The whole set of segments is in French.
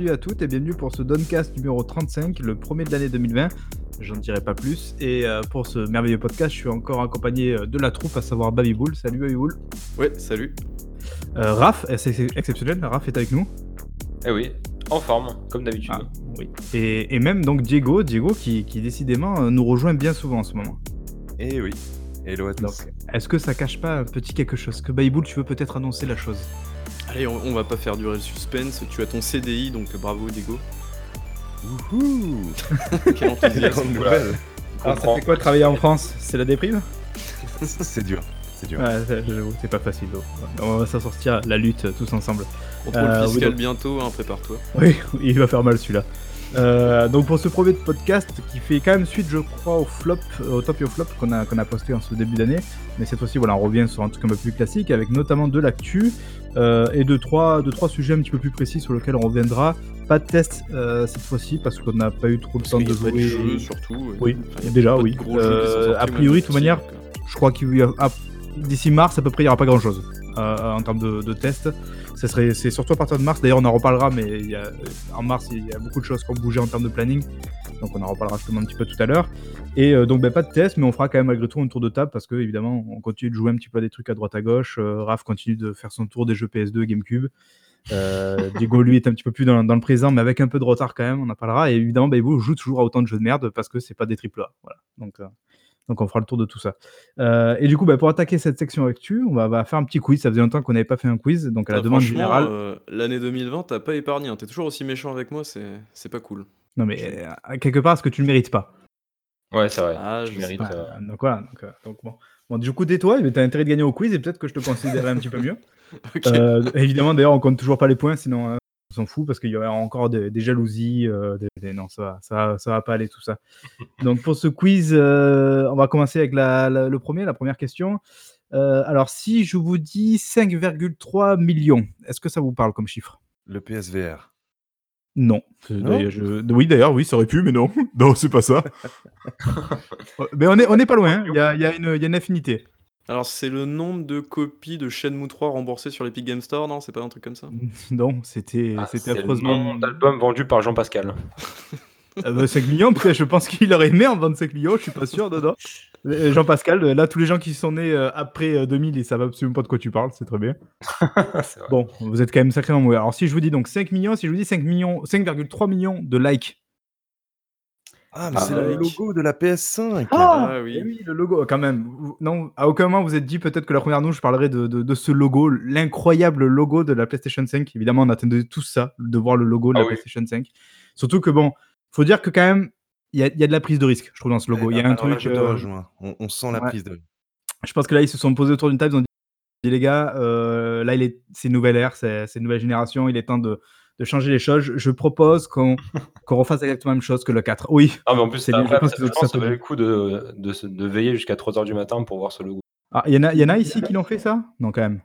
Salut à toutes et bienvenue pour ce Doncast numéro 35, le premier de l'année 2020. J'en dirai pas plus. Et euh, pour ce merveilleux podcast, je suis encore accompagné euh, de la troupe, à savoir Baby Bull. Salut Baby Bull. Ouais, salut. Euh, Raph, eh, c'est exceptionnel, Raph est avec nous. Eh oui, en forme, comme d'habitude. Ah, oui. Et, et même donc Diego, Diego qui, qui décidément euh, nous rejoint bien souvent en ce moment. Eh oui. Hello à tous. Est-ce que ça cache pas un petit quelque chose? Que Baby Bull, tu veux peut-être annoncer la chose? Allez, on, on va pas faire durer le suspense. Tu as ton CDI, donc bravo Diego. Wouhou Quel enthousiasme. Nouvelle. Alors, ça fait quoi travailler en France? C'est la déprime? C'est dur. C'est dur. Ouais, c'est pas facile. donc. On va s'en sortir la lutte tous ensemble. Contrôle Euh, oui, fiscal donc- bientôt, hein, prépare-toi. Oui, il va faire mal celui-là. Euh, donc pour ce premier podcast qui fait quand même suite je crois au flop, euh, au top et au flop qu'on a, qu'on a posté en ce début d'année, mais cette fois-ci voilà on revient sur un truc un peu plus classique avec notamment de l'actu euh, et deux trois, deux trois sujets un petit peu plus précis sur lesquels on reviendra. Pas de test euh, cette fois-ci parce qu'on n'a pas eu trop Parce temps de a pas jouer. de jeu, surtout. Oui, Enfin, déjà, de oui. a priori, de toute manière, Je crois qu'il y a- ah, d'ici mars à peu près il n'y aura pas grand chose en termes de, de tests. Ça serait, c'est surtout à partir de mars. D'ailleurs, on en reparlera, mais il y a, en mars, il y a beaucoup de choses qui ont bougé en termes de planning. Donc, on en reparlera justement un petit peu tout à l'heure. Et euh, donc, ben, pas de test, mais on fera quand même malgré tout un tour de table parce que, évidemment, on continue de jouer un petit peu à des trucs à droite à gauche. Euh, Raph continue de faire son tour des jeux PS2, GameCube. Euh, Diego, lui, est un petit peu plus dans, dans le présent, mais avec un peu de retard quand même. On en parlera. Et évidemment, ben, vous joue toujours à autant de jeux de merde parce que c'est pas des triple A. Voilà. Donc, euh, donc, on fera le tour de tout ça. Euh, et du coup, ben, pour attaquer cette section actu, on va, va faire un petit quiz. Ça faisait longtemps qu'on n'avait pas fait un quiz. Donc, à la ah, demande générale. euh, L'année 2020, t'as pas épargné. hein. T'es toujours aussi méchant avec moi, c'est pas cool. Non, mais euh, quelque part, est-ce que tu ne le mérites pas? Ouais, c'est vrai. Ah, je euh, Euh, Donc voilà. Donc, euh, donc bon. Bon, du coup, tais-toi, mais t'as intérêt de gagner au quiz et peut-être que je te considérerai un petit peu mieux. Euh, évidemment, d'ailleurs, on compte toujours pas les points, sinon euh, on s'en fout parce qu'il y aura encore des, des jalousies. euh, des- des- Non, ça va, ça, va- ça va pas aller tout ça. Donc pour ce quiz, euh, on va commencer avec la- la- le premier, la première question. Euh, alors, si je vous dis 5,3 millions, est-ce que ça vous parle comme chiffre? Le PSVR. Non. Non D'ailleurs, je- Oui, d'ailleurs, oui, ça aurait pu, mais non. non, c'est pas ça. mais on est, on est pas loin. hein. Il y, a, il y a une, il y a une affinité. Alors, c'est le nombre de copies de Shenmue 3 remboursées sur l'Epic Game Store, non? C'est pas un truc comme ça? Non, c'était ah, c'était c'est le affreusement. nombre d'albums vendus par Jean-Pascal. Euh, bah, 5 millions, après, je pense qu'il aurait aimé en 25 millions, je suis pas sûr, non, non. Euh, Jean-Pascal, euh, là, tous les gens qui sont nés euh, après euh, 2000, ils savent absolument pas de quoi tu parles, c'est très bien. Bon, vous êtes quand même sacrément mauvais. Alors, si je vous dis donc 5 millions, si je vous dis 5 millions, 5,3 millions de likes. Ah, mais Ah, c'est le logo de la PS5. Ah, oui. eh oui, le logo, quand même. Non, à aucun moment vous êtes dit peut-être que la première nous, je parlerai de, de- de ce logo, l'incroyable logo de la PlayStation 5. Évidemment, on attendait tous ça, de voir le logo de Ah la oui. PlayStation 5. Surtout que bon, faut dire que quand même, il y a, il y a de la prise de risque, je trouve, dans ce logo. Il y a un là, truc. je te euh, rejoins. On, on sent la ouais. prise de. je pense que là, ils se sont posés autour d'une table, ils ont dit les gars, euh, là, il est, c'est une nouvelle ère, c'est, c'est une nouvelle génération, il est temps de, de changer les choses. Je, propose qu'on, qu'on refasse exactement la même chose que le 4. Oui. Ah, mais en plus, C'est je pense ça ça valait le coup de, de, veiller jusqu'à 3h du matin pour voir ce logo. Ah, il y, en a- y en a ici qui l'ont fait ça? Non, quand même.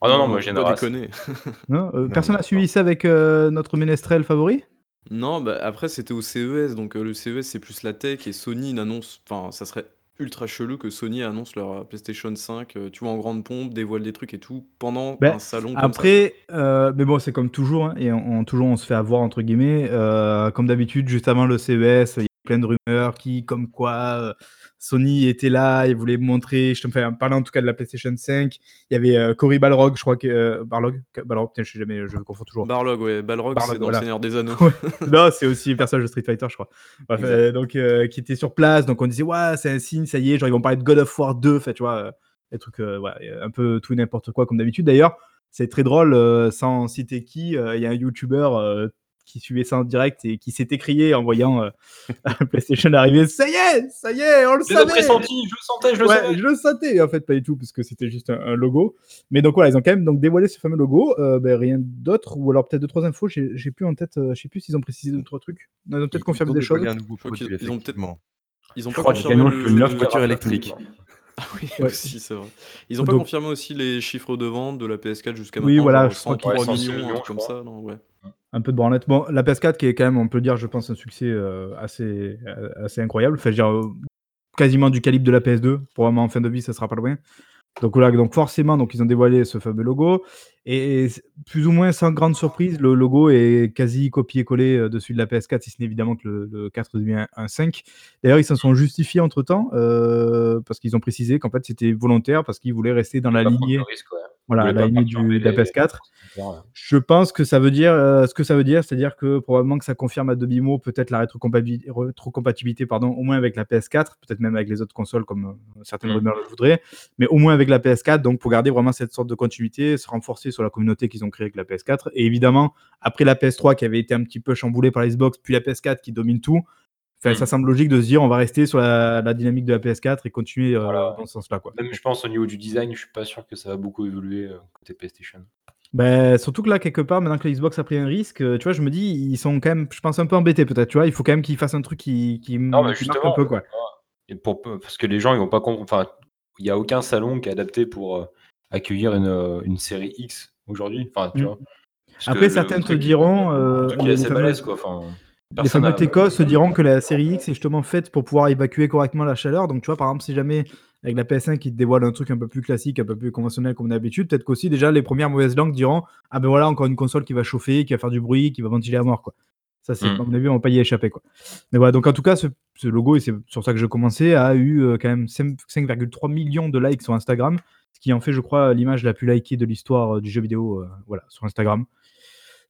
Ah non, non, moi, j'ai une pas. Non, euh, Non, personne n'a suivi ça avec euh, notre ménestrel favori? Non, bah après c'était au CES, donc euh, le CES c'est plus la tech et Sony n'annonce, enfin ça serait ultra chelou que Sony annonce leur PlayStation 5, euh, tu vois en grande pompe, dévoile des trucs et tout pendant Ben, un salon comme ça. Après, euh, mais bon, c'est comme toujours, hein, et on, on- toujours on se fait avoir entre guillemets. euh, comme d'habitude, juste avant le CES, il plein de rumeurs qui, comme quoi, euh, Sony était là, il voulait montrer. Je te fais parler en tout cas de la PlayStation 5. Il y avait euh, Cory Balrog, je crois que euh, Barlog, Balrog, putain, je sais jamais, je confonds toujours. Barlog, ouais, Balrog Barlog, c'est dans voilà. le Seigneur des Anneaux. non, c'est aussi un personnage de Street Fighter, je crois. Bref, euh, donc, qui était sur place. Donc, on disait, ouais, c'est un signe, ça y est. Genre, ils vont parler de God of War 2. Fait, tu vois, des trucs, ouais, un peu tout et n'importe quoi, comme d'habitude. D'ailleurs, c'est très drôle, sans citer qui. Il y a un YouTuber qui suivait ça en direct et qui s'est écrié en voyant euh, PlayStation arriver. Ça y est, ça y est, on le savait. pressenti, je le sentais, je le Ouais, savais. je le sentais en fait pas du tout parce que c'était juste un, un logo. Mais donc voilà, ils ont quand même donc dévoilé ce fameux logo. Euh, ben, rien d'autre ou alors peut-être deux trois infos. J'ai plus en tête. euh, je sais plus s'ils ont précisé deux trois trucs. Non, Ils ont peut-être confirmé des choses. ils ont peut-être- effectivement. Ils ont pas confirmé une neuf voiture électrique. Ah oui, Ouais. aussi, c'est vrai. Ils ont pas Donc- confirmé aussi les chiffres de vente de la PS4 jusqu'à Oui, maintenant. voilà, genre je crois 103 qu'ils- Ouais, 106 millions, millions, comme crois. ça, non, ouais. Un peu de branlette. Bon, la PS4 qui est quand même, on peut dire, je pense, un succès euh, assez, euh, assez incroyable. Enfin, je veux dire, euh, quasiment du calibre de la PS2. Pour vraiment en fin de vie, ça sera pas loin. Donc voilà, donc forcément, donc ils ont dévoilé ce fameux logo et plus ou moins sans grande surprise, le logo est quasi copié-collé euh, dessus de la PS4, si ce n'est évidemment que le, le 4 devient un 5. D'ailleurs, ils s'en sont justifiés entre temps parce qu'ils ont précisé qu'en fait c'était volontaire parce qu'ils voulaient rester dans la lignée, le risque, ouais. Voilà, la lignée du, de la les- PS4. Ouais. Je pense que ça veut dire euh, ce que ça veut dire, c'est-à-dire que probablement que ça confirme à demi-mot peut-être la rétrocompatibilité, rétrocompatibilité pardon, au moins avec la PS4, peut-être même avec les autres consoles comme euh, certaines Mm. rumeurs le voudraient, mais au moins avec la PS4, donc pour garder vraiment cette sorte de continuité, se renforcer sur la communauté qu'ils ont créée avec la PS4. Et évidemment, après la PS3 qui avait été un petit peu chamboulée par la Xbox, puis la PS4 qui domine tout, enfin, ça semble logique de se dire on va rester sur la, la dynamique de la PS4 et continuer euh, Voilà. dans ce sens-là. quoi. Même je pense au niveau du design, je suis pas sûr que ça va beaucoup évoluer euh, côté PlayStation. Ben, surtout que là, quelque part, maintenant que la Xbox a pris un risque, euh, tu vois, je me dis, ils sont quand même, je pense, un peu embêtés peut-être, tu vois, il faut quand même qu'ils fassent un truc qui, qui, Non, mais justement, un peu, quoi. Et pour, parce que les gens, ils vont pas comprendre. Enfin, il n'y a aucun salon qui est adapté pour accueillir une, une série X aujourd'hui. Enfin, tu Mm. vois. Après, le certains te diront, euh, le truc est assez balèze, quoi. Enfin, les personne fameux a- techos se diront que la série X est justement faite pour pouvoir évacuer correctement la chaleur. Donc, tu vois, par exemple, si jamais avec la PS5 qui te dévoile un truc un peu plus classique, un peu plus conventionnel comme d'habitude, peut-être qu'aussi déjà les premières mauvaises langues diront Ah ben voilà, encore une console qui va chauffer, qui va faire du bruit, qui va ventiler à mort, quoi. Ça, c'est, Mm. à mon avis, on va pas y échapper, quoi. Mais voilà, donc en tout cas, ce, ce logo, et c'est sur ça que je commençais, a eu euh, quand même 5 5,3 millions de likes sur Instagram, ce qui en fait, je crois, l'image la plus likée de l'histoire euh, du jeu vidéo, euh, voilà, sur Instagram.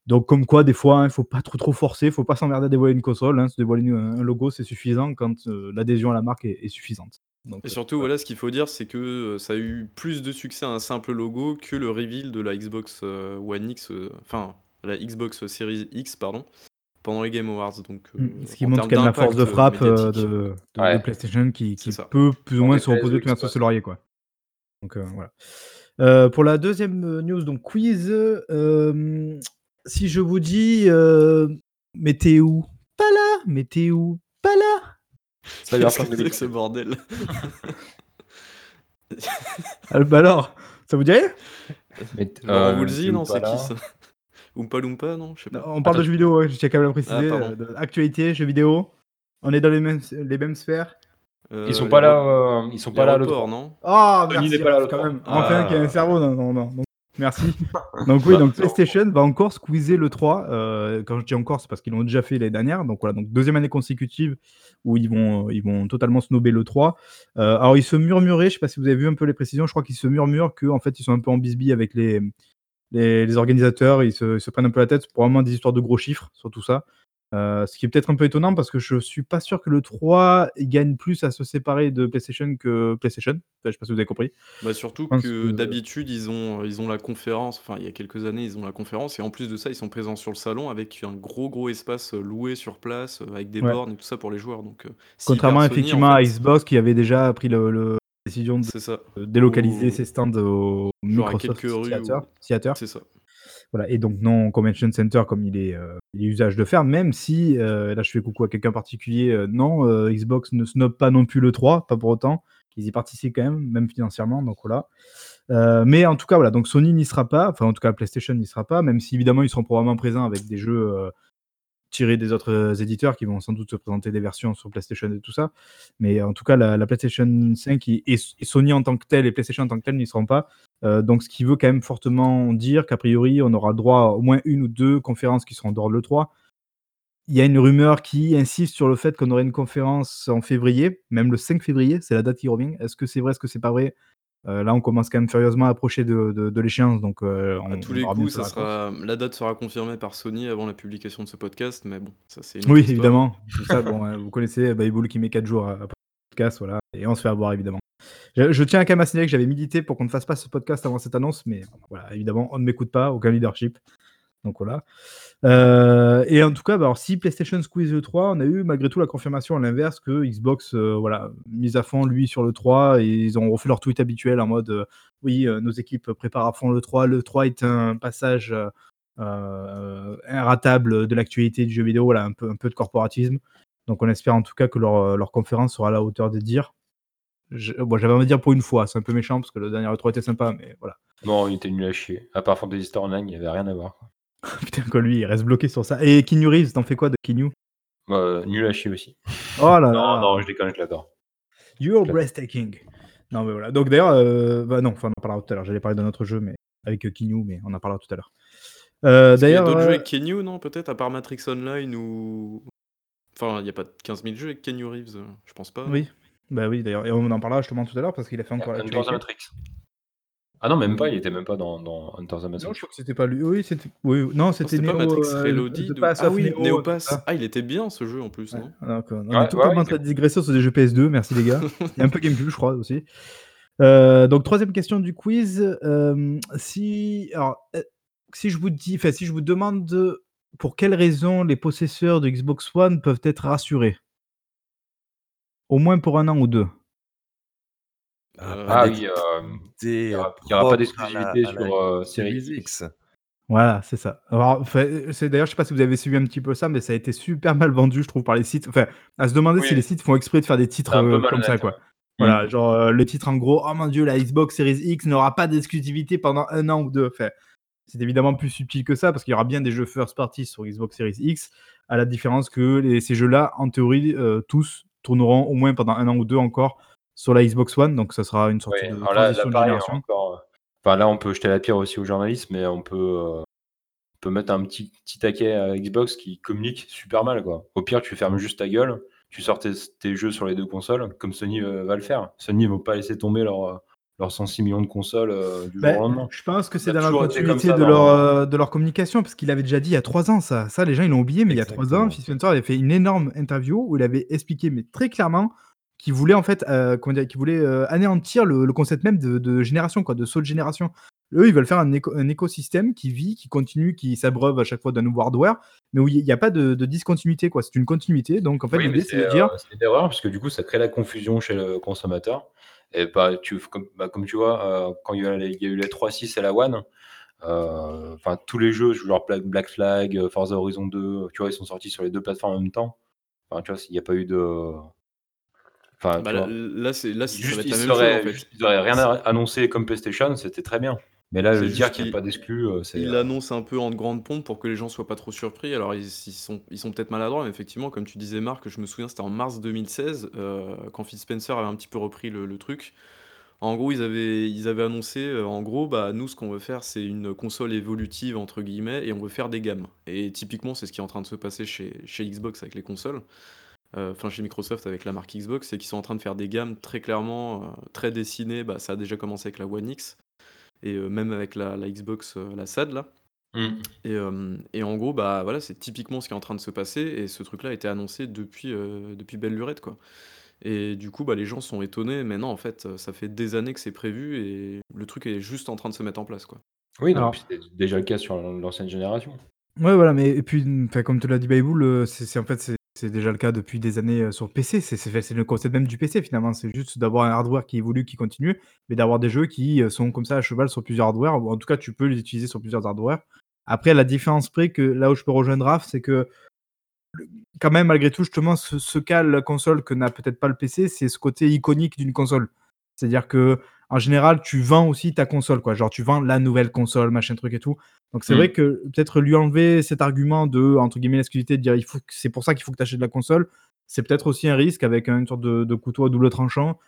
Donc, comme quoi, des fois, il ne faut pas trop trop forcer, il faut pas s'emmerder à dévoiler une console. hein. Se dévoiler une- un logo, c'est suffisant quand euh, l'adhésion à la marque est, est suffisante. Donc, Et euh, surtout, voilà, ce qu'il faut dire, c'est que euh, ça a eu plus de succès un simple logo que le reveal de la Xbox euh, One X, euh, enfin la Xbox Series X, pardon, pendant les Game Awards. Donc, euh, mm, ce qui montre quand même la force de frappe euh, de, de-. PlayStation qui, peut plus ou moins se reposer tout un sauce laurier. Quoi. Donc, euh, voilà. Euh, pour la deuxième news, donc quiz, euh, si je vous dis euh, mais t'es où? Pas là Mais t'es où? Pas là Ça vient Qu'est-ce pas que ce bordel Ah, Bah alors, ça vous dirait Mais euh, Woolsey, t'es non, ou c'est qui ça? Oompa Loompa, non Je sais pas. On parle de jeux vidéo, ouais, je tiens quand même à le préciser. Ah, euh, actualité, jeux vidéo. On est dans les mêmes, les mêmes sphères. Euh, Ils sont les pas là, euh, ils sont pas là le reports, 3. non? Ah, Sony merci, n'est pas là, quand l'autre. même. Enfin, Ah. qui a un cerveau, non, non, non. Merci. Donc oui, donc. PlayStation va encore squeezer le 3. euh, quand je dis encore, c'est parce qu'ils l'ont déjà fait l'année dernière. Donc voilà, donc deuxième année consécutive où ils vont, ils vont totalement snobber le 3. Euh, alors ils se murmuraient, je sais pas si vous avez vu un peu les précisions, je crois qu'ils se murmurent qu'en fait ils sont un peu en bisbille avec les, les, organisateurs, ils se, ils se prennent un peu la tête pour vraiment des histoires de gros chiffres sur tout ça. Euh, ce qui est peut-être un peu étonnant parce que je suis pas sûr que le 3 il gagne plus à se séparer de PlayStation que PlayStation. Enfin, je sais pas si vous avez compris. Bah surtout que que- d'habitude ils ont ils ont la conférence, enfin il y a quelques années ils ont la conférence et en plus de ça ils sont présents sur le salon avec un gros gros espace euh, loué sur place euh, avec des Ouais. bornes et tout ça pour les joueurs donc euh, Contrairement Sony, effectivement en à Xbox qui avait déjà pris le, le- la décision de ça, délocaliser ses stands au Microsoft quelques rues Theater, ou- c'est ça. Et donc non Convention Center comme il est, euh, usage de faire, même si, euh, là je fais coucou à quelqu'un particulier, euh, non, Xbox ne snob pas non plus le 3, pas pour autant, qu'ils y participent quand même, même financièrement, donc voilà. Mais en tout cas, voilà, donc Sony n'y sera pas, enfin en tout cas PlayStation n'y sera pas, même si évidemment ils seront probablement présents avec des jeux tirés des autres éditeurs qui vont sans doute se présenter des versions sur PlayStation et tout ça. Mais en tout cas, la, la PlayStation 5 et, et Sony en tant que tel et PlayStation en tant que tel n'y seront pas. Euh, donc, ce qui veut quand même fortement dire qu'a priori, on aura droit à au moins une ou deux conférences qui seront en dehors de l'E3. Il y a une rumeur qui insiste sur le fait qu'on aurait une conférence en février, même le 5 février, c'est la date qui revient. Est-ce que c'est vrai, est-ce que c'est pas vrai? Euh, Là, on commence quand même furieusement à approcher de, de- de l'échéance, donc euh, À tous les coups, ça la réponse. sera la date sera confirmée par Sony avant la publication de ce podcast mais bon, ça c'est une Oui, évidemment. Tout ça, bon, vous connaissez Bayboul qui met 4 jours après le podcast, voilà, et on se fait avoir évidemment. Je, tiens à quand même à signaler que j'avais milité pour qu'on ne fasse pas ce podcast avant cette annonce, mais voilà, évidemment, on ne m'écoute pas, aucun leadership. Donc voilà. Euh, et en tout cas, bah, alors, si PlayStation squeeze le 3, on a eu malgré tout la confirmation à l'inverse que Xbox, euh, voilà, mise à fond lui sur le 3, et ils ont refait leur tweet habituel en mode euh, oui, nos équipes préparent à fond le 3. Le 3 est un passage inratable de l'actualité du jeu vidéo, voilà, un peu, un peu de corporatisme. Donc on espère en tout cas que leur, leur conférence sera à la hauteur des dires. Je- bon, J'avais envie de dire pour une fois, c'est un peu méchant parce que le dernier E3 était sympa, mais voilà. Non, il était nul à chier. À part Fantasy Star Online, il n'y avait rien à voir. Putain, quoi, lui, il reste bloqué sur ça. Et Keanu Reeves, t'en fais quoi de Keanu? Euh, nul à chier aussi. Oh là Non, là, non, je déconne, je l'adore. you're breathtaking. Non, mais voilà. Donc d'ailleurs, euh, bah non, enfin, on en parlera tout à l'heure. J'allais parler d'un autre jeu, mais avec euh, Kinyu, mais on en parlera tout à l'heure. Euh, Parce qu'il y a d'ailleurs, d'autres jeux euh, avec Kenyu, non Peut-être, à part Matrix Online ou. Enfin, il n'y a pas 15 000 jeux avec Kenyu Reeves, euh, je pense pas. non oui, bah oui, d'ailleurs, et on en parlera justement tout à l'heure parce qu'il a fait encore Hunter the. Matrix. Ah non, même pas, il était même pas dans, dans Hunter the Matrix. Non, je crois que c'était pas lui. Oui, c'était. Oui, non, c'était c'était pas Neo. Matrix euh, Reloaded ou- Ah oui, Neo, Neo tout Pass. ça. Ah, il était bien ce jeu en plus, Ouais, non alors qu'on- on Ouais, est tout ouais, il en train de digresser sur des jeux PS2, merci les gars. Il y a un peu GameCube, je crois aussi. Euh, donc, troisième question du quiz. euh, si, alors, euh, si je vous dis, enfin, si je vous demande de- pour quelles raisons les possesseurs de Xbox One peuvent être rassurés? Au moins pour un an ou deux. Ah, Euh, Ah oui, euh, il n'y aura, pas d'exclusivité sur euh, Series X. Voilà, c'est ça. Alors, enfin, c'est d'ailleurs, je sais pas si vous avez suivi un petit peu ça, mais ça a été super mal vendu, je trouve, par les sites. Enfin, à se demander Oui. si les sites font exprès de faire des titres euh, comme ça, quoi. Voilà, Mm. genre euh, le titre en gros, oh mon dieu, la Xbox Series X n'aura pas d'exclusivité pendant un an ou deux. Enfin, c'est évidemment plus subtil que ça parce qu'il y aura bien des jeux first party sur Xbox Series X, à la différence que les- ces jeux-là, en théorie, euh, tous tourneront au moins pendant un an ou deux encore sur la Xbox One, donc ça sera une sorte Ouais, de là, là, de encore. euh, Enfin, là, on peut jeter la pierre aussi aux journalistes, mais on peut, euh, on peut mettre un petit, petit taquet à Xbox qui communique super mal. Quoi. Au pire, tu fermes juste ta gueule, tu sors tes, tes jeux sur les deux consoles, comme Sony euh, va le faire. Sony ne va pas laisser tomber leurs leurs 106 millions de consoles euh, du Ben, jour au lendemain. je pense que c'est dans la continuité de, dans- leur, euh, de leur communication, parce qu'il avait déjà dit il y a trois ans ça. Ça, les gens, ils l'ont oublié, mais il y a trois ans. Phil Spencer avait fait une énorme interview où il avait expliqué, mais très clairement, qu'il voulait en fait, euh, dire, voulait anéantir le, le concept même de, de génération, quoi, de saut de génération. Eux, ils veulent faire un, éco- un écosystème qui vit, qui continue, qui s'abreuve à chaque fois d'un nouveau hardware, mais où il n'y a pas de, de discontinuité, quoi. C'est une continuité. Donc, en fait, Oui, l'idée, c'est de dire, c'est une erreur parce que du coup, ça crée la confusion chez le consommateur. Et bah, tu, comme, bah, comme tu vois, euh, quand il y, a, les- il y a eu la 3.6 et la One, euh, enfin tous les jeux, genre Black Flag, euh, Forza Horizon 2, tu vois, ils sont sortis sur les deux plateformes en même temps. Enfin, tu vois, il n'y a pas eu de. Enfin, Bah là, là, c'est, là, ça va Juste, être ils la même chose auraient, en fait. juste, ils auraient rien annoncé comme PlayStation, c'était très bien. Mais là, le dire qu'il n'y a pas d'exclus, euh, c'est. Il euh, l'annonce un peu en grande pompe pour que les gens soient pas trop surpris. Alors ils, ils sont, ils sont peut-être maladroits, mais effectivement, comme tu disais Marc, je me souviens, c'était en mars 2016, euh, quand Phil Spencer avait un petit peu repris le, le truc. En gros, ils avaient, ils avaient annoncé, euh, en gros, bah nous, ce qu'on veut faire, c'est une console évolutive entre guillemets, et on veut faire des gammes. Et typiquement, c'est ce qui est en train de se passer chez, chez Xbox avec les consoles. Euh, Enfin, chez Microsoft avec la marque Xbox, c'est qu'ils sont en train de faire des gammes très clairement, euh, très dessinées. Bah, ça a déjà commencé avec la One X et euh, même avec la, la Xbox, euh, la SAD là. Et, euh, et en gros, bah voilà, c'est typiquement ce qui est en train de se passer. Et ce truc-là a été annoncé depuis, euh, depuis belle lurette, quoi. Et du coup, bah, les gens sont étonnés. Mais non, en fait, ça fait des années que c'est prévu et le truc est juste en train de se mettre en place, quoi. Oui, non, Alors- puis c'était déjà le cas sur l'ancienne génération. Ouais, voilà, mais et puis, enfin, comme te l'a dit c'est c'est- en fait c'est déjà le cas depuis des années euh, sur PC. C'est le concept même du PC finalement. C'est juste d'avoir un hardware qui évolue, qui continue, mais d'avoir des jeux qui euh, sont comme ça à cheval sur plusieurs hardware. En tout cas, tu peux les utiliser sur plusieurs hardware. Après, la différence près que là où je peux rejoindre Raph, c'est que quand même, malgré tout, justement, ce, ce qu'a la console que n'a peut-être pas le PC, c'est ce côté iconique d'une console. C'est-à-dire que en général, tu vends aussi ta console, quoi. Genre, tu vends la nouvelle console, machin truc et tout. Donc, c'est Mm. vrai que peut-être lui enlever cet argument de, entre guillemets, l'exclusivité, de dire il faut que c'est pour ça qu'il faut que tu achètes la console, c'est peut-être aussi un risque avec une sorte de, de couteau à double tranchant.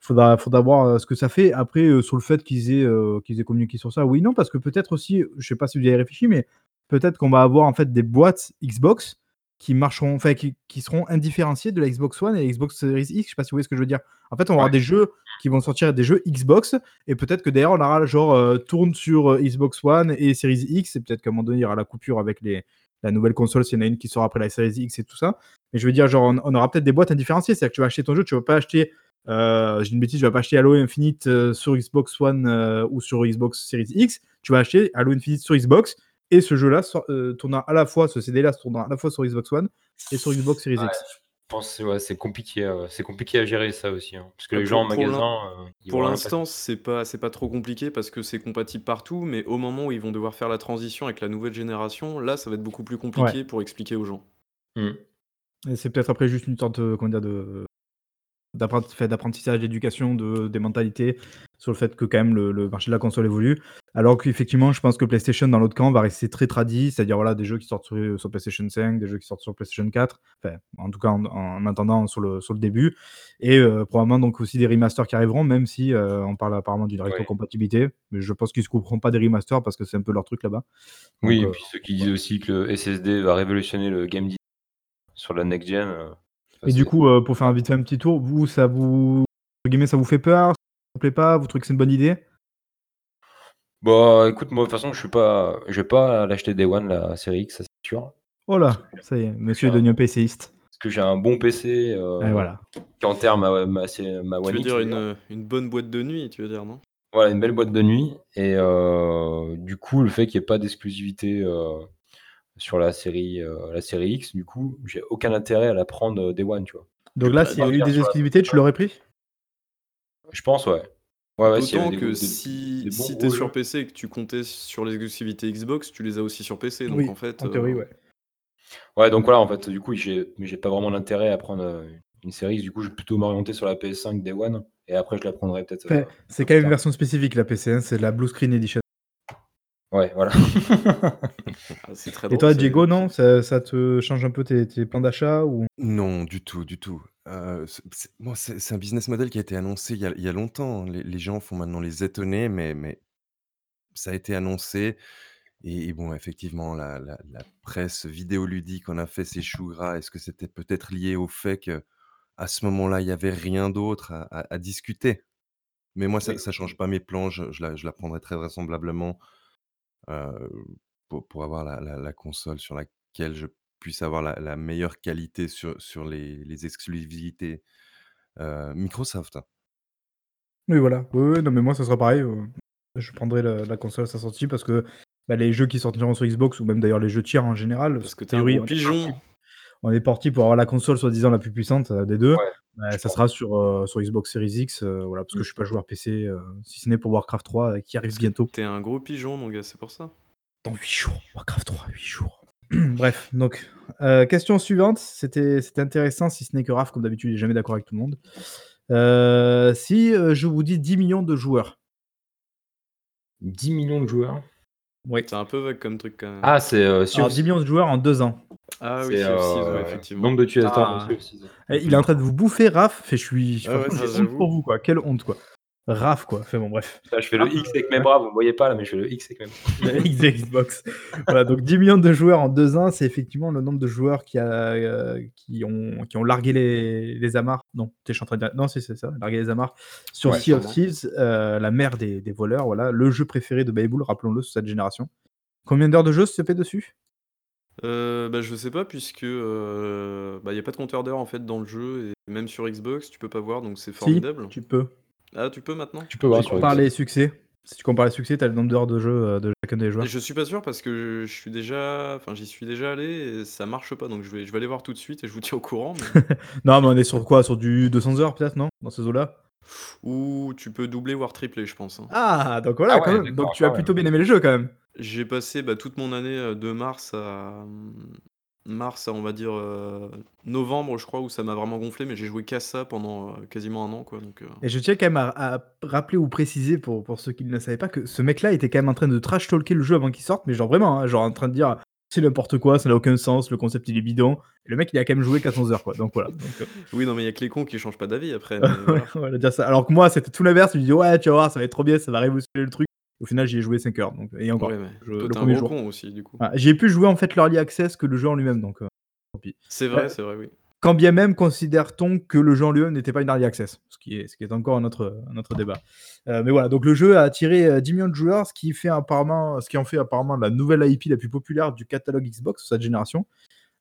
Faudra, faudra voir euh, ce que ça fait. Après, euh, sur le fait qu'ils aient, euh, qu'ils aient communiqué sur ça, oui, non, parce que peut-être aussi, je sais pas si vous y avez réfléchi, mais peut-être qu'on va avoir en fait des boîtes Xbox qui marcheront, enfin, qui, qui seront indifférenciées de la Xbox One et la Xbox Series X. Je sais pas si vous voyez ce que je veux dire. En fait, on Ouais. des jeux qui vont sortir des jeux Xbox et peut-être que d'ailleurs on aura genre euh, tourne sur euh, Xbox One et Series X et peut-être qu'à un moment donné il y aura la coupure avec les, la nouvelle console s'il y en a une qui sort après la Series X et tout ça. Mais je veux dire, genre, on, on aura peut-être des boîtes indifférenciées. C'est-à-dire que tu vas acheter ton jeu, tu vas pas acheter, euh, j'ai une bêtise, tu vas pas acheter Halo Infinite euh, sur Xbox One ou sur Xbox Series X. Tu vas acheter Halo Infinite sur Xbox et ce jeu-là euh, tournera à la fois, ce CD-là tournera à la fois sur Xbox One et sur Xbox Series Ouais, X. je pense que ouais, c'est compliqué, euh, c'est compliqué à gérer ça aussi. hein. Parce que Bah, les gens en pour magasin. euh, Pour l'instant, c'est pas, c'est pas trop compliqué parce que c'est compatible partout, mais au moment où ils vont devoir faire la transition avec la nouvelle génération, là, ça va être beaucoup plus compliqué pour expliquer aux gens. Hmm. Et c'est peut-être après juste une sorte euh, comment dire, de, d'apprentissage, d'éducation, de, des mentalités, sur le fait que quand même le, marché de la console évolue. Alors qu'effectivement, je pense que PlayStation, dans l'autre camp, va rester très tradit, c'est-à-dire voilà, des jeux qui sortent sur, PlayStation 5, des jeux qui sortent sur PlayStation 4, enfin, en tout cas en, attendant sur le, sur le début, et euh, probablement donc aussi des remasters qui arriveront, même si euh, on parle apparemment d'une rétrocompatibilité, mais je pense qu'ils ne se couperont pas des remasters parce que c'est un peu leur truc là-bas. Oui, et puis ceux qui disent aussi que le SSD va révolutionner le game design sur la next-gen. Et du coup, euh, pour faire un vite fait un petit tour, vous, ça vous, ça vous fait peur Ça vous plaît pas Vous trouvez que c'est une bonne idée? Bah, écoute, moi, de toute façon, je suis pas, je vais pas l'acheter Day One, la série X, ça c'est sûr. Oh là, ça y est, monsieur est devenu PCiste. Parce que j'ai un bon PC euh, voilà. qui enterre ma, ma, ma One Tu veux dire une, une, bonne boîte de nuit, tu veux dire, non? Voilà, une belle boîte de nuit. Et euh, du coup, le fait qu'il n'y ait pas d'exclusivité euh, sur la série, euh, la série X, du coup, j'ai aucun intérêt à la prendre euh, Day One, tu vois. Donc là, s'il y a eu des exclusivités, tu l'aurais pris? Je pense, ouais. ouais, ouais D'autant que si, si tu es sur PC et que tu comptais sur les exclusivités Xbox, tu les as aussi sur PC. Donc en fait. En théorie, euh, ouais. Ouais, donc voilà, en fait, du coup, j'ai pas vraiment l'intérêt à prendre une série. Du coup, je vais plutôt m'orienter sur la PS5 Day One. Et après, je la prendrai peut-être. c'est quand même une version spécifique, la PC. Hein, c'est la Blue Screen Edition. Ouais, voilà. Ah, Et toi, Diego, non ça, ça, te change un peu tes, tes plans d'achat ou... Non, du tout, du tout. Euh, c'est un business model qui a été annoncé il y a, il y a longtemps. Les, les, gens font maintenant les étonner, mais, mais ça a été annoncé. Et, bon, effectivement, la, la, la, presse vidéoludique en a fait ses choux gras. Est-ce que c'était peut-être lié au fait que à ce moment-là, il n'y avait rien d'autre à, à, discuter? Mais moi, ça ne change pas mes plans. Je, je, la, je la prendrai très vraisemblablement pour, pour, avoir la, la, console sur laquelle je puisse avoir la, meilleure qualité sur, sur les, les exclusivités Microsoft. Oui, voilà. Oui, non, mais moi, ça sera pareil. Je prendrai la, console à sa sortie parce que bah, les jeux qui sortiront sur Xbox ou même d'ailleurs les jeux tiers en général. Parce que théorie, un pigeon. On est parti pour avoir la console soi-disant la plus puissante des deux. Bah, ça sera sur, sur Xbox Series X, voilà, parce que mmh. je suis pas joueur PC, si ce n'est pour Warcraft 3 qui arrive bientôt. T'es un gros pigeon, mon gars, c'est pour ça. Dans 8 jours, Warcraft 3, 8 jours. Bref, donc, question suivante. C'était intéressant, si ce n'est que Raph, comme d'habitude, il n'est jamais d'accord avec tout le monde. si je vous dis 10 millions de joueurs. 10 millions de joueurs Oui. C'est un peu vague comme truc quand même. Ah, c'est sur 10 millions de joueurs en 2 ans. Ah oui, euh, effectivement. Nombre de utilisateurs. Ah. Eh, il est en train de vous bouffer, Raph. Fait, je suis, je ah pour vous, quoi. Quelle honte, quoi. Raph, quoi. Fait bon, bref. je fais le X avec mes bras, vous ne voyez pas là, mais je fais le X avec mes bras. le X de Xbox. voilà, donc 10 millions de joueurs en 2 ans, c'est effectivement le nombre de joueurs qui, a, euh, qui, ont, qui ont largué les, les amarres. Non, suis en train de dire. Non, c'est ça, largué les amarres. Sur Sea of Thieves, euh, la mère des, des, voleurs, voilà. Le jeu préféré de Baybull, rappelons-le, sur cette génération. Combien d'heures de jeu se fait dessus? Euh, bah, je sais pas puisque, euh, bah, il y a pas de compteur d'heures en fait dans le jeu et même sur Xbox, tu peux pas voir donc c'est formidable. tu peux. Ah, tu peux maintenant? Tu peux voir compares les succès. Si tu compares les succès, tu as le nombre d'heures de jeu, euh, de chacun des joueurs. je suis pas sûr parce que je suis déjà enfin j'y suis déjà allé et ça marche pas donc je vais je vais aller voir tout de suite et je vous tiens au courant Non, mais on est sur quoi? Sur du 200 heures peut-être, non? Dans ces eaux-là? Ou tu peux doubler voire tripler je pense, hein. Ah! Donc voilà, ah Donc tu as plutôt bien aimé le jeu quand même? J'ai passé, bah, toute mon année, de mars à, mars à, on va dire, novembre, je crois, où ça m'a vraiment gonflé, mais j'ai joué qu'à ça pendant, quasiment un an, quoi, donc Et je tiens quand même à rappeler ou préciser pour pour ceux qui ne le savaient pas que ce mec-là était quand même en train de trash talker le jeu avant qu'il sorte, mais genre vraiment, hein, genre en train de dire: «C'est n'importe quoi, ça n'a aucun sens, le concept il est bidon» et le mec il a quand même joué 400 heures, quoi, donc voilà, Oui, non, mais il y a que les cons qui changent pas d'avis après, voilà. dire ça. Alors que moi, c'était tout l'inverse, je me dis: «Ouais, tu vas voir, ça va être trop bien, ça va révolutionner le truc». Au final, j'y ai joué 5 heures. Donc, et encore, le premier jour. aussi, du coup. Ah, j'ai pu jouer en fait l'early access que le jeu en lui-même. Donc, euh, c'est vrai, c'est vrai, oui. Quand bien même considère-t-on que le jeu en lui-même n'était pas une early access, ce qui est, ce qui est encore un autre, un autre débat. Euh, mais voilà, donc le jeu a attiré 10 euh, millions de joueurs, ce qui, fait apparemment, ce qui en fait apparemment la nouvelle IP la plus populaire du catalogue Xbox de cette génération.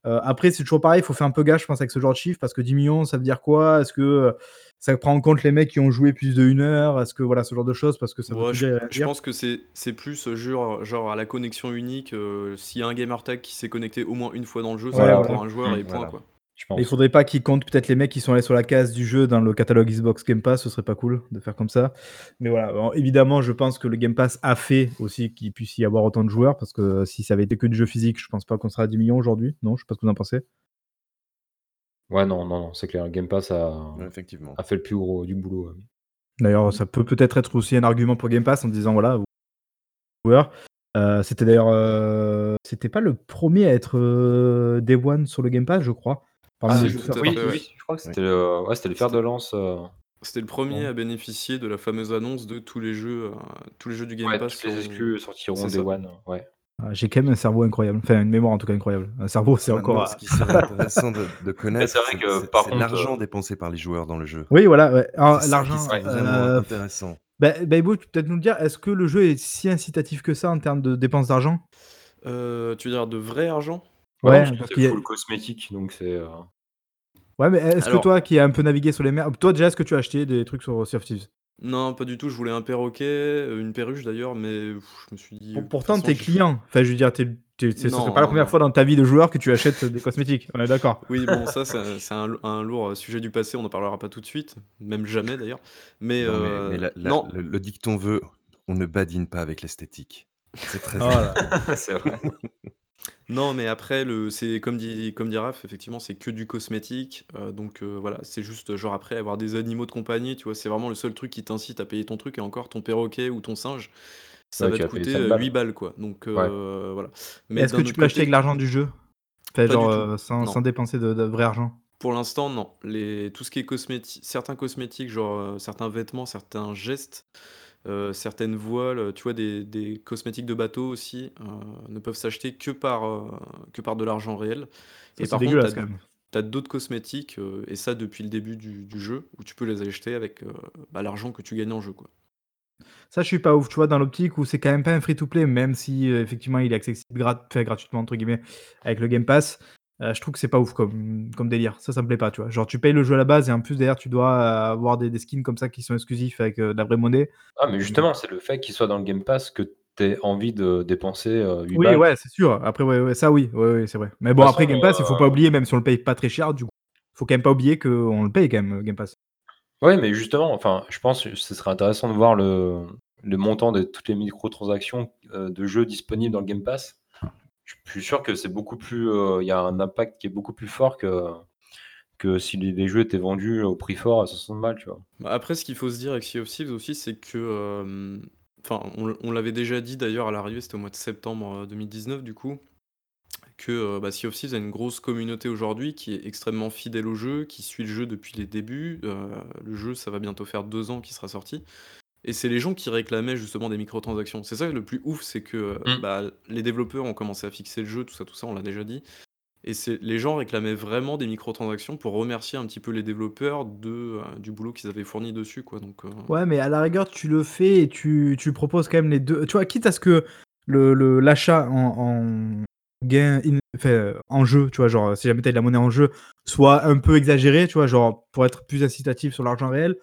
Euh, après, c'est toujours pareil, il faut faire un peu gaffe, je pense, avec ce genre de chiffre, parce que 10 millions, ça veut dire quoi? Est-ce que euh, ça prend en compte les mecs qui ont joué plus de une heure? Est-ce que voilà, ce genre de choses Parce que ça je, je pense que c'est plus genre, genre à la connexion unique. Euh, s'il y a un gamer tag qui s'est connecté au moins une fois dans le jeu, ça va pour un joueur et point. Quoi. Il faudrait pas qu'ils comptent peut-être les mecs qui sont allés sur la case du jeu dans le catalogue Xbox Game Pass, ce serait pas cool de faire comme ça. Mais voilà, évidemment, je pense que le Game Pass a fait aussi qu'il puisse y avoir autant de joueurs, parce que si ça avait été que du jeu physique, je pense pas qu'on sera à 10 millions aujourd'hui. Non, je sais pas ce que vous en pensez. Ouais, non, non, non, c'est clair. Game Pass a, Ouais, effectivement. a fait le plus gros du boulot. ouais. D'ailleurs, ça peut peut-être être aussi un argument pour Game Pass en disant voilà, vous- joueurs. Euh, c'était d'ailleurs, euh, c'était pas le premier à être euh, Day One sur le Game Pass, je crois. Parmi Ah, tout à. Oui, fait, oui, je crois que c'était le, ouais, c'était le fer de lance. euh, C'était le premier Ouais. à bénéficier de la fameuse annonce de tous les jeux, euh, tous les jeux du Game ouais, Pass. toutes les sont- exclus sortiront c'est ça. One. Ouais. Ah, J'ai quand même un cerveau incroyable, enfin une mémoire en tout cas incroyable. Un cerveau, c'est Maintenant, encore. ce qui serait intéressant de, de connaître, c'est vrai que, c'est- par c'est contre, l'argent euh, dépensé par les joueurs dans le jeu. Oui, voilà. ouais. Alors, C'est ça qui L'argent. serait euh, intéressant. bah, bah, Ibo, tu peux peut-être nous le dire. Est-ce que le jeu est si incitatif que ça en termes de dépenses d'argent? Euh, tu veux dire de vrai argent? Ouais, Ouais, parce qu'il y a- full cosmétique, donc c'est. euh, Ouais, mais est-ce que Alors- toi qui as un peu navigué sur les mers, toi déjà, est-ce que tu as acheté des trucs sur Sea of Thieves? Non, pas du tout. Je voulais un perroquet, euh, une perruche d'ailleurs, mais pff, je me suis dit. Pour- de Pourtant, t'es j'ai- client. Enfin, je veux dire, t'es, t'es- c'est- ce Non, serait pas la non, première non. fois dans ta vie de joueur que tu achètes des cosmétiques. On est d'accord. Oui, bon, ça, c'est c'est un, un lourd sujet du passé. On n'en parlera pas tout de suite, même jamais d'ailleurs. Mais, Non, mais- euh, mais la- la- non, Le, le dicton veut on ne badine pas avec l'esthétique. C'est très Oh là. c'est vrai. Non, mais après, le, c'est comme dit, comme dit Raph, effectivement, c'est que du cosmétique. euh, donc euh, voilà, c'est juste genre après avoir des animaux de compagnie, tu vois, c'est vraiment le seul truc qui t'incite à payer ton truc. Et encore, ton perroquet ou ton singe, ça Ouais, va tu te vas payer coûter 5 euh, balles. 8 balles, quoi. Donc euh, voilà. Mais Est-ce d'un que tu autre peux acheter côté, avec l'argent du jeu? Enfin, Pas genre du tout. euh, sans, Non. dépenser de, de vrai argent? Pour l'instant, non. Les, tout ce qui est cosmétique, certains cosmétiques, genre euh, certains vêtements, certains gestes, euh, certaines voiles, euh, tu vois, des, des cosmétiques de bateau aussi, euh, ne peuvent s'acheter que par, euh, que par de l'argent réel. Ça, Et c'est par contre, dégueulasse t'as- quand même. T'as d'autres cosmétiques, euh, et ça depuis le début du, du jeu, où tu peux les acheter avec euh, bah, l'argent que tu gagnes en jeu. Quoi. Ça, je suis pas ouf, tu vois, dans l'optique où c'est quand même pas un free-to-play, même si euh, effectivement il est accessible grat- gratuitement, entre guillemets, avec le Game Pass. Euh, je trouve que c'est pas ouf comme, comme délire. Ça, ça me plaît pas, tu vois. Genre, tu payes le jeu à la base et en plus, derrière, tu dois euh, avoir des, des skins comme ça qui sont exclusifs avec euh, de la vraie monnaie. Ah, mais justement, c'est le fait qu'il soit dans le Game Pass que tu aies envie de dépenser euh, 8 Oui, balles. ouais, c'est sûr. Après, ouais, ouais, ça, oui, ouais, ouais, c'est vrai. Mais bon, après, Game Pass, il faut euh, pas oublier, même si on le paye pas très cher, du coup, faut quand même pas oublier qu'on le paye quand même, Game Pass. Ouais, mais justement, enfin, je pense que ce serait intéressant de voir le, le montant de toutes les microtransactions euh, de jeux disponibles dans le Game Pass. Je suis sûr que c'est beaucoup plus. euh, Il y a un impact qui est beaucoup plus fort que, que si les, jeux étaient vendus au prix fort à 60 balles, tu vois. Bah, Après, ce qu'il faut se dire avec Sea of Thieves aussi, c'est que. euh, Enfin, on, l'avait déjà dit d'ailleurs à l'arrivée, c'était au mois de septembre euh, 2019 du coup, que euh, bah, Sea of Thieves a une grosse communauté aujourd'hui qui est extrêmement fidèle au jeu, qui suit le jeu depuis les débuts. Euh, le jeu, ça va bientôt faire deux ans qu'il sera sorti. Et c'est les gens qui réclamaient justement des microtransactions. C'est ça le plus ouf, c'est que euh, Mm. bah, les développeurs ont commencé à fixer le jeu, tout ça, tout ça, on l'a déjà dit. Et c'est les gens réclamaient vraiment des microtransactions pour remercier un petit peu les développeurs de, euh, du boulot qu'ils avaient fourni dessus, quoi. Donc, euh, Ouais, mais à la rigueur, tu le fais et tu, tu proposes quand même les deux. Tu vois, quitte à ce que le- le- l'achat en, en gain in- enfin, en jeu, tu vois, genre si jamais t'as de la monnaie en jeu, soit un peu exagéré, tu vois, genre pour être plus incitatif sur l'argent réel,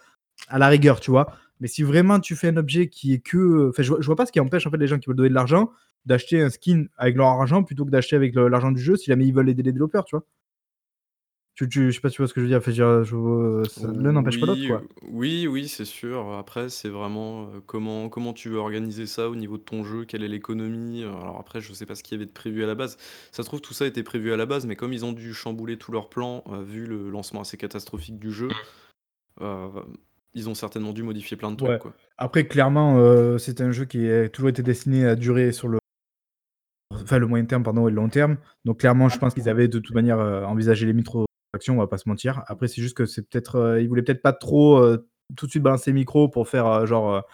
à la rigueur, tu vois. Mais si vraiment tu fais un objet qui est que. Enfin, je, vois- je vois pas ce qui empêche en fait les gens qui veulent donner de l'argent d'acheter un skin avec leur argent plutôt que d'acheter avec l'argent du jeu si jamais ils veulent aider les développeurs, tu vois. Tu, tu, je sais pas si tu vois ce que je veux dire. Enfin, je L'un n'empêche pas l'autre, oui, quoi. oui, oui, c'est sûr. Après, c'est vraiment euh, comment, comment tu veux organiser ça au niveau de ton jeu, quelle est l'économie. Euh, Alors après, je sais pas ce qu'il y avait de prévu à la base. Ça se trouve, tout ça était prévu à la base, mais comme ils ont dû chambouler tous leurs plans, euh, vu le lancement assez catastrophique du jeu, euh, ils ont certainement dû modifier plein de trucs, Ouais. quoi. Après, clairement, euh, c'est un jeu qui a toujours été destiné à durer sur le, enfin, le moyen terme pardon, et le long terme. Donc, clairement, je pense qu'ils avaient de toute manière euh, envisagé les micro-actions, on va pas se mentir. Après, c'est juste que c'est peut-être, euh, ils voulaient peut-être pas trop euh, tout de suite balancer les micros pour faire genre,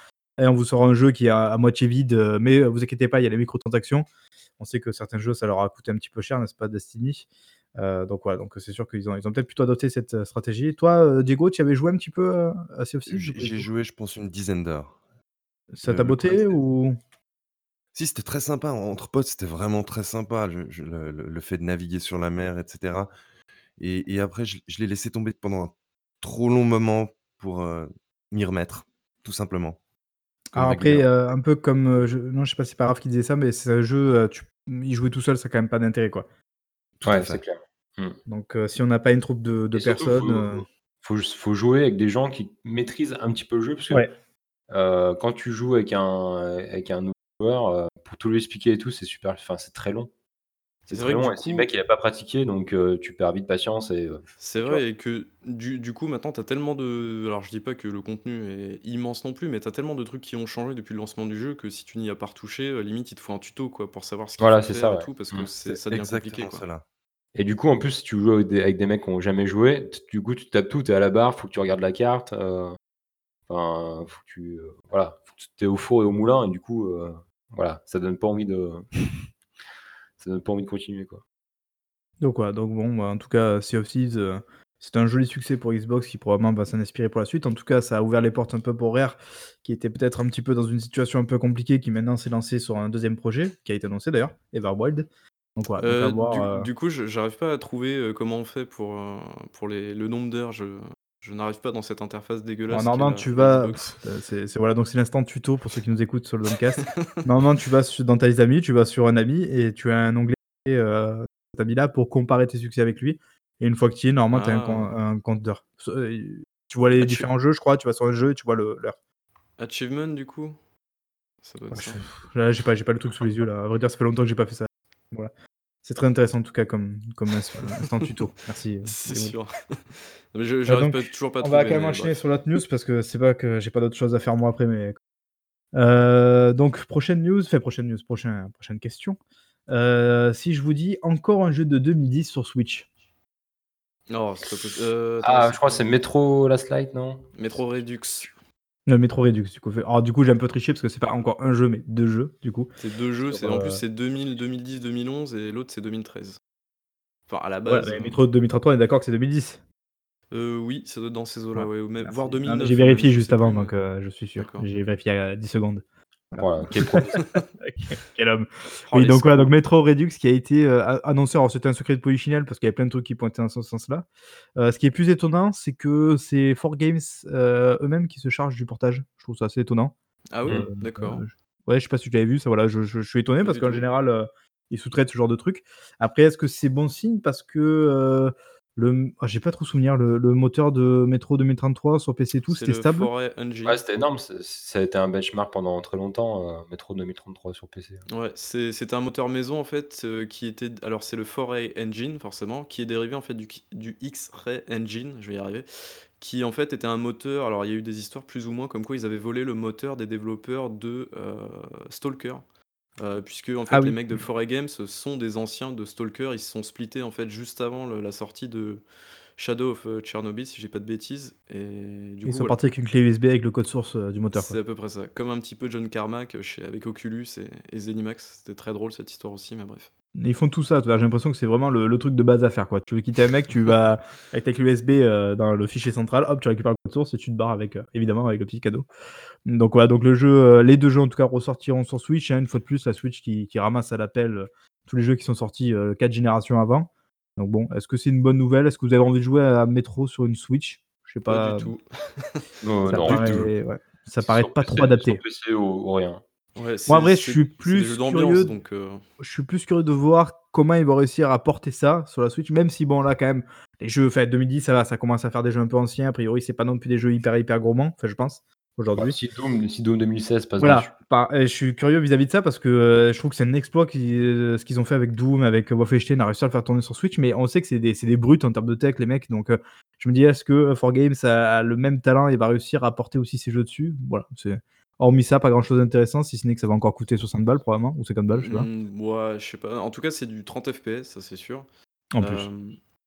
Eh, on vous sort un jeu qui est à, à moitié vide, mais vous inquiétez pas, il y a les microtransactions. On sait que certains jeux, ça leur a coûté un petit peu cher, n'est-ce pas, Destiny? Euh, donc voilà, donc c'est sûr qu'ils ont, ils ont peut-être plutôt adopté cette euh, stratégie. Toi, euh, Diego, tu y avais joué un petit peu euh, à Sea of J'ai joué, je pense, une dizaine d'heures. Ça t'a principe- ou? Si, c'était très sympa. Entre potes, c'était vraiment très sympa. je- je- le, fait de naviguer sur la mer, etc. Et, et après, je, je l'ai laissé tomber pendant un trop long moment pour euh, m'y remettre, tout simplement. Alors après, régulièrement. euh, un peu comme. euh, je... Non, je sais pas si c'est pas grave qui disait ça, mais c'est un jeu, euh, tu... y jouer tout seul, ça a quand même pas d'intérêt, quoi. Tout Ouais, c'est clair. Donc euh, si on n'a pas une troupe de, surtout, personnes. faut, euh, faut, faut jouer avec des gens qui maîtrisent un petit peu le jeu, parce que Ouais. euh, quand tu joues avec un, avec un nouveau joueur, pour tout lui expliquer et tout, c'est super, enfin, c'est très long. C'est vrai que long du et si le coup mec il a pas pratiqué, donc heu, tu perds vite patience et heu, c'est tu vois? vrai et que du du coup maintenant tu as tellement de alors je dis pas que le contenu est immense non plus, mais tu as tellement de trucs qui ont changé depuis le lancement du jeu que si tu n'y as pas retouché, heu, limite il te faut un tuto quoi pour savoir ce qu'il Voilà, faut c'est faire ça, et ouais. tout parce que Mmh. c'est C'est ça devient compliqué exactement quoi. cela. Et du coup, en plus, si tu joues avec des avec des mecs qui ont jamais joué, t du coup, tu tapes tout, tu es à la barre, faut que tu regardes la carte, enfin, faut que tu, voilà, faut que tu es au four et au moulin et du coup, voilà, ça donne pas envie de ça donne pas envie de continuer, quoi. Donc voilà, donc bon, bah, en tout cas, Sea of Thieves, heu, c'est un joli succès pour Xbox qui probablement va s'en inspirer pour la suite. En tout cas, ça a ouvert les portes un peu pour Rare, qui était peut-être un petit peu dans une situation un peu compliquée, qui maintenant s'est lancé sur un deuxième projet, qui a été annoncé d'ailleurs, Everwild. Donc à Heu, voir, du coup, je j'arrive pas à trouver, comment on fait pour, les le nombre d'heures. Je je n'arrive pas dans cette interface dégueulasse normalement tu vas heu, c'est voilà, donc c'est l'instant tuto pour ceux qui nous écoutent sur le Downcast. Normalement, tu vas dans tes amis, tu vas sur un ami et tu as un onglet, cet ami-là pour comparer tes succès avec lui et une fois que tu y es, normalement, tu as un Ah! un compteur. Heu, tu vois les différents jeux, je crois, tu vas sur un jeu et tu vois l'heure. Achievement du coup? Ça doit être Ouais, ça. je là, j'ai pas pas le truc sous les yeux là. À vrai dire, ça fait longtemps que j'ai pas fait ça. Voilà. C'est très intéressant en tout cas comme comme ins instant tuto. Merci, heu, C'est sûr. Non mais je donc pas toujours pas à on va quand même enchaîner bref. sur l'autre news parce que c'est pas que j'ai pas d'autres choses à faire moi après, mais heu, donc prochaine news, enfin prochaine news, prochain prochaine question. Si je vous dis encore un jeu de 2010 sur Switch? C'est pas attends, Ah, je crois que c'est Metro Last Light, non? Metro Redux. Le Metro Redux du coup fait alors du coup, j'ai un peu triché parce que c'est pas encore un jeu, mais 2 jeux du coup C'est 2 jeux, c'est en plus heu c'est 2000-2010-2011 et l'autre c'est 2013. Enfin à la Ouais, base, mais heu Metro 2033, on est d'accord que c'est 2010? Heu, oui, ça doit être dans ces eaux-là, Voilà, ouais, ou même voire merci. Non mais 2009, j'ai vérifié juste avant mais donc heu, je suis sûr. J'ai vérifié il y a 10 secondes. Voilà. Quel. Quel homme. Oh Oui donc voilà, donc. Metro Redux qui a été, heu, a annoncé, alors c'était un secret de polichinelle parce qu'il y avait plein de trucs qui pointaient dans ce sens-là. Heu, ce qui est plus étonnant, c'est que c'est 4Games, heu, eux-mêmes qui se chargent du portage. Je trouve ça assez étonnant. Ah oui? D'accord. ouais, je sais pas si tu l'avais vu ça, voilà, je je je suis étonné parce qu'en général, ils sous-traitent ce genre de trucs. Après, est-ce que c'est bon signe parce que, le ah j'ai pas trop souvenir, le le moteur de Metro 2033 sur PC et tout, c'était le stable? Foray Ouais, Engine. c'était énorme, ça a été un benchmark pendant très longtemps, heu, Metro 2033 sur PC. Ouais, c'est c'était un moteur maison en fait, heu, qui était alors c'est le Foray Engine forcément, qui est dérivé en fait du du X-Ray Engine, je vais y arriver, qui en fait était un moteur alors il y a eu des histoires plus ou moins comme quoi ils avaient volé le moteur des développeurs de, heu, Stalker. Heu, puisque en Ah fait les oui. mecs de Foray Games sont des anciens de Stalker, ils se sont splittés en fait juste avant le la sortie de Shadow of, heu, Chernobyl si j'ai pas de bêtises et du Ils coup sont voilà. partis avec une clé USB avec le code source, heu, du moteur quoi. C'est à peu près ça. Comme un petit peu John Carmack, chez avec Oculus et et ZeniMax. C'était très drôle cette histoire aussi, mais bref. Ils font tout ça, tu vois? J'ai l'impression que c'est vraiment le le truc de base à faire, quoi. Tu veux quitter un mec, tu vas avec ta clé USB, heu, dans le fichier central, hop, tu récupères le code source et tu te barres avec, heu, évidemment avec le petit cadeau. Donc voilà, donc le jeu, heu, les 2 jeux en tout cas ressortiront sur Switch, hein, une fois de plus la Switch qui qui ramasse à l'appel, heu, tous les jeux qui sont sortis, heu, 4 générations avant. Donc bon, est-ce que c'est une bonne nouvelle? Est-ce que vous avez envie de jouer à Metro sur une Switch? Je sais Pas du pas, tout. Heu, ça non. Du tout. paraît ouais, ça paraît pas trop PC adapté. PC ou ou rien. Ouais, Moi, en vrai, je suis plus curieux donc je suis plus curieux de voir comment ils vont réussir à porter ça sur la Switch, même si bon là quand même, les jeux enfin 2010 ça va, ça commence à faire des jeux un peu anciens, a priori c'est pas non plus des jeux hyper, hyper gourmands, enfin je pense, Aujourd'hui. si Doom si Doom 2016 passe. Voilà, je suis curieux vis-à-vis de ça parce que, heu, je trouve que c'est un exploit qui, heu, ce qu'ils ont fait avec Doom, avec Wolfenstein, à réussir à le faire tourner sur Switch, mais on sait que c'est des c'est des brutes en termes de tech les mecs, donc heu, je me dis: «Est-ce que 4Games a a le même talent et va réussir à porter aussi ses jeux dessus?» Voilà, c'est hormis ça, pas grand chose d'intéressant, si ce n'est que ça va encore coûter 60 balles probablement ou 50 balles, je sais pas. Mmh, ouais, je sais pas. En tout cas, c'est du 30 FPS, ça c'est sûr. En plus.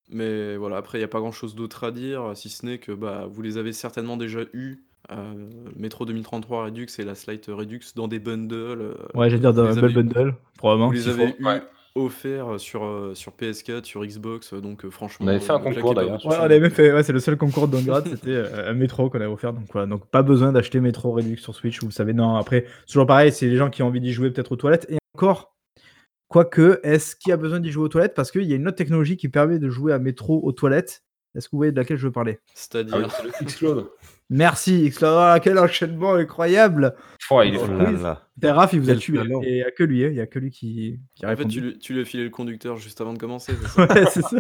Mais voilà, après il y a pas grand chose d'autre à dire, si ce n'est que, bah, vous les avez certainement déjà eus, heu, Metro 2033 Redux et Last Light Redux dans des bundles, heu, Ouais, j'allais dire vous dans les avez Bundle, vous probablement, les s'il avez. Ouais. eu offerts sur, heu, sur PS4, sur Xbox, donc heu, On franchement, avait fait un concours d'ailleurs Ouais, on avait fait ouais, c'est le seul concours de grade, c'était, un Metro qu'on avait offert, donc voilà, donc pas besoin d'acheter Metro Redux sur Switch, vous le savez. Non, après, toujours pareil, c'est les gens qui ont envie d'y jouer peut-être aux toilettes et encore, quoique, est-ce qu'il y a besoin d'y jouer aux toilettes? Parce qu'il y a une autre technologie qui permet de jouer à Metro aux toilettes. Est-ce que vous voyez de laquelle je veux parler? Ah oui, C'est-à-dire? c'est le xCloud. Merci, xCloud, oh quel enchaînement incroyable! Oh, il est Oh là là, il vous a tué, il y a que lui, hein, il y a que lui qui qui a En fait, tu répondu. lui tu lui as filé le conducteur juste avant de commencer, ça? Ouais, c'est ça.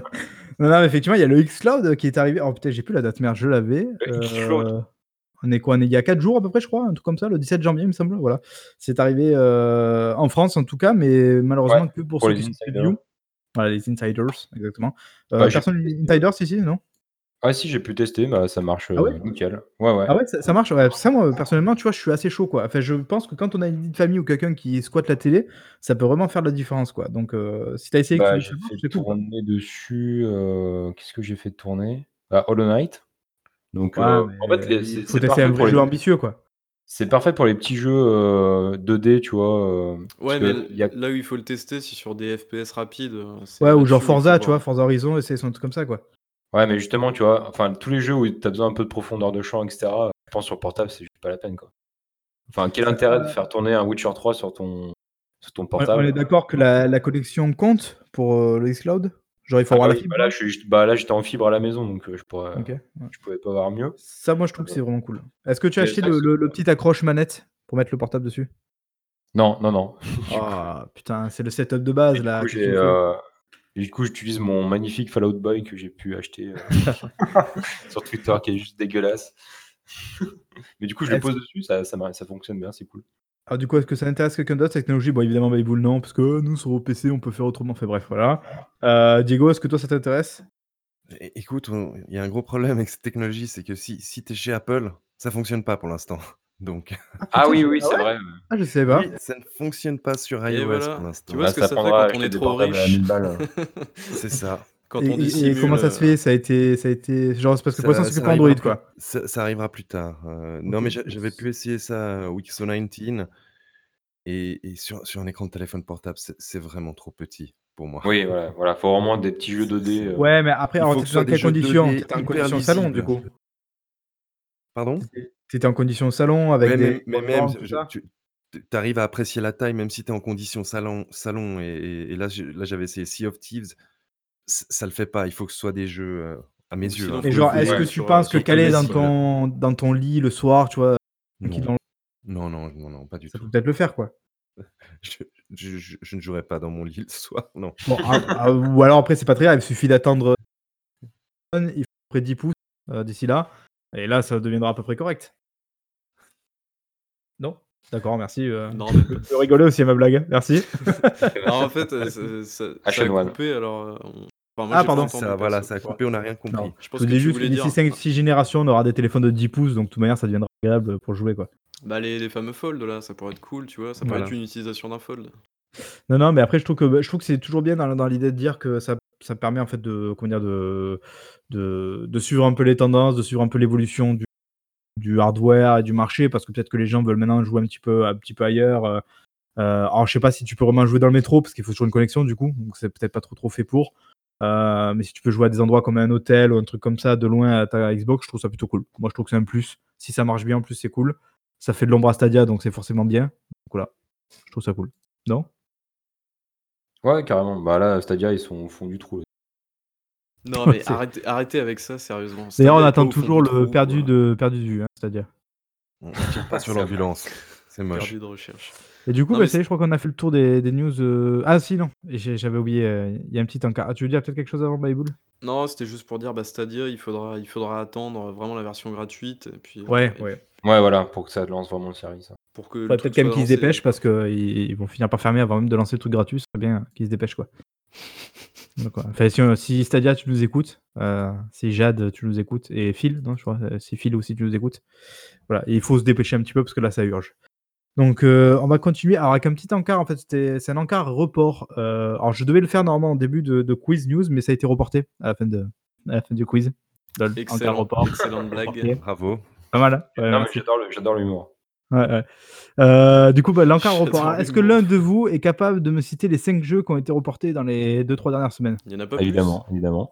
Non, non, mais effectivement, il y a le xCloud qui est arrivé oh putain, j'ai plus la date, merde, je l'avais, heu, on est quoi? On est il y a 4 jours à peu près, je crois, un truc comme ça, le 17 janvier, il me semble, voilà. C'est arrivé, heu, en France en tout cas, mais Ouais, malheureusement que pour pour ceux les qui sont. Voilà, les insiders, exactement. Euh, Bah, personne insiders ici, non? Ah si, j'ai pu tester, bah, ça marche Ah ouais euh, nickel. Ouais, ouais. Ah ouais, ça, ça marche. Ouais. Ça, moi, personnellement, tu vois, je suis assez chaud, quoi. Enfin, je pense que quand on a une vie de famille ou quelqu'un qui squatte la télé, ça peut vraiment faire de la différence, quoi. Donc, euh, si t'as essayé Bah, que j'ai tu fait c'est cool. quoi. tourner dessus. euh, Qu'est-ce que j'ai fait tourner? Bah, Hollow Knight. Donc, Ouais, euh, mais en fait, les- il c'est faut c'est tester parfait un pour vrai les jeu ambitieux, quoi. C'est parfait pour les petits jeux euh, 2D, tu vois. euh, Ouais, mais que il y a- là où il faut le tester, c'est sur des FPS rapides. euh, c'est Ouais, ou là-dessus genre où il Forza, tu vois, voir. Forza Horizon, et c'est son truc comme ça, quoi. Ouais, mais justement, tu vois, enfin, tous les jeux où tu as besoin un peu de profondeur de champ, etc., je pense sur portable, c'est juste pas la peine, quoi. Enfin, quel intérêt de faire tourner un Witcher 3 sur ton, sur ton On- portable? On est d'accord que la, la connexion compte pour euh, le xCloud? Genre, il faut Ah avoir bah la fibre? bah là, je suis juste- bah là, j'étais en fibre à la maison, donc euh, je, pourrais, ouais. je pouvais pas avoir mieux. Ça, moi, je trouve que c'est vraiment cool. Est-ce que tu as acheté le, le- le petit accroche manette pour mettre le portable dessus? Non, non, non. Ah, putain, c'est le setup de base, là. coup, euh, et du coup, j'utilise mon magnifique Fallout Boy que j'ai pu acheter euh, sur Twitter, qui est juste dégueulasse. Mais du coup, je le pose dessus, ça, ça, m'a- ça fonctionne bien, c'est cool. Alors, du coup, est-ce que ça intéresse quelqu'un d'autre, cette technologie Bon, évidemment, Bayboul, non, parce que euh, nous, sur vos PC, on peut faire autrement. Enfin, bref, voilà. Euh, Diego, est-ce que toi, ça t'intéresse? Écoute, il y a un gros problème avec cette technologie, c'est que si, si tu es chez Apple, ça fonctionne pas pour l'instant. Donc, Ah oui, oui, ah c'est ouais vrai. Ah, je sais pas. oui, ça ne fonctionne pas sur Et iOS voilà. pour l'instant. Tu vois Bah, ce que ça ça fait prendra à quand on acheter est des trop portables à riche? 1000 balles. C'est ça. Quand Et, on et- et dissimule. comment ça se euh, fait? Ça a été, ça a été, genre, c'est parce que pour Ça- l'instant, c'est que ça pour arrivera Android, plus- quoi. Ça, ça arrivera plus tard. Euh, Non, mais j'a- j'avais pu essayer ça euh, Wixo 19 et, et sur, sur un écran de téléphone portable, c'est c'est vraiment trop petit pour moi. Oui, voilà, voilà, faut vraiment des petits jeux 2D. euh. Ouais, mais après, Il alors, faut que t'étais ce soit dans des quelles jeux 2D conditions T'étais en hyper condition salon, du lisibles. coup Pardon? T'étais en condition salon avec Ouais, des. mais, mais même, je- ça? tu arrives à apprécier la taille, même si tu es en condition salon. salon et, et- et là, j'avais essayé Sea of Thieves. Ça le fait pas. Il faut que ce soit des jeux, euh, à mes yeux. hein. Et genre, est-ce que tu sur, penses euh, que caler dans ton, dans ton lit le soir, tu vois, Non. non, non, non, non, pas du ça tout. peut peut-être le faire, quoi. Je, je- je- je ne jouerai pas dans mon lit le soir. Non. Bon, ah, ah, ou alors après, c'est pas très grave, il suffit d'attendre. Il faut près de 10 pouces euh, d'ici là. Et là, ça deviendra à peu près correct. Non? D'accord, merci. euh. Non, pas. Je rigoler aussi à ma blague, merci. Non, en fait, euh, ça, ça- ça Action a coupé, alors. euh, on- enfin, moi, Ah, pardon. Ça, voilà, ça a coupé, on n'a rien compris. Non. Je pense Je que juste que d'ici dire. 5-6 générations, on aura des téléphones de 10 pouces, donc de toute manière, ça deviendra agréable pour jouer, quoi. Bah, les, les fameux folds, là, ça pourrait être cool, tu vois. Ça pourrait Voilà. être une utilisation d'un fold. Non, non, mais après, je trouve que, je trouve que c'est toujours bien dans, dans l'idée de dire que ça, ça permet en fait de, comment dire, de, de, suivre un peu les tendances, de suivre un peu l'évolution du, du hardware et du marché, parce que peut-être que les gens veulent maintenant jouer un petit peu, un petit peu ailleurs. euh, euh, alors, je sais pas si tu peux vraiment jouer dans le métro, parce qu'il faut toujours une connexion, du coup, donc c'est peut-être pas trop trop fait pour. Euh, mais si tu peux jouer à des endroits comme un hôtel ou un truc comme ça, de loin à ta Xbox, je trouve ça plutôt cool. Moi, je trouve que c'est un plus. Si ça marche bien, en plus, c'est cool. Ça fait de l'ombre à Stadia, donc c'est forcément bien. Donc voilà, je trouve ça cool. Non? Ouais, carrément. Bah là, Stadia, ils sont au fond du trou. là. Non, mais C'est- arrêtez, arrêtez avec ça, sérieusement. D'ailleurs, on Stadia est pas attend au fond toujours du le trou, perdu de, perdu de vue, hein, c'est-à-dire. On ne tire pas sur l'ambulance. C'est moche. Perdu de recherche. Et du coup, Non, bah, mais ça y est, je crois qu'on a fait le tour des, des news. euh, Ah, si, non, j'ai- j'avais oublié, euh, il y a un petit encart. Ah, tu veux dire peut-être quelque chose avant Bayboul Non, c'était juste pour dire, bah, Stadia, il faudra, il faudra attendre vraiment la version gratuite. Et puis, euh, Ouais, et ouais. Ouais, voilà, pour que ça lance vraiment le service. hein. Pour que le Faudrait truc peut-être quand même soit qu'ils se lancé. dépêchent parce qu'ils ils vont finir par fermer avant même de lancer le truc gratuit. Ce serait bien qu'ils se dépêchent, quoi. Donc, voilà. Enfin, si, euh, si Stadia, tu nous écoutes, euh, si Jade, tu nous écoutes, et Phil, non, je crois, euh, si Phil aussi, tu nous écoutes. Voilà, et il faut se dépêcher un petit peu parce que là, ça urge. Donc, euh, on va continuer. Alors, avec un petit encart, en fait, c'est un encart report. Euh, alors, je devais le faire normalement en début de, de quiz news, mais ça a été reporté à la fin, de, à la fin du quiz. Lol, encart Excellent, report. excellente blague. Bravo. Pas mal, hein Ouais, non, mais merci. j'adore le- j'adore l'humour. Ouais, ouais. Euh, du coup, bah, l'encart report. Est-ce que l'un de vous est capable de me citer les 5 jeux qui ont été reportés dans les 2-3 dernières semaines? Il y en a pas Évidemment, évidemment.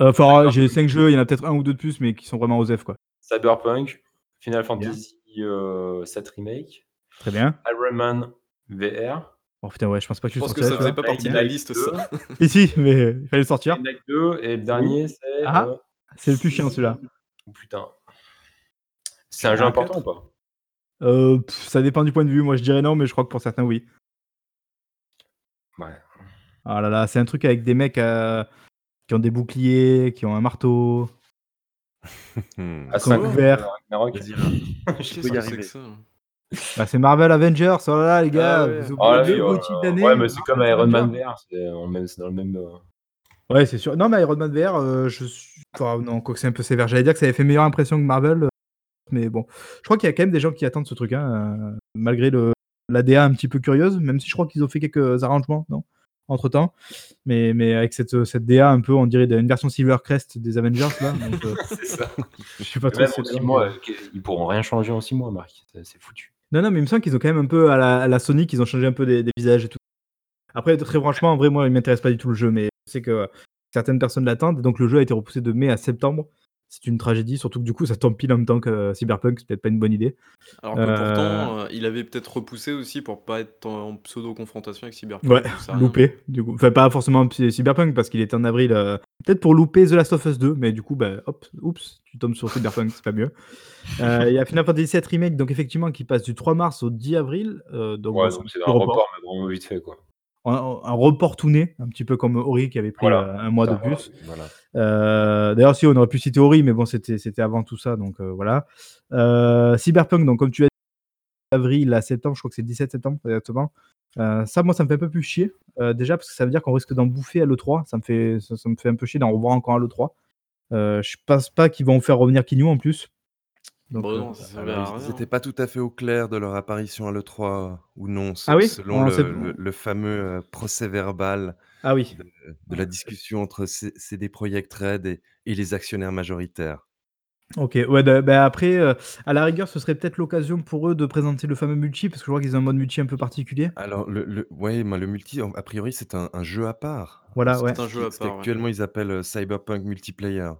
Euh, Enfin, j'ai 5 jeux, il y en a peut-être un ou deux de plus, mais qui sont vraiment aux F, quoi. Cyberpunk, Final Fantasy euh, 7 Remake, Très bien. Iron Man VR, Oh putain, ouais, je pense pas que tu Je pense que ça faisait pas partie de la liste, ça. Ici, mais il fallait le sortir. Dying Light 2, et le dernier, c'est. Ah. euh, C'est le plus chiant, celui-là. oh, putain. C'est un jeu important ou pas? Euh, pff, ça dépend du point de vue. Moi, je dirais non, mais je crois que pour certains, oui. Ouais. Ah là là, c'est un truc avec des mecs euh, qui ont des boucliers, qui ont un marteau. À Comme 5 ouvert. Ragnarok. Vas-y, Je Qu'est-ce sais peux y que pas. c'est arriver. que ça Bah, c'est Marvel Avengers, oh là là, les gars, Ah ouais. vous Ah, ouais, mais c'est comme Iron Man. VR, c'est dans le même, c'est dans le même. euh, Ouais, c'est sûr. Non, mais Iron Man VR, euh, je suis. enfin, non, quoi que c'est un peu sévère. J'allais dire que ça avait fait meilleure impression que Marvel, euh, mais bon. Je crois qu'il y a quand même des gens qui attendent ce truc, hein, euh, malgré le la DA un petit peu curieuse, même si je crois qu'ils ont fait quelques arrangements, non? Entre temps. Mais, mais avec cette, cette DA un peu, on dirait une version Silvercrest des Avengers, là. Donc, euh, ça. je sais pas trop bien. mois, euh, ils pourront rien changer en 6 mois, Marc. C'est foutu. Non, non, mais il me semble qu'ils ont quand même un peu, à la, à la Sonic, ils ont changé un peu des, des visages et tout. Après, très franchement, en vrai, moi, il m'intéresse pas du tout le jeu, mais je sais que certaines personnes l'attendent. Donc, le jeu a été repoussé de mai à septembre. C'est une tragédie, surtout que du coup, ça tombe pile en même temps que euh, Cyberpunk, c'est peut-être pas une bonne idée. Alors que Euh, pourtant, euh, il avait peut-être repoussé aussi pour pas être en, en pseudo-confrontation avec Cyberpunk. Ouais, loupé, du coup. Enfin, pas forcément Cy- Cyberpunk, parce qu'il était en avril. euh, Peut-être pour louper The Last of Us 2, mais du coup, bah, hop, oups, tu tombes sur Cyberpunk, c'est pas mieux. Euh, Il y a Final Fantasy VII Remake, donc effectivement, qui passe du 3 mars au 10 avril. euh, donc, Ouais, donc c'est un un report. report, mais vraiment vite fait, quoi. Un, un report tout né, un petit peu comme Ori qui avait pris Voilà. euh, un mois de plus. Voilà. Euh, D'ailleurs, si on aurait pu citer Ori, mais bon, c'était c'était avant tout ça, donc euh, voilà. Euh, Cyberpunk, donc comme tu as dit, avril à septembre, je crois que c'est 17 septembre exactement. Euh, ça, moi, ça me fait un peu plus chier. euh, déjà, parce que ça veut dire qu'on risque d'en bouffer à l'E3. Ça me fait, ça, ça me fait un peu chier d'en revoir encore à l'E3. Euh, je pense pas qu'ils vont faire revenir Kinyu en plus. Donc, Bon, euh, non, ça servait Alors, à ils rien. n'étaient pas tout à fait au clair de leur apparition à l'E3 ou non, se- Ah oui? selon On le, sait- le- le fameux euh, procès verbal Ah oui. de, de la discussion entre C- CD Projekt Red et, et les actionnaires majoritaires. Ok, ouais, bah, bah, après, euh, à la rigueur, ce serait peut-être l'occasion pour eux de présenter le fameux multi, parce que je vois qu'ils ont un mode multi un peu particulier. Alors, le, le, ouais, mais le multi, en- a priori, c'est un, un jeu à part. Voilà, Ce ouais. C'est un jeu à ce part. ouais. qu'actuellement ils appellent Cyberpunk Multiplayer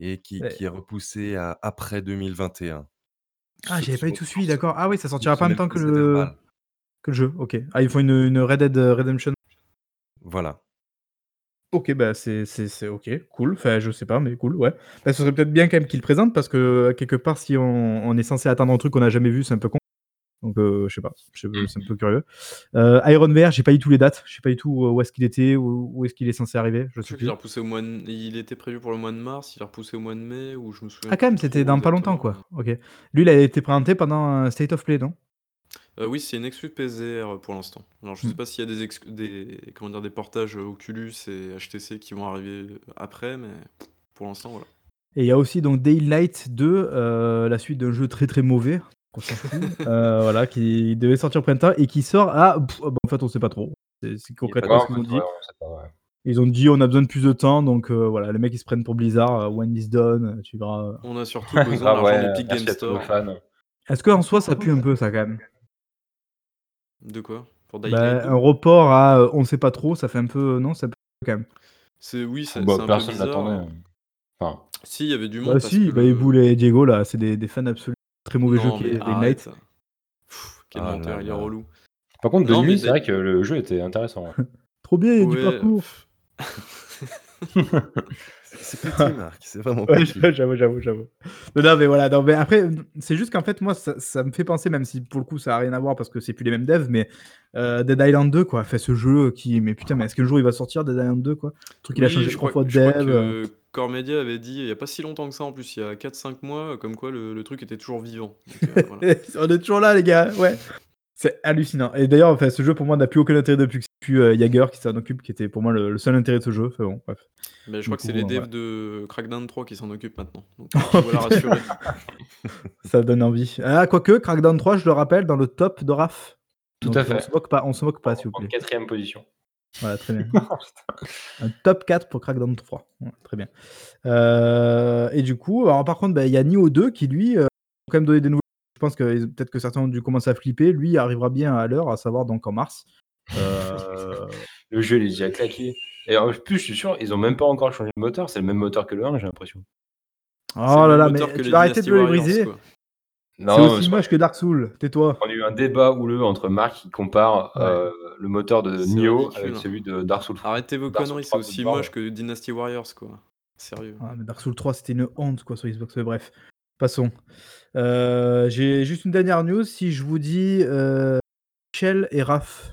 et qui, Ouais. qui est repoussé à après 2021. Ah, Ce- j'avais pas du tout suivi, d'accord. Ah oui, ça sortira pas en même temps que le, que le jeu. Ok. Ah, ils font une, une Red Dead euh, Redemption. Voilà. Ok, bah c'est c'est- c'est ok, cool. Enfin, je sais pas, mais cool, ouais. Bah, ce serait peut-être bien quand même qu'ils le présentent parce que quelque part, si on, on est censé attendre un truc qu'on n'a jamais vu, c'est un peu con. Donc, euh, je sais pas, sais- c'est un peu curieux. Euh, Iron VR, j'ai pas eu tous les dates, je sais pas du tout euh, où est-ce qu'il était, où, où est-ce qu'il est censé arriver, je sais sais plus. a repoussé au mois de... Il était prévu pour le mois de mars, il a repoussé au mois de mai, ou je me souviens Ah, quand même, c'était dans pas longtemps, quoi. Ok. Lui, il a été présenté pendant un State of Play, non? Euh, oui, c'est une exclue PSVR pour l'instant. Alors, je sais Hmm. pas s'il y a des, ex- des, comment dire, des portages Oculus et HTC qui vont arriver après, mais pour l'instant, voilà. Et il y a aussi donc Daylight 2, euh, la suite d'un jeu très très mauvais, qu'on s'en fout, euh, voilà, qui devait sortir au printemps et qui sort à. pff, bah, en fait, on sait pas trop. C'est concrètement ce qu'ils ont ouais, dit. on sait pas, ouais. Ils ont dit on a besoin de plus de temps, donc euh, voilà, les mecs ils se prennent pour Blizzard, euh, when is done, tu verras. euh. On a surtout besoin de Grave, l'argent ouais, d'Epic Game Store. fans. Est-ce qu'en soi ça pue un peu ça quand même? De quoi? Pour Bah, Daylight 2 Un report à euh, on sait pas trop, ça fait un peu. Non, ça pue quand même. C'est oui, c'est Bah, c'est un peu personne bizarre. l'attendait. Enfin, Si, il y avait du monde. Bah parce si, que bah, le- et vous les Diego là, c'est des, des fans absolus. Très mauvais jeu qui est. Pff, quel Ah menteur, il est relou. par contre, de nuit, c'est vrai que le jeu était intéressant. ouais. Trop bien, il y a du Ouais, parcours. C'est petit, Marc. C'est vraiment Ouais, j'avoue, j'avoue, j'avoue. Non, mais voilà. Non, mais après, c'est juste qu'en fait, moi, ça, ça me fait penser, même si pour le coup, ça a rien à voir parce que c'est plus les mêmes devs, mais euh, Dead Island 2, quoi. Fait ce jeu qui. Mais putain, mais est-ce qu'un jour il va sortir Dead Island 2, quoi? Le truc, il a changé je trois crois, fois de je crois dev. Euh. Core Media avait dit il n'y a pas si longtemps que ça, en plus, il y a 4-5 mois, comme quoi le, le truc était toujours vivant. Donc, euh, voilà. On est toujours là, les gars. Ouais. C'est hallucinant. Et d'ailleurs, enfin, ce jeu, pour moi, n'a plus aucun intérêt depuis que c'est plus euh, Jagger qui s'en occupe, qui était pour moi le, le seul intérêt de ce jeu. Enfin, bon, bref. Mais je Du crois que c'est les euh, devs de Crackdown 3 qui s'en occupent maintenant. Donc, voilà, rassuré. Ça donne envie. Ah, quoique, Crackdown 3, je le rappelle, dans le top de RAF. Tout Donc, à On fait. se moque pas, on se moque pas, s'il vous En plaît. quatrième position. Voilà, très bien. Un top 4 pour Crackdown 3. Ouais, très bien. Euh, et du coup, alors par contre, bah, il y a Nioh 2 qui, lui, euh, a quand même donné des nouvelles. Je pense que peut-être que certains ont dû commencer à flipper. Lui arrivera bien à l'heure, à savoir donc en mars. Euh, Le jeu, il est déjà claqué. Et en plus, je suis sûr, ils ont même pas encore changé de moteur. C'est le même moteur que le 1, j'ai l'impression. Oh le là là, mais tu vas arrêter de Warriors, briser. quoi. C'est aussi moche que Dark Souls. Tais-toi. on a eu un débat houleux entre Marc qui compare Ouais. euh, le moteur de Nioh avec celui de Dark Souls. Arrêtez vos Dark conneries, c'est 3, aussi moche que Dynasty Warriors, quoi. Sérieux. Ah, mais Dark Souls 3, c'était une honte quoi sur Xbox. Mais bref, passons. Euh, J'ai juste une dernière news. Si je vous dis euh, Michel et Raph.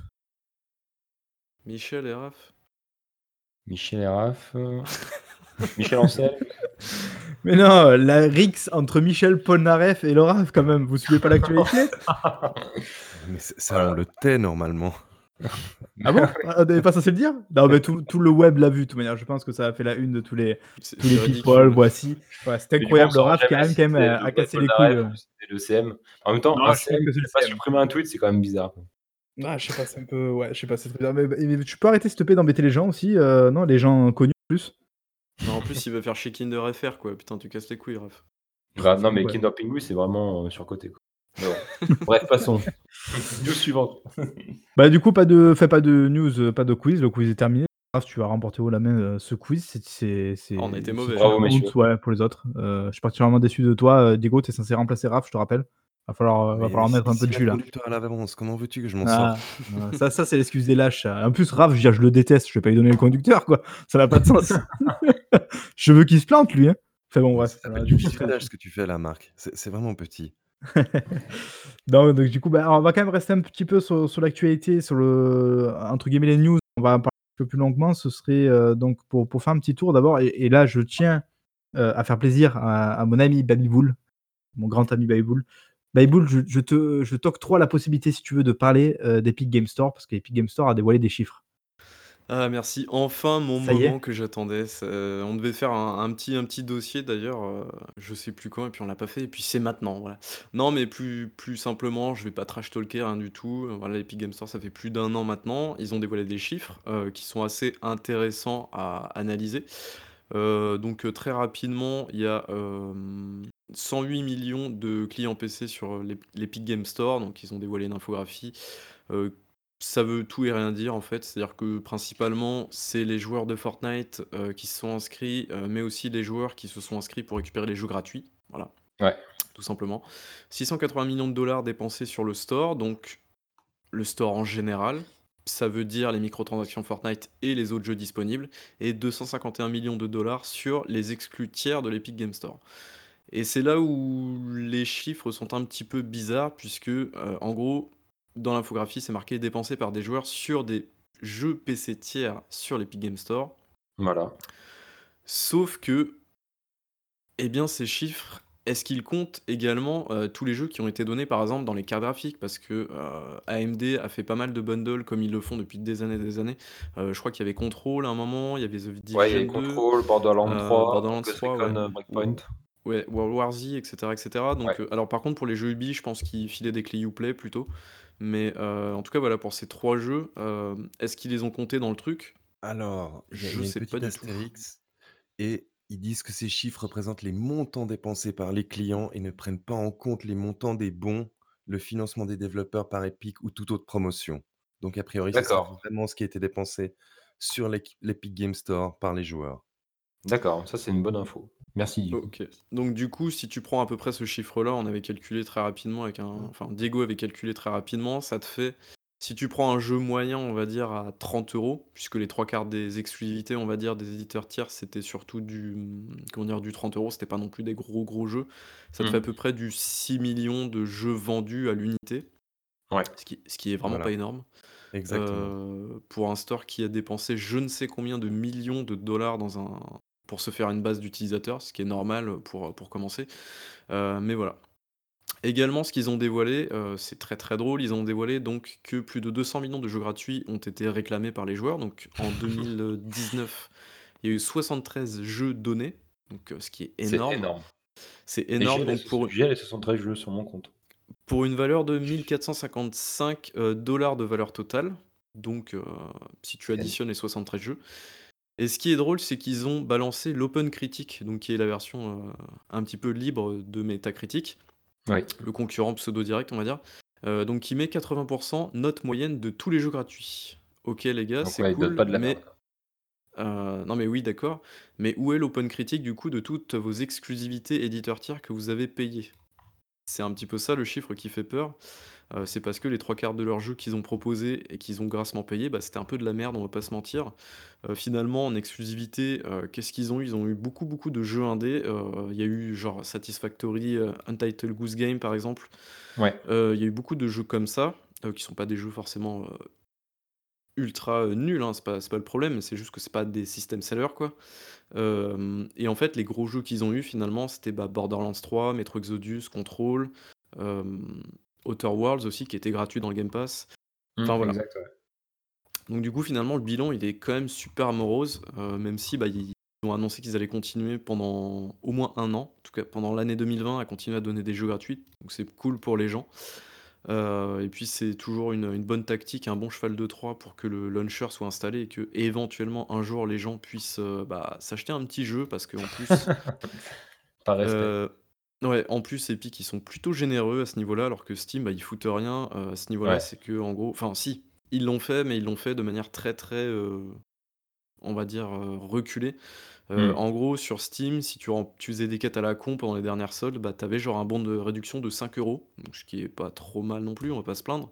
Michel et Raph Michel et Raph. Michel Ancel. Mais non, la Rix entre Michel Polnareff et Laura, quand même, vous suivez pas l'actualité? Mais ça, on le tait normalement. Ah bon? Ah, On n'avait pas censé le dire? Non, mais tout, tout le web l'a vu, de toute manière. Je pense que ça a fait la une de tous les, tous les people, voici. Ouais, C'était incroyable. saura Raph, quand même, quand même, a, le cassé les couilles. euh. c'était le CM. En même temps, Non, un CM que le pas CM. supprimé un tweet, c'est quand même bizarre. Ah, je sais pas, c'est un peu. Ouais, je sais pas, c'est très bizarre. Mais, mais tu peux arrêter, s'il te plaît, d'embêter les gens aussi. euh, non, les gens connus en plus? Non, en plus, il va faire chez Kinder FR, quoi. Putain, tu casses les couilles, Raph. Bah, non, mais Ouais. Kinder Pingu, c'est vraiment euh, surcoté. Quoi. Bon. Bref, passons. News suivante. Bah, du coup, pas de, fais pas de news, euh, pas de quiz. Le quiz est terminé. Raph, tu vas remporter haut la main euh, ce quiz. C'est, c'est, c'est, Ah, on c'est mauvais. Bravo. Ouais, pour les autres. Euh, je suis particulièrement déçu de toi. Diego, t'es censé remplacer Raph, je te rappelle. Va falloir, euh, va falloir mettre un peu de jus là. à l'avance, comment veux-tu que je m'en Ah, sorte ça, ça c'est l'excuse des lâches. En plus, Raph, je, je le déteste. Je vais pas lui donner le conducteur, quoi. Ça n'a pas de sens. je veux qu'il se plante, lui. Hein. Enfin bon, bref. Du ce que tu fais là, Marc. C'est vraiment petit. Non, donc du coup, bah, on va quand même rester un petit peu sur, sur l'actualité, sur le entre guillemets les news. On va en parler un peu plus longuement. Ce serait euh, donc pour, pour faire un petit tour d'abord. Et, et là, je tiens euh, à faire plaisir à, à mon ami Babyboul, mon grand ami Babyboul. Babyboul, je, je te je t'octroie la possibilité, si tu veux, de parler euh, d'Epic Game Store parce qu'Epic Game Store a dévoilé des chiffres. Ah merci, enfin mon Ça moment que j'attendais. Ça- on devait faire un, un petit, un petit dossier d'ailleurs, euh, je sais plus quand, et puis on l'a pas fait, et puis c'est maintenant, voilà. Non mais plus, plus simplement, je vais pas trash talker, rien du tout. Euh, Voilà, Epic Game Store, ça fait plus d'un an maintenant. Ils ont dévoilé des chiffres euh, qui sont assez intéressants à analyser. Euh, donc euh, très rapidement, il y a euh, 108 millions de clients PC sur euh, l'Ep- l'Epic Game Store, donc ils ont dévoilé une infographie. Euh, ça veut tout et rien dire en fait, c'est-à-dire que principalement c'est les joueurs de Fortnite euh, qui se sont inscrits, euh, mais aussi les joueurs qui se sont inscrits pour récupérer les jeux gratuits, voilà, Ouais. tout simplement. 680 millions de dollars dépensés sur le store, donc le store en général, ça veut dire les microtransactions Fortnite et les autres jeux disponibles, et 251 millions de dollars sur les exclus tiers de l'Epic Game Store. Et c'est là où les chiffres sont un petit peu bizarres, puisque euh, en gros, dans l'infographie, c'est marqué dépensé par des joueurs sur des jeux PC tiers sur l'Epic Game Store. Voilà. Sauf que, eh bien, ces chiffres, est-ce qu'ils comptent également euh, tous les jeux qui ont été donnés, par exemple, dans les cartes graphiques? Parce que euh, AMD a fait pas mal de bundles, comme ils le font depuis des années et des années. Euh, je crois qu'il y avait Control à un moment, il y avait The Division Ouais, il y a 2, Control, Borderlands euh, 3, Borderlands Ghost 3, Recon ouais. Breakpoint. Ouais, World War Z, etc. etc. Donc, Ouais. euh, alors par contre, pour les jeux Ubi, je pense qu'ils filaient des clés Uplay plutôt. Mais euh, en tout cas, voilà, pour ces trois jeux, euh, est-ce qu'ils les ont comptés dans le truc? Alors, il y a, il y Je a une sais petite pas du tout. astérix et ils disent que ces chiffres représentent les montants dépensés par les clients et ne prennent pas en compte les montants des bons, le financement des développeurs par Epic ou toute autre promotion. Donc, a priori, ce sera D'accord. vraiment ce qui a été dépensé sur l'Epic Game Store par les joueurs. D'accord, ça c'est une bonne info. Merci. Diego. Ok. Donc du coup, si tu prends à peu près ce chiffre-là, on avait calculé très rapidement avec un... Enfin, Diego avait calculé très rapidement, ça te fait... Si tu prends un jeu moyen, on va dire, à 30 euros, puisque les trois quarts des exclusivités, on va dire, des éditeurs tiers, c'était surtout du... Comment dire, du 30 euros, c'était pas non plus des gros gros jeux. Ça te Mm. fait à peu près du 6 millions de jeux vendus à l'unité, Ouais. ce qui, ce qui est vraiment Voilà. pas énorme. Exactement. Euh, pour un store qui a dépensé je ne sais combien de millions de dollars dans un, pour se faire une base d'utilisateurs, ce qui est normal pour, pour commencer. Euh, mais voilà. Également, ce qu'ils ont dévoilé, euh, c'est très très drôle, ils ont dévoilé donc que plus de 200 millions de jeux gratuits ont été réclamés par les joueurs. Donc en 2019, il y a eu 73 jeux donnés, donc euh, ce qui est C'est énorme. C'est énorme. j'ai les, Donc pour, j'ai les 73 jeux sur mon compte. pour une valeur de 1455 euh, dollars de valeur totale. Donc, euh, si tu additionnes les 73 jeux. Et ce qui est drôle, c'est qu'ils ont balancé l'Open Critic, donc qui est la version euh, un petit peu libre de Metacritic, Oui. le concurrent pseudo-direct, on va dire. Euh, donc, qui met 80% note moyenne de tous les jeux gratuits. Ok, les gars, c'est ouais, cool, pas de la mais euh, non mais oui d'accord, mais où est l'open critique du coup de toutes vos exclusivités éditeurs tiers que vous avez payées? C'est un petit peu ça le chiffre qui fait peur. Euh, c'est parce que les trois quarts de leurs jeux qu'ils ont proposés et qu'ils ont grassement payé, bah, c'était un peu de la merde, on va pas se mentir. Euh, finalement, en exclusivité, euh, qu'est-ce qu'ils ont eu? Ils ont eu beaucoup beaucoup de jeux indés. Il y a eu genre Satisfactory, Untitled Goose Game par exemple. Ouais. Il y a eu beaucoup de jeux comme ça, qui sont pas des jeux forcément ultra, nuls, hein, c'est pas c'est pas le problème, c'est juste que c'est pas des systèmes sellers, quoi. et en fait, les gros jeux qu'ils ont eu finalement, c'était, bah, Borderlands 3, Metro Exodus, Control, Outer Worlds aussi qui était gratuit dans le Game Pass. Mmh, Enfin voilà. exact, ouais. Donc du coup, finalement, le bilan, il est quand même super morose, même si, bah, ils ont annoncé qu'ils allaient continuer pendant au moins un an, en tout cas pendant l'année 2020 à continuer à donner des jeux gratuits, donc c'est cool pour les gens. et puis c'est toujours une, une bonne tactique, un bon cheval de Troie pour que le launcher soit installé et que éventuellement un jour les gens puissent, bah, s'acheter un petit jeu parce qu'en plus Par respect. Ouais, en plus, Epic, ils sont plutôt généreux à ce niveau-là, alors que Steam, bah, ils foutent rien, heu, à ce niveau-là. Ouais. C'est que en gros enfin si, ils l'ont fait, mais ils l'ont fait de manière très, très, heu, on va dire, heu, reculée. Heu, Mmh. en gros, sur Steam, si tu faisais des quêtes à la con pendant les dernières soldes, bah, tu avais genre un bon de réduction de 5 €, donc ce qui est pas trop mal non plus, on va pas se plaindre.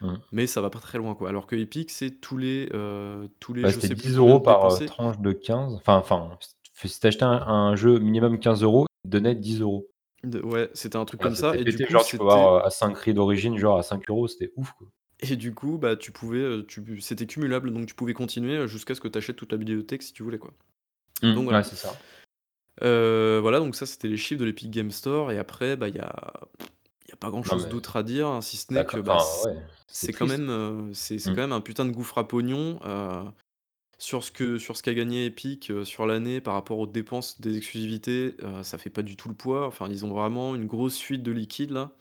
Mmh. Mais ça va pas très loin, quoi. Alors que Epic, c'est tous les, heu, tous les Ouais, je c'était sais plus 10 combien € de par, dépensés. tranche de 15. Enfin enfin, si tu achetais un un jeu minimum 15 €, ils te donnaient 10 €. De ouais, c'était un truc Ouais, comme ça et du coup, genre tu peux c'était avoir, heu, Assassin's Creed d'origine, genre à 5 €, c'était ouf, quoi. Et du coup, bah, tu pouvais, heu, tu c'était cumulable, donc tu pouvais continuer, heu, jusqu'à ce que tu achètes toute la bibliothèque si tu voulais, quoi. Donc Mmh, voilà. ouais, c'est ça. Voilà, donc ça, c'était les chiffres de l'Epic Game Store et après, bah, il y a il y a pas Non, grand-chose mais d'autre à dire, hein, si ce n'est que, bah, ouais, c'est quand même, heu, c'est c'est Mmh. quand même un putain de gouffre à pognon, sur ce que sur ce qu'a gagné Epic, heu, sur l'année par rapport aux dépenses des exclusivités, heu, ça fait pas du tout le poids. Enfin, ils ont vraiment une grosse fuite de liquide, là.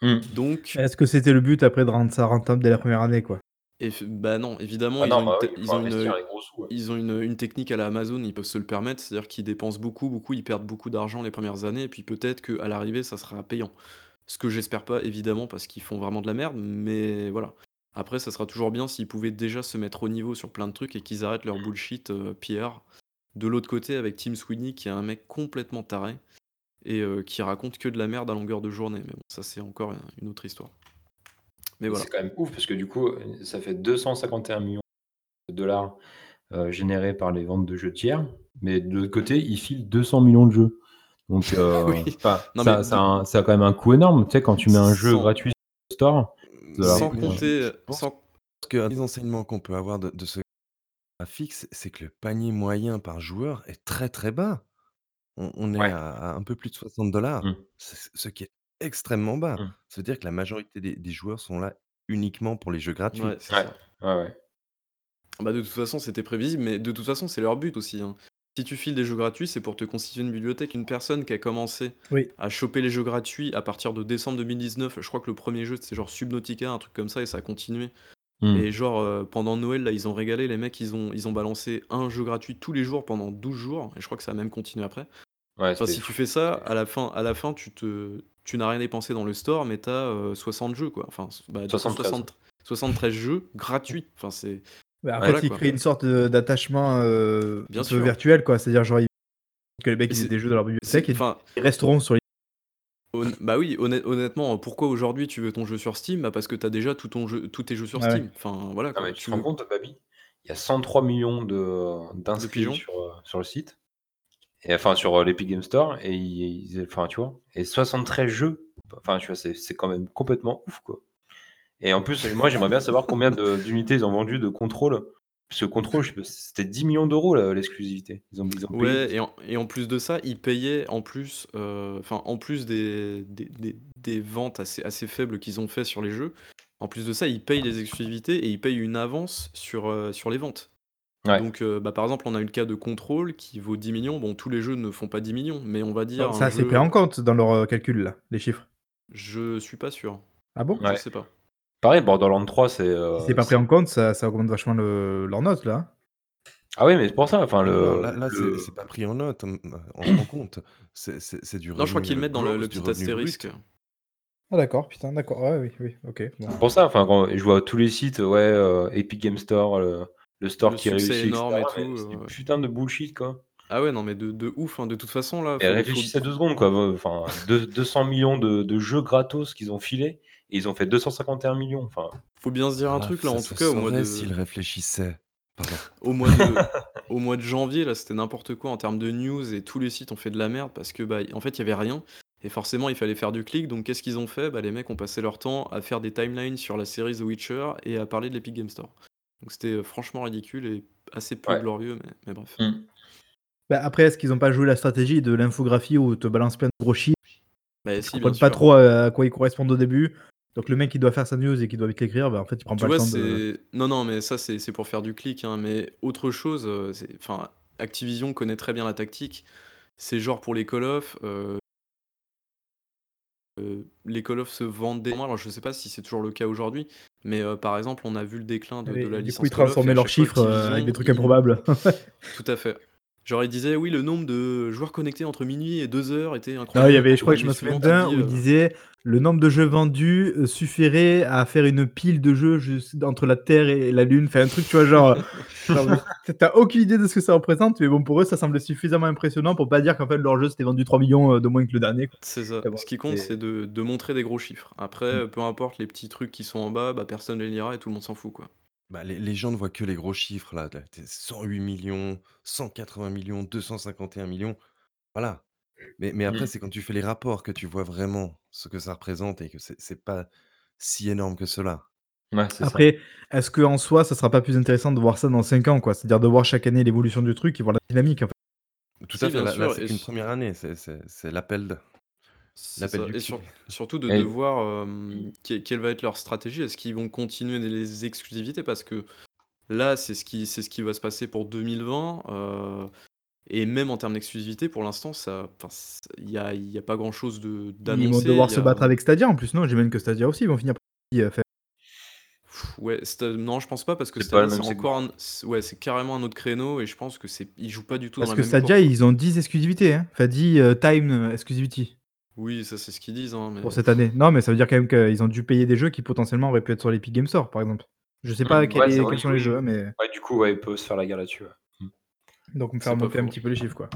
Mmh. Donc Est-ce que c'était le but après de rendre ça rentable dès la première année, quoi? Et f bah, non, évidemment, Ah ils ont non, une bah, te oui, il ils faut ont une, investir heu, les gros sous, ouais. ils ont une, une technique à la Amazon, ils peuvent se le permettre, c'est-à-dire qu'ils dépensent beaucoup, beaucoup, ils perdent beaucoup d'argent les premières années et puis peut-être qu'à l'arrivée, ça sera payant. Ce que j'espère pas évidemment parce qu'ils font vraiment de la merde, mais voilà. Après, ça sera toujours bien s'ils pouvaient déjà se mettre au niveau sur plein de trucs et qu'ils arrêtent leur bullshit, heu, PR. De l'autre côté, avec Tim Sweeney qui est un mec complètement taré et heu, qui raconte que de la merde à longueur de journée, mais bon, ça c'est encore, une autre histoire. Mais voilà. c'est quand même ouf parce que du coup, ça fait 251 000 000 $, heu, générés par les ventes de jeux tiers, mais de l'autre côté, ils filent 200 millions de jeux. Donc, Oui. mais ça ça a de quand même un coût énorme. Tu sais, quand tu mets un jeu gratuit sur le store, sans un compter, sans qu'un des enseignements qu'on peut avoir de de ce graphique, c'est c'est que le panier moyen par joueur est très, très bas. On on est ouais. à à un peu plus de 60 $, Mmh. ce ce qui est extrêmement bas. Mmh. Ça veut dire que la majorité des des joueurs sont là uniquement pour les jeux gratuits. ouais, c'est Ouais. ça. Ouais, ouais. Bah, de toute façon, c'était prévisible, mais de toute façon, c'est leur but aussi, hein. Si tu files des jeux gratuits, c'est pour te constituer une bibliothèque. Une personne qui a commencé Oui. à choper les jeux gratuits à partir de décembre 2019, je crois que le premier jeu, c'était genre Subnautica, un truc comme ça, et ça a continué. Mmh. Et genre, heu, pendant Noël, là, ils ont régalé, les mecs, ils ont ils ont balancé un jeu gratuit tous les jours pendant 12 jours, et je crois que ça a même continué après. Ouais, Enfin, c'était si tu fais ça, à la fin à la fin, tu te tu n'as rien dépensé dans le store, mais tu as, heu, 60 jeux, quoi. Enfin, bah, du coup, 73. 60 73 jeux gratuits. Enfin, c'est Bah, fait, voilà, ils quoi. créent une sorte, d'attachement, un peu sûr. virtuel, quoi. C'est-à-dire, genre, ils que les mecs, ils aient c'est des jeux dans leur bibliothèque et enfin ils resteront sur les bah oui, honnête honnêtement, pourquoi aujourd'hui tu veux ton jeu sur Steam? Bah, parce que tu as déjà tout ton jeu tous tes jeux sur ah ouais. Steam. Enfin, voilà quoi. mais tu te rends compte, Babi? Il y a 103 millions d'inscrits sur, heu, sur le site et enfin sur, heu, l'Epic Game Store et ils enfin, tu vois? Et 73 jeux. Enfin, tu vois, c'est c'est quand même complètement ouf, quoi. Et en plus, moi, j'aimerais bien savoir combien d'unités ils ont vendu de Control. Parce que pas, c'était 10 000 000 €, la l'exclusivité. Ils ont ils ont payé Ouais et en et en plus de ça, ils payaient en plus, enfin, en plus des des des des ventes assez assez faibles qu'ils ont fait sur les jeux, en plus de ça, ils payent les exclusivités et ils payent une avance sur, heu, sur les ventes. ouais. Donc, heu, bah, par exemple, on a eu le cas de Control qui vaut 10 000 000. Bon, tous les jeux ne font pas 10 000 000, mais on va dire ça, c'est pris en compte dans leur, heu, calcul, là, les chiffres. je suis pas sûr. Ah bon? Je Ouais. sais pas. Pareil, Borderlands 3, c'est, Si heu, c'est pas pris c'est en compte, ça ça augmente vachement le leur note, là, ah oui, mais c'est pour ça, enfin le là là, c'est le c'est pas pris en note, en en compte. C'est c'est c'est du Non, je crois qu'ils revenu, le mettent dans le petit revenu astérisque. brut. Ah d'accord, putain, d'accord. Ouais, oui, oui, OK, bon. c'est pour ça, enfin, quand je vois tous les sites, ouais, heu, Epic Game Store, le le store Le qui réussit et énorme et tout, c'est putain de bullshit, quoi. Ah ouais, non, mais de de ouf, hein. De toute façon, là, Et faut faut réfléchissez 2 secondes, quoi, enfin, deux 200 millions de de jeux gratos qu'ils ont filés et ils ont fait 251 millions enfin faut bien se dire un Ah, truc, là, ça en tout cas, au mois de s'ils réfléchissaient. Au mois de au mois de janvier, là, c'était n'importe quoi en termes de news et tous les sites ont fait de la merde parce que, bah, en fait, il y avait rien et forcément, il fallait faire du clic donc qu'est-ce qu'ils ont fait? Bah, les mecs ont passé leur temps à faire des timelines sur la série The Witcher et à parler de l'Epic Game Store. Donc c'était, heu, franchement ridicule et assez peu Ouais. glorieux, mais mais bref. Mmh. Bah, après, est-ce qu'ils ont pas joué la stratégie de l'infographie où on te balance plein de gros chiffres, Bah, si, bien pas sûr. trop à à quoi ils correspondent au début, donc le mec qui doit faire sa news et qui doit vite l'écrire, bah, en fait, il prend Tu pas le vois, temps de c'est non, non, mais ça, c'est pour faire du clic, hein, mais autre chose, c'est enfin, Activision connaît très bien la tactique. C'est genre pour les Call of, heu heu, les Call of se vendaient alors je sais pas si c'est toujours le cas aujourd'hui, mais par exemple, on a vu le déclin de la du coup, licence ils Call of et transformaient leurs chiffres, avec des trucs ils improbables. tout à fait. Genre, ils disaient: «Oui, le nombre de joueurs connectés entre minuit et 2:00 était Non, il y incroyable» avait je crois que je me souviens d'un où il disait: «Le nombre de jeux vendus, heu, suffirait à faire une pile de jeux juste entre la Terre et la Lune». Enfin un truc, tu vois, genre, genre mais tu tu aucune idée de ce que ça représente, mais bon, pour eux, ça semblait suffisamment impressionnant pour pas dire qu'en fait leur jeu s'était vendu 3 000 000 de moins que le dernier. C'est ça. Bon, Ce qui compte, c'est de de montrer des gros chiffres. Après, mmh. heu, peu importe les petits trucs qui sont en bas, bah, personne les lira et tout le monde s'en fout, quoi. Bah, les les gens ne voient que les gros chiffres là, de tu sais 108 000 000, 180 000 000, 251 000 000, voilà. Mais mais après, Mmh. c'est quand tu fais les rapports que tu vois vraiment ce que ça représente et que c'est c'est pas si énorme que cela. Ouais, c'est ça. Après, est-ce qu'en soi, ça sera pas plus intéressant de voir ça dans 5 ans, quoi? C'est-à-dire de voir chaque année l'évolution du truc et voir la dynamique, en fait. Tout à Si, fait, bien là là, sûr c'est et qu'une s première année, c'est c'est c'est l'appel d C'est l'appel ça du et surtout de de Et voir, quelle quelle va être leur stratégie? Est-ce qu'ils vont continuer les exclusivités? Parce que là, c'est ce qui c'est ce qui va se passer pour 2020, heu et même en termes d'exclusivité, pour l'instant, ça enfin, c il y a y a pas grand-chose de Ils vont d'annoncé. Devoir se a battre avec Stadia en plus, non? J'imagine que Stadia aussi, ils vont finir par heu, faire Ouais, Sta non, je pense pas parce que C'est pas c'est même segment. encore un c ouais, c'est carrément un autre créneau et je pense que c'est ils jouent pas du tout dans Parce la que même Stadia, course, ils ont 10 exclusivités, hein. Enfin 10, heu, time exclusivity Oui, ça, c'est ce qu'ils disent, hein, pour cette année. Non, mais ça veut dire quand même qu'ils ont dû payer des jeux qui potentiellement auraient pu être sur l'Epic Games Store, par exemple. Je sais pas Mmh, quel ouais, est quels sont les jeux, mais Ouais, du coup, ouais, ils peuvent se faire la guerre là-dessus, ouais. Donc me faire monter un petit peu les chiffres, quoi.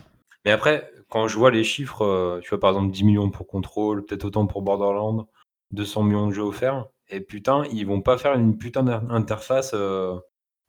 Mais après, quand je vois les chiffres, heu, tu vois, par exemple 10 000 000 pour Control, peut-être autant pour Borderlands, 200 millions de jeux offerts et putain, ils vont pas faire une putain d'in interface, heu,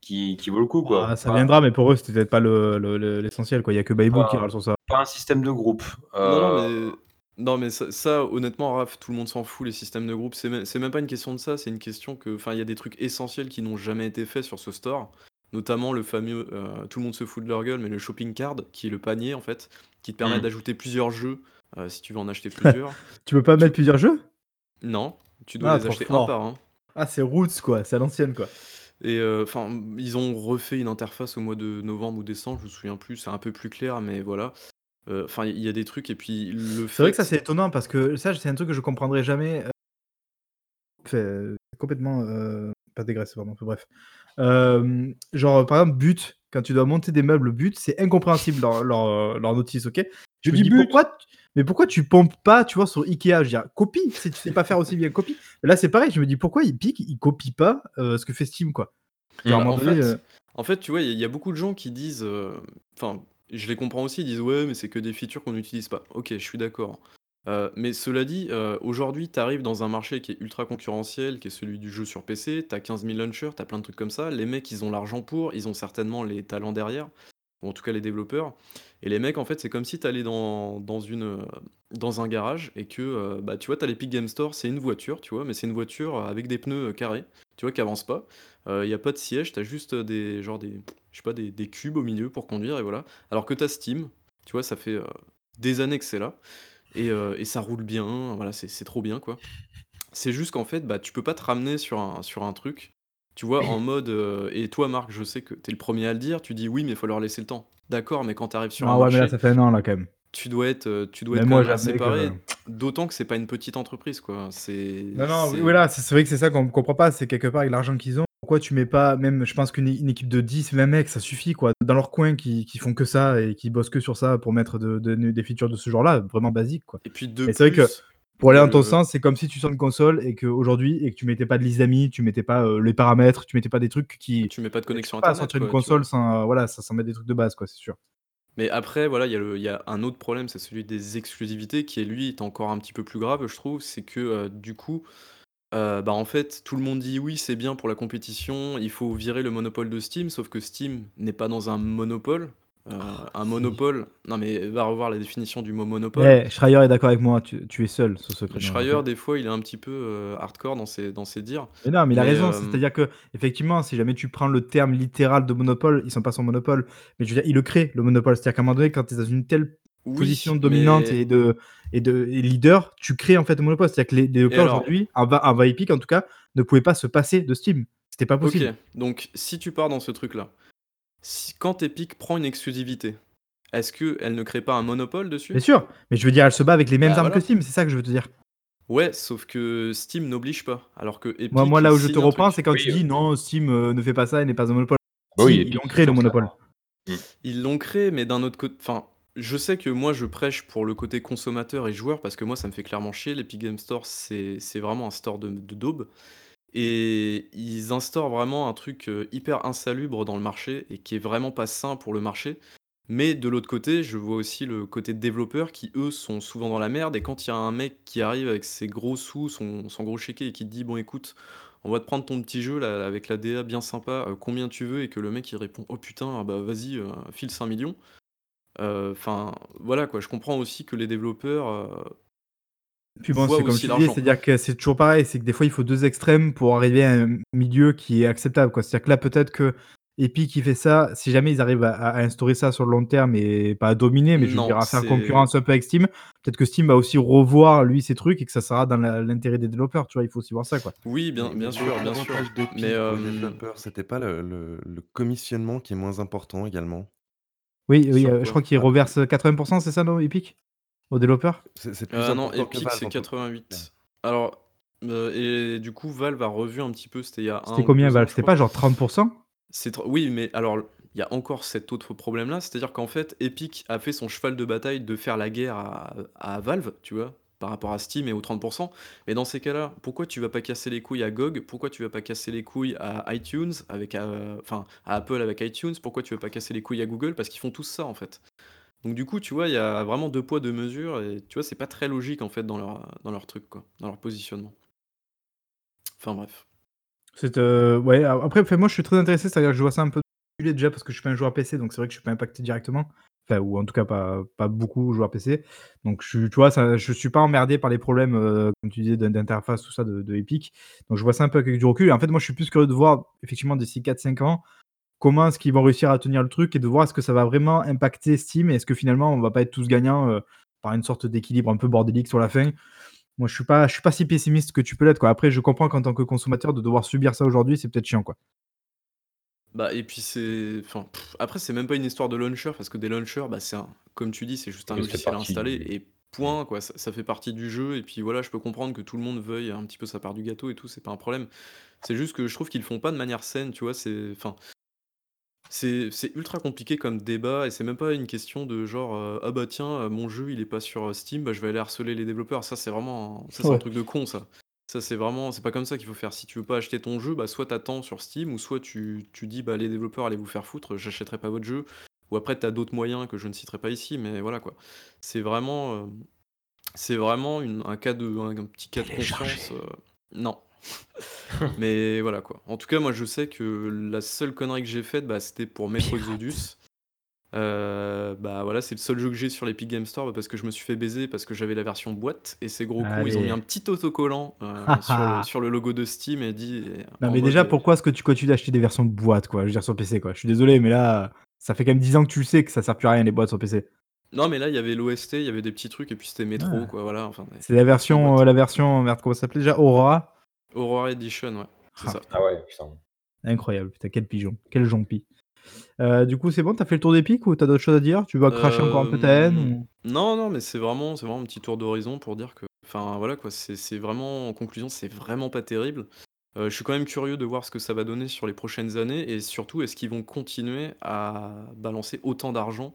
qui qui vaut le coup, Ah, quoi. ça Pas viendra, mais pour eux, c'était peut-être pas le le le l'essentiel, quoi. Il y a que Baibou qui râle sur ça. pas un système de groupe, Non, non, mais non, mais ça ça honnêtement, Raph, tout le monde s'en fout, les systèmes de groupe. C'est même c'est même pas une question de ça, c'est une question que enfin, il y a des trucs essentiels qui n'ont jamais été faits sur ce store, notamment le fameux, heu, tout le monde se fout de leur gueule, mais le shopping card, qui est le panier, en fait, qui te permet Mmh. d'ajouter plusieurs jeux, heu, si tu veux en acheter plusieurs. Tu peux pas mettre plusieurs jeux? non, tu dois Ah, les acheter un par un Ah, c'est roots, quoi, c'est à l'ancienne, quoi. et heu, enfin, ils ont refait une interface au mois de novembre ou décembre, je me souviens plus, c'est un peu plus clair, mais voilà. Enfin, il y a des trucs et puis le C'est vrai que ça, fait c'est étonnant parce que ça, c'est un truc que je comprendrai jamais, Enfin, complètement, pas dégraissé, pardon, bref. Hem, genre, par exemple, But, quand tu dois monter des meubles But, c'est incompréhensible leur leur, leur notice, OK? Je Je me dis But! «Pourquoi mais pourquoi tu pompes pas, tu vois, sur Ikea?» je veux dire: «Copie, si tu sais pas faire aussi bien, copie». Là, c'est pareil, je me dis: «Pourquoi ils piquent, ils copient pas, heu, ce que fait Steam, quoi?» Bah, en donné, fait en fait, tu vois, il y y a beaucoup de gens qui disent, enfin, je les comprends aussi, ils disent: «Ouais, mais c'est que des features qu'on n'utilise pas». OK, je suis d'accord. Heu, mais cela dit, heu, aujourd'hui, tu arrives dans un marché qui est ultra concurrentiel, qui est celui du jeu sur PC, tu as 15 000 launchers, tu as plein de trucs comme ça. Les mecs, ils ont l'argent pour, ils ont certainement les talents derrière, ou en tout cas les développeurs et les mecs, en fait, c'est comme si tu allais dans dans une, heu, dans un garage et que, bah, tu vois, tu as l'Epic Games Store, c'est une voiture, tu vois? Mais c'est une voiture, avec des pneus, carrés, tu vois, qui avancent pas. Il y a pas de siège, tu as juste, des genre des je sais pas, des des cubes au milieu pour conduire et voilà. Alors que tu as Steam, tu vois, ça fait, des années que c'est là et heu et ça roule bien, voilà, c'est c'est trop bien, quoi. C'est juste qu'en fait, bah, tu peux pas te ramener sur un sur un truc, tu vois, en mode, heu et toi, Marc, je sais que tu es le premier à le dire, tu dis: «Oui, mais il faut leur laisser le temps». D'accord, mais quand tu arrives sur un non, ouais, mais là, marché, ça fait 1 an, là, quand même. tu dois être, heu, tu dois être Même quand moi, même assez j'admets que paré, d'autant que c'est pas une petite entreprise, quoi. C'est non, non, oui, c'est voilà, c'est c'est vrai que c'est ça qu'on comprend pas, c'est quelque part avec l'argent qu'ils ont, pourquoi tu mets pas même je pense qu'une équipe de 10-20 mecs, ça suffit, quoi, dans leur coin qui qui font que ça et qui bossent que sur ça pour mettre de de des features de ce genre-là, vraiment basiques, quoi et puis de et c'est vrai que Pour aller dans ton le sens, c'est comme si tu sors une console et qu'aujourd'hui et que tu mettais pas de liste d'amis, tu mettais pas, heu, les paramètres, tu mettais pas des trucs qui tu mets pas de connexion pas internet, sortir une quoi, console sans, heu, voilà, sans sans mettre des trucs de base, quoi, c'est sûr. Mais après, voilà, il y y a un autre problème, c'est celui des exclusivités qui est lui, est encore un petit peu plus grave, je trouve. C'est que, heu, du coup, heu, bah, en fait, tout le monde dit: «Oui, c'est bien pour la compétition, il faut virer le monopole de Steam», sauf que Steam n'est pas dans un monopole. Euh, un monopole. Non, mais va revoir la définition du mot monopole. Ouais, Schreier est d'accord avec moi, tu, tu es seul sur ce créneau. Schreier, des fois, il est un petit peu euh, hardcore dans ses, dans ses dires. Mais non, mais il a Mais, raison. euh, C'est-à-dire que, effectivement, si jamais tu prends le terme littéral de monopole, ils sont pas son monopole. Mais je veux dire, il le crée, le monopole. C'est-à-dire qu'à un moment donné, quand tu es dans une telle Oui, position dominante mais- et de, et de et leader, tu crées en fait le monopole. C'est-à-dire que les, les développeurs aujourd'hui, en va Epic en tout cas, ne pouvaient pas se passer de Steam. C'était pas possible. Ok, donc si tu pars dans ce truc-là, si, quand Epic prend une exclusivité, est-ce qu'elle ne crée pas un monopole dessus? Bien sûr, mais je veux dire, elle se bat avec les mêmes Bah, armes voilà. que Steam, c'est ça que je veux te dire. Ouais, sauf que Steam n'oblige pas. Alors que Epic. Moi, moi là où je te un reprends, c'est quand Oui, tu euh. dis non, Steam euh, ne fait pas ça, il n'est pas un monopole. Bah oui, ils ont créé le monopole. Ils l'ont créé, mais d'un autre côté. Enfin, je sais que moi, je prêche pour le côté consommateur et joueur parce que moi, ça me fait clairement chier. L'Epic Game Store, c'est vraiment un store de, daube. Et ils instaurent vraiment un truc euh, hyper insalubre dans le marché et qui est vraiment pas sain pour le marché. Mais de l'autre côté, je vois aussi le côté développeur qui, eux, sont souvent dans la merde. Et quand il y a un mec qui arrive avec ses gros sous, son, gros chéquier, et qui te dit Bon, écoute, on va te prendre ton petit jeu avec la DA bien sympa, euh, combien tu veux? Et que le mec il répond Oh putain, ah bah vas-y, euh, file 5 millions. Euh, Enfin, voilà quoi, je comprends aussi que les développeurs. euh, Puis bon, voient c'est comme aussi tu dis, l'argent. c'est-à-dire que c'est toujours pareil, c'est que des fois il faut deux extrêmes pour arriver à un milieu qui est acceptable. quoi. C'est-à-dire que là, peut-être que Epic qui fait ça, si jamais ils arrivent à, à instaurer ça sur le long terme et pas à dominer, mais je veux Non, dire à faire c'est- concurrence un peu avec Steam, peut-être que Steam va aussi revoir lui ses trucs et que ça sera dans la- l'intérêt des développeurs. Tu vois, il faut aussi voir ça quoi. Oui, bien, Mais- bien mais sûr, bien sûr. l'avantage d'Epic Mais pour euh, les développeurs, c'était pas le, le- le commissionnement qui est moins important également? Oui, oui, euh, je crois qu'il reverse 80%, c'est ça, non, Epic Aux développeurs C'est euh, non, Epic Valve, c'est en tout cas. 88. Alors, euh, et du coup, Valve a revu un petit peu, c'était il y a un C'était combien, Valve C'était pas genre 30% C'est tr- Oui, mais alors, il y a encore cet autre problème-là, c'est-à-dire qu'en fait, Epic a fait son cheval de bataille de faire la guerre à, à Valve, tu vois, par rapport à Steam et aux 30%. Mais dans ces cas-là, pourquoi tu vas pas casser les couilles à GOG Pourquoi tu vas pas casser les couilles à iTunes, avec, euh, enfin, à Apple avec iTunes? Pourquoi tu vas pas casser les couilles à Google? Parce qu'ils font tous ça, en fait. Donc du coup, tu vois, il y a vraiment deux poids, deux mesures, et tu vois, c'est pas très logique, en fait, dans leur, dans leur truc, quoi, dans leur positionnement. Enfin bref. C'est euh, ouais. Après, moi, je suis très intéressé. C'est-à-dire que je vois ça un peu déjà parce que je suis pas un joueur PC, donc c'est vrai que je suis pas impacté directement. Enfin, ou en tout cas pas, pas beaucoup joueur PC. Donc, je, tu vois, ça, je suis pas emmerdé par les problèmes, euh, comme tu disais, d'in- d'interface, tout ça de, Epic. Donc, je vois ça un peu avec du recul. En fait, moi, je suis plus curieux de voir, effectivement, d'ici 4-5 ans, comment est-ce qu'ils vont réussir à tenir le truc et de voir est-ce que ça va vraiment impacter Steam et est-ce que finalement, on va pas être tous gagnants euh, par une sorte d'équilibre un peu bordélique sur la fin. Moi, je suis pas, je suis pas si pessimiste que tu peux l'être. Après, je comprends qu'en tant que consommateur, de devoir subir ça aujourd'hui, c'est peut-être chiant. Quoi. Bah, et puis c'est. Enfin, pff, après, c'est même pas une histoire de launcher, parce que des launchers, bah, c'est un... comme tu dis, c'est juste un Oui, c'est logiciel parti du- et point, quoi. Ça, ça fait partie du jeu, et puis voilà, je peux comprendre que tout le monde veuille un petit peu sa part du gâteau et tout, c'est pas un problème. C'est juste que je trouve qu'ils le font pas de manière saine, tu vois, c'est. Enfin. C'est c'est ultra compliqué comme débat, et c'est même pas une question de genre, euh, ah bah tiens, euh, mon jeu il est pas sur euh, Steam, bah je vais aller harceler les développeurs. Ça, c'est vraiment. un- Ça, c'est un Ouais. truc de con, ça. Ça, c'est vraiment, c'est pas comme ça qu'il faut faire. Si tu veux pas acheter ton jeu, bah soit t'attends sur Steam, ou soit tu, tu dis, bah les développeurs allez vous faire foutre, j'achèterai pas votre jeu. Ou après, t'as d'autres moyens que je ne citerai pas ici, mais voilà quoi. C'est vraiment, euh, c'est vraiment une- un cas de, un, un petit cas de conscience. euh, non. mais voilà quoi. En tout cas, moi je sais que la seule connerie que j'ai faite, bah, c'était pour Metro Exodus. Euh, bah voilà, c'est le seul jeu que j'ai sur l'Epic Game Store bah, parce que je me suis fait baiser parce que j'avais la version boîte et ces gros cons ils ont mis un petit autocollant euh, sur, le, sur le logo de Steam et dit. Non, mais déjà, euh, pourquoi est-ce que tu continues d'acheter des versions boîte, quoi Je veux dire, sur PC, quoi. Je suis désolé, mais là, ça fait quand même 10 ans que tu le sais que ça sert plus à rien, les boîtes sur PC. Non, mais là il y avait l'OST, il y avait des petits trucs et puis c'était métro Ah. quoi, voilà. Enfin, C'est la version, euh, la version, merde, comment ça s'appelait déjà? Aurora? Aurora Edition, ouais. C'est Ah. ça. Ah ouais, putain. Incroyable, putain, quel pigeon, quel jonpi. Euh, du coup, c'est bon, t'as fait le tour d'Epic ou t'as d'autres choses à dire? Tu vas cracher encore un peu ta haine Euh, ou- Non, non, mais c'est vraiment, c'est vraiment un petit tour d'horizon pour dire que, enfin voilà quoi, c'est vraiment, en conclusion, c'est vraiment pas terrible. Euh, je suis quand même curieux de voir ce que ça va donner sur les prochaines années et surtout, est-ce qu'ils vont continuer à balancer autant d'argent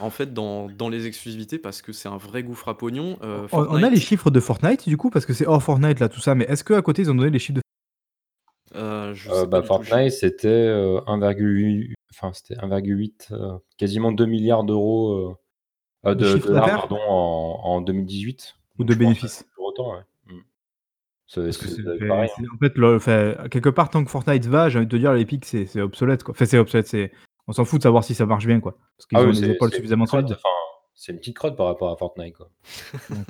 en fait dans, dans les exclusivités parce que c'est un vrai gouffre à pognon. Euh, on, on a les chiffres de Fortnite, du coup, parce que c'est hors Fortnite, là, tout ça, mais est-ce qu'à côté, ils ont donné les chiffres de euh, je Euh, sais pas bah, Fortnite, c'était euh, 1,8, enfin c'était 1,8, euh, quasiment 2 milliards d'euros euh, euh, De de chiffre dollars d'affaires pardon en, en 2018. Ou de bénéfices toujours autant, ouais. Mm. C'est Parce que c'est- pareil. hein. en fait, le- quelque part, tant que Fortnite va, j'ai envie de te dire, l'Epic, c'est c'est obsolète. Quoi. Enfin, c'est obsolète, c'est On s'en fout de savoir si ça marche bien, quoi. Parce qu'ils Ah ont oui, les c'est épaules suffisamment solides. enfin, c'est une petite crotte par rapport à Fortnite, quoi.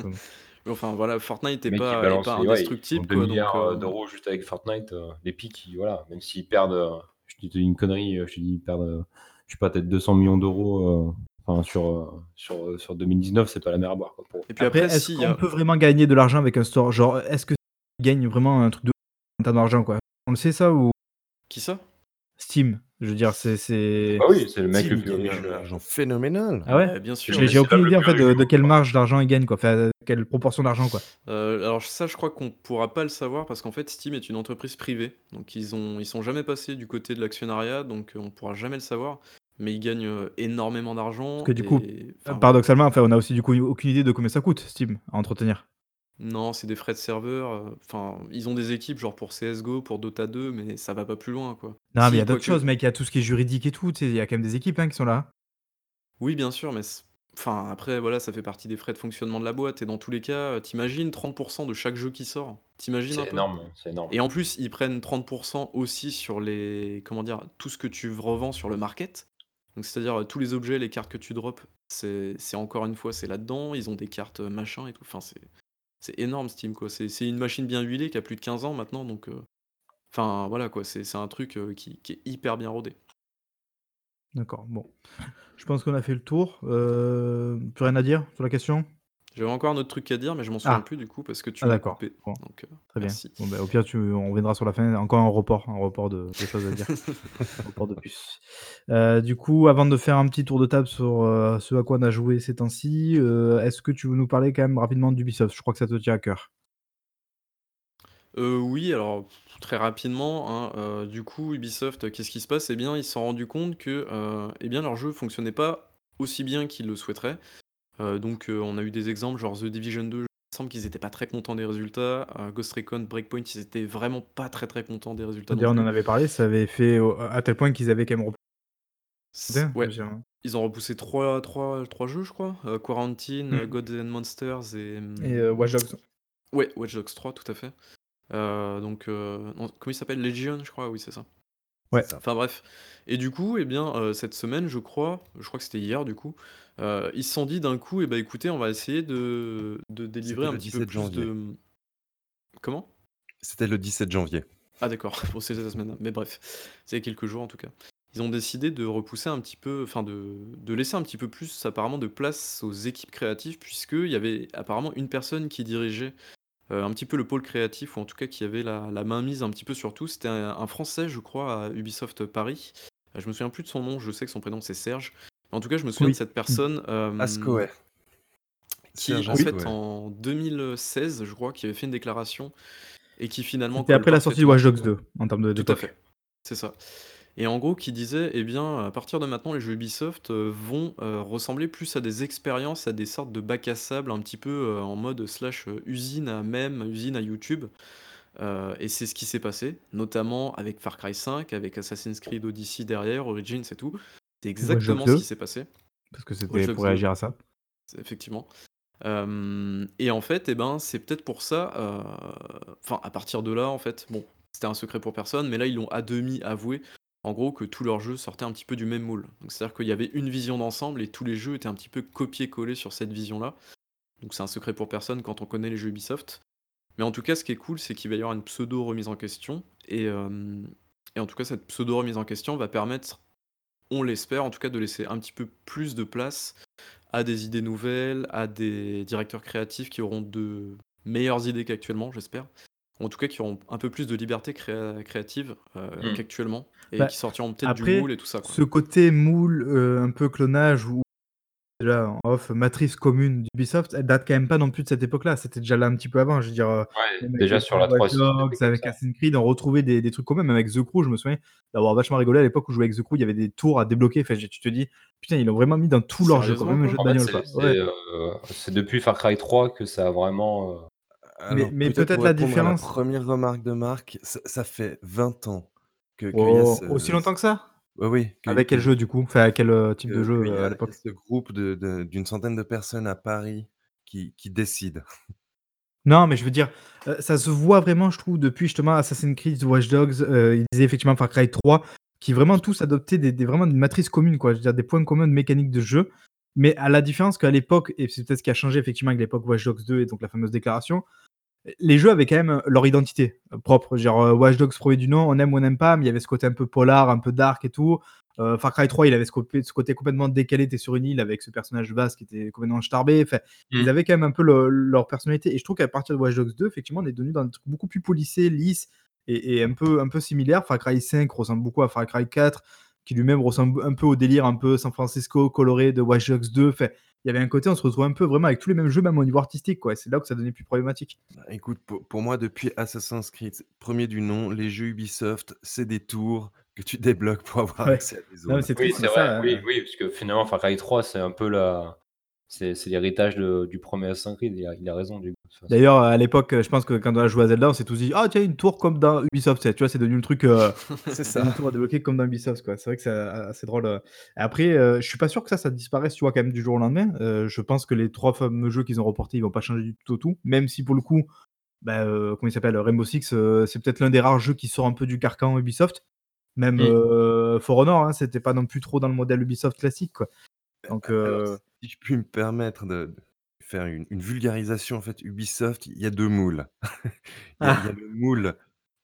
Donc, Enfin voilà, Fortnite Le est mec qui pas, est balance pas les- ouais, ils indestructible, font 2 quoi. Donc, milliards euh, d'euros juste avec Fortnite, euh, ils- voilà, même s'ils perdent, euh, je te dis une connerie, euh, je te dis ils perdent, euh, je sais pas, peut-être 200 millions d'euros, euh, enfin sur, euh, sur, sur 2019, c'est pas la mer à boire, quoi, pour. Et puis Après, après, est-ce si, qu'on peut vraiment gagner de l'argent avec un store? Genre, est-ce que gagne vraiment un truc de en termes d'argent, quoi? On le sait, ça, ou qui ça? Steam Je veux dire, c'est. c'est- Bah oui, c'est le mec Steam, le plus il gagne riche. un euh, argent phénoménal. Ah ouais? Ouais, bien sûr. J'ai mais j'ai c'est aucune idée, en fait, de, de quelle marge d'argent il gagne, quoi. Enfin, quelle proportion d'argent, quoi. Euh, alors ça, je crois qu'on pourra pas le savoir parce qu'en fait, Steam est une entreprise privée, donc ils ont, ils sont jamais passés du côté de l'actionnariat, donc euh, on pourra jamais le savoir. Mais ils gagnent euh, énormément d'argent. que du coup, enfin, Paradoxalement, enfin, on a aussi, du coup, aucune idée de combien ça coûte, Steam, à entretenir. Non, c'est des frais de serveur. Enfin, ils ont des équipes genre pour CS:GO, pour Dota 2, mais ça va pas plus loin, quoi. Non, mais il y a d'autres choses, mec. Il y a tout ce qui est juridique et tout. Il y a quand même des équipes hein, qui sont là. Oui, bien sûr, mais enfin après, voilà, ça fait partie des frais de fonctionnement de la boîte. Et dans tous les cas, euh, t'imagines 30% de chaque jeu qui sort. T'imagines un C'est peu? énorme, c'est énorme. Et en plus, ils prennent 30% aussi sur les, comment dire, tout ce que tu revends sur le market. Donc c'est-à-dire euh, tous les objets, les cartes que tu drops, c'est c'est encore une fois, c'est là-dedans. Ils ont des cartes euh, machin et tout. Enfin, c'est c'est énorme Steam quoi. C'est c'est une machine bien huilée qui a plus de 15 ans maintenant. Donc, euh, enfin voilà quoi. C'est c'est un truc euh, qui, qui est hyper bien rodé. D'accord, bon. Je pense qu'on a fait le tour. Euh, plus rien à dire sur la question? J'avais encore un autre truc à dire, mais je m'en souviens Ah. plus du coup parce que tu Ah, m'as d'accord. coupé. Bon, Donc, euh, Très bien. Bon, bah, au pire, tu, on reviendra sur la fin. Encore un report, un report de, de choses à dire. un report de plus. Euh, du coup, avant de faire un petit tour de table sur ce à quoi on a joué ces temps-ci, est-ce que tu veux nous parler quand même rapidement d'Ubisoft? Je crois que ça te tient à cœur. Euh, oui, alors très rapidement, hein, euh, du coup, Ubisoft, qu'est-ce qui se passe? Eh bien, ils se sont rendus compte que euh, eh bien, leur jeu fonctionnait pas aussi bien qu'ils le souhaiteraient. Euh, donc, euh, on a eu des exemples, genre The Division 2, il me semble qu'ils étaient pas très contents des résultats. Euh, Ghost Recon, Breakpoint, ils étaient vraiment pas très très contents des résultats non D'ailleurs, on en plus. avait parlé, ça avait fait au- à tel point qu'ils avaient quand même C'est- repoussé. Ouais, ils ont repoussé trois, trois, trois jeux, je crois. Euh, Quarantine, Mm. euh, Gods and Monsters et. Et euh, Watch Dogs. Ouais, Watch Dogs 3, tout à fait. Euh, donc, euh, non, comment il s'appelle? Legion, je crois, oui, c'est ça. Ouais. Enfin bref. Et du coup, eh bien, euh, cette semaine, je crois, je crois que c'était hier, du coup, euh, ils se sont dit d'un coup, eh ben, écoutez, on va essayer de, de délivrer un petit peu 17 plus janvier. de. Comment? C'était le 17 janvier. Ah d'accord, pour ces deux semaines. Mais bref, c'est il y a quelques jours en tout cas. Ils ont décidé de repousser un petit peu, enfin de, de laisser un petit peu plus apparemment de place aux équipes créatives, puisqu'il y avait apparemment une personne qui dirigeait euh, un petit peu le pôle créatif, ou en tout cas qui avait la, la main mise un petit peu sur tout. C'était un, un Français, je crois, à Ubisoft Paris. Euh, Je me souviens plus de son nom, je sais que son prénom c'est Serge. En tout cas, je me souviens Oui. de cette personne euh, Ascoé. qui, Serge en fait, en 2016, je crois, qui avait fait une déclaration et qui finalement. C'était colle après la sortie de parfaitement- Watch Dogs 2, en termes de tout à d'époque. fait. C'est ça. Et en gros, qui disait, eh bien, à partir de maintenant, les jeux Ubisoft euh, vont euh, ressembler plus à des expériences, à des sortes de bacs à sable, un petit peu euh, en mode slash usine à même, usine à YouTube. Et c'est ce qui s'est passé, notamment avec Far Cry 5, avec Assassin's Creed Odyssey derrière, Origins et tout. C'est exactement ce 2. qui s'est passé. Parce que c'était pour 2. réagir à ça. Effectivement. Et en fait, eh ben, c'est peut-être pour ça. Enfin, à partir de là, en fait, bon, c'était un secret pour personne, mais là, ils l'ont à demi avoué. En gros, que tous leurs jeux sortaient un petit peu du même moule. C'est-à-dire qu'il y avait une vision d'ensemble et tous les jeux étaient un petit peu copiés-collés sur cette vision-là. Donc, c'est un secret pour personne quand on connaît les jeux Ubisoft. Mais en tout cas, ce qui est cool, c'est qu'il va y avoir une pseudo remise en question. Et, euh, et en tout cas, cette pseudo remise en question va permettre, on l'espère, en tout cas, de laisser un petit peu plus de place à des idées nouvelles, à des directeurs créatifs qui auront de meilleures idées qu'actuellement, j'espère. En tout cas, qui auront un peu plus de liberté créa- créative euh, Mm. qu'actuellement et Bah, qui sortiront peut-être du moule et tout ça. quoi. Ce côté moule, euh, un peu clonage ou déjà en off, matrice commune d'Ubisoft, elle date quand même pas non plus de cette époque-là. C'était déjà là un petit peu avant. Je veux dire, euh, Ouais, déjà sur la Watch 3 6 Dogs, avec Assassin's Creed, on retrouvait des, des trucs communs, même avec The Crew, je me souviens d'avoir vachement rigolé à l'époque où je jouais avec The Crew, il y avait des tours à débloquer. Enfin, tu te dis, putain, ils l'ont vraiment mis dans tout leur jeu, Sérieusement, même jeu de bagnole. c'est. Ouais. euh, depuis Far Cry 3 que ça a vraiment. Alors, mais peut-être la différence- première remarque de Marc, ça, ça fait 20 ans que, qu'il y a Oh, ce- aussi longtemps que ça? Oui. que- Avec quel que- jeu du coup? Enfin, quel euh, type que- de jeu euh, a- à l'époque? ce groupe de- de- d'une centaine de personnes à Paris qui, qui décident. Non, mais je veux dire, euh, ça se voit vraiment, je trouve, depuis justement Assassin's Creed, Watch Dogs. euh, ils disaient effectivement Far Cry 3. qui vraiment tous adoptaient des, des- vraiment une matrice commune, quoi. Je veux dire, des points communs de mécanique de jeu. Mais à la différence qu'à l'époque, et c'est peut-être ce qui a changé effectivement avec l'époque Watch Dogs 2 et donc la fameuse déclaration, les jeux avaient quand même leur identité euh, propre. Genre euh, Watch Dogs premier du nom, on aime ou on n'aime pas, mais il y avait ce côté un peu polar, un peu dark et tout. Euh, Far Cry 3, il avait ce côté, ce côté complètement décalé, t'es sur une île avec ce personnage basse qui était complètement starbé. Enfin, Mm. ils avaient quand même un peu le- leur personnalité. Et je trouve qu'à partir de Watch Dogs 2, effectivement, on est devenu dans un truc beaucoup plus polissé, lisse et, et un, peu, un peu similaire. Far Cry 5 ressemble beaucoup à Far Cry 4, qui lui-même ressemble un peu au délire un peu San Francisco coloré de Watch Dogs 2. Enfin, il y avait un côté, on se retrouve un peu vraiment avec tous les mêmes jeux, même au niveau artistique. quoi. C'est là que ça devenait plus problématique. Bah, Écoute, pour, pour moi, depuis Assassin's Creed, premier du nom, les jeux Ubisoft, c'est des tours que tu débloques pour avoir Ouais. accès à des Non, zones. c'est Oui, c'est vrai. ça, oui, euh, oui, parce que finalement, Far Cry 3, c'est un peu la. C'est c'est l'héritage de- du premier Assassin's Creed. Il a, il a raison, du D'ailleurs, à l'époque, je pense que quand on a joué à Zelda, on s'est tous dit Ah, tiens, une tour comme dans Ubisoft. c'est- Tu vois, c'est devenu le truc. euh, C'est C'est une ça. tour à débloquer comme dans Ubisoft, quoi. C'est vrai que c'est euh, assez drôle. euh. Après, euh, je suis pas sûr que ça, ça disparaisse, tu vois, quand même du jour au lendemain. Euh, je pense que les trois fameux jeux qu'ils ont reportés, ils vont pas changer du tout au tout. Même si pour le coup, bah, euh, comment il s'appelle, Rainbow Six, euh, c'est peut-être l'un des rares jeux qui sort un peu du carcan Ubisoft. Même Mm. euh, For Honor, hein, c'était pas non plus trop dans le modèle Ubisoft classique, quoi. Donc, Alors, euh, si je puis me permettre de faire une, une vulgarisation, en fait, Ubisoft, il y a deux moules. Il y a, il y a Ah. le moule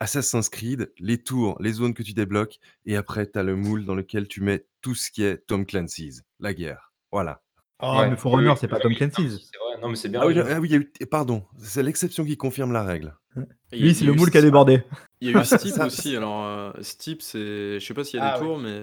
Assassin's Creed, les tours, les zones que tu débloques, et après, tu as le moule dans lequel tu mets tout ce qui est Tom Clancy's, la guerre. Voilà. oh, Ouais. mais For Oui, Honor, oui, c'est pas Tom oui, non, Clancy's. C'est vrai. Non, mais c'est bien. Ah oui, ah oui, il y a eu- pardon, c'est l'exception qui confirme la règle. Et il y a- Lui, il c'est y a le eu moule qui a Steep- débordé. Il y a eu Steep Ça- aussi. Alors, euh, Steep, c'est. Je sais pas s'il y a Ah, des oui. tours, mais.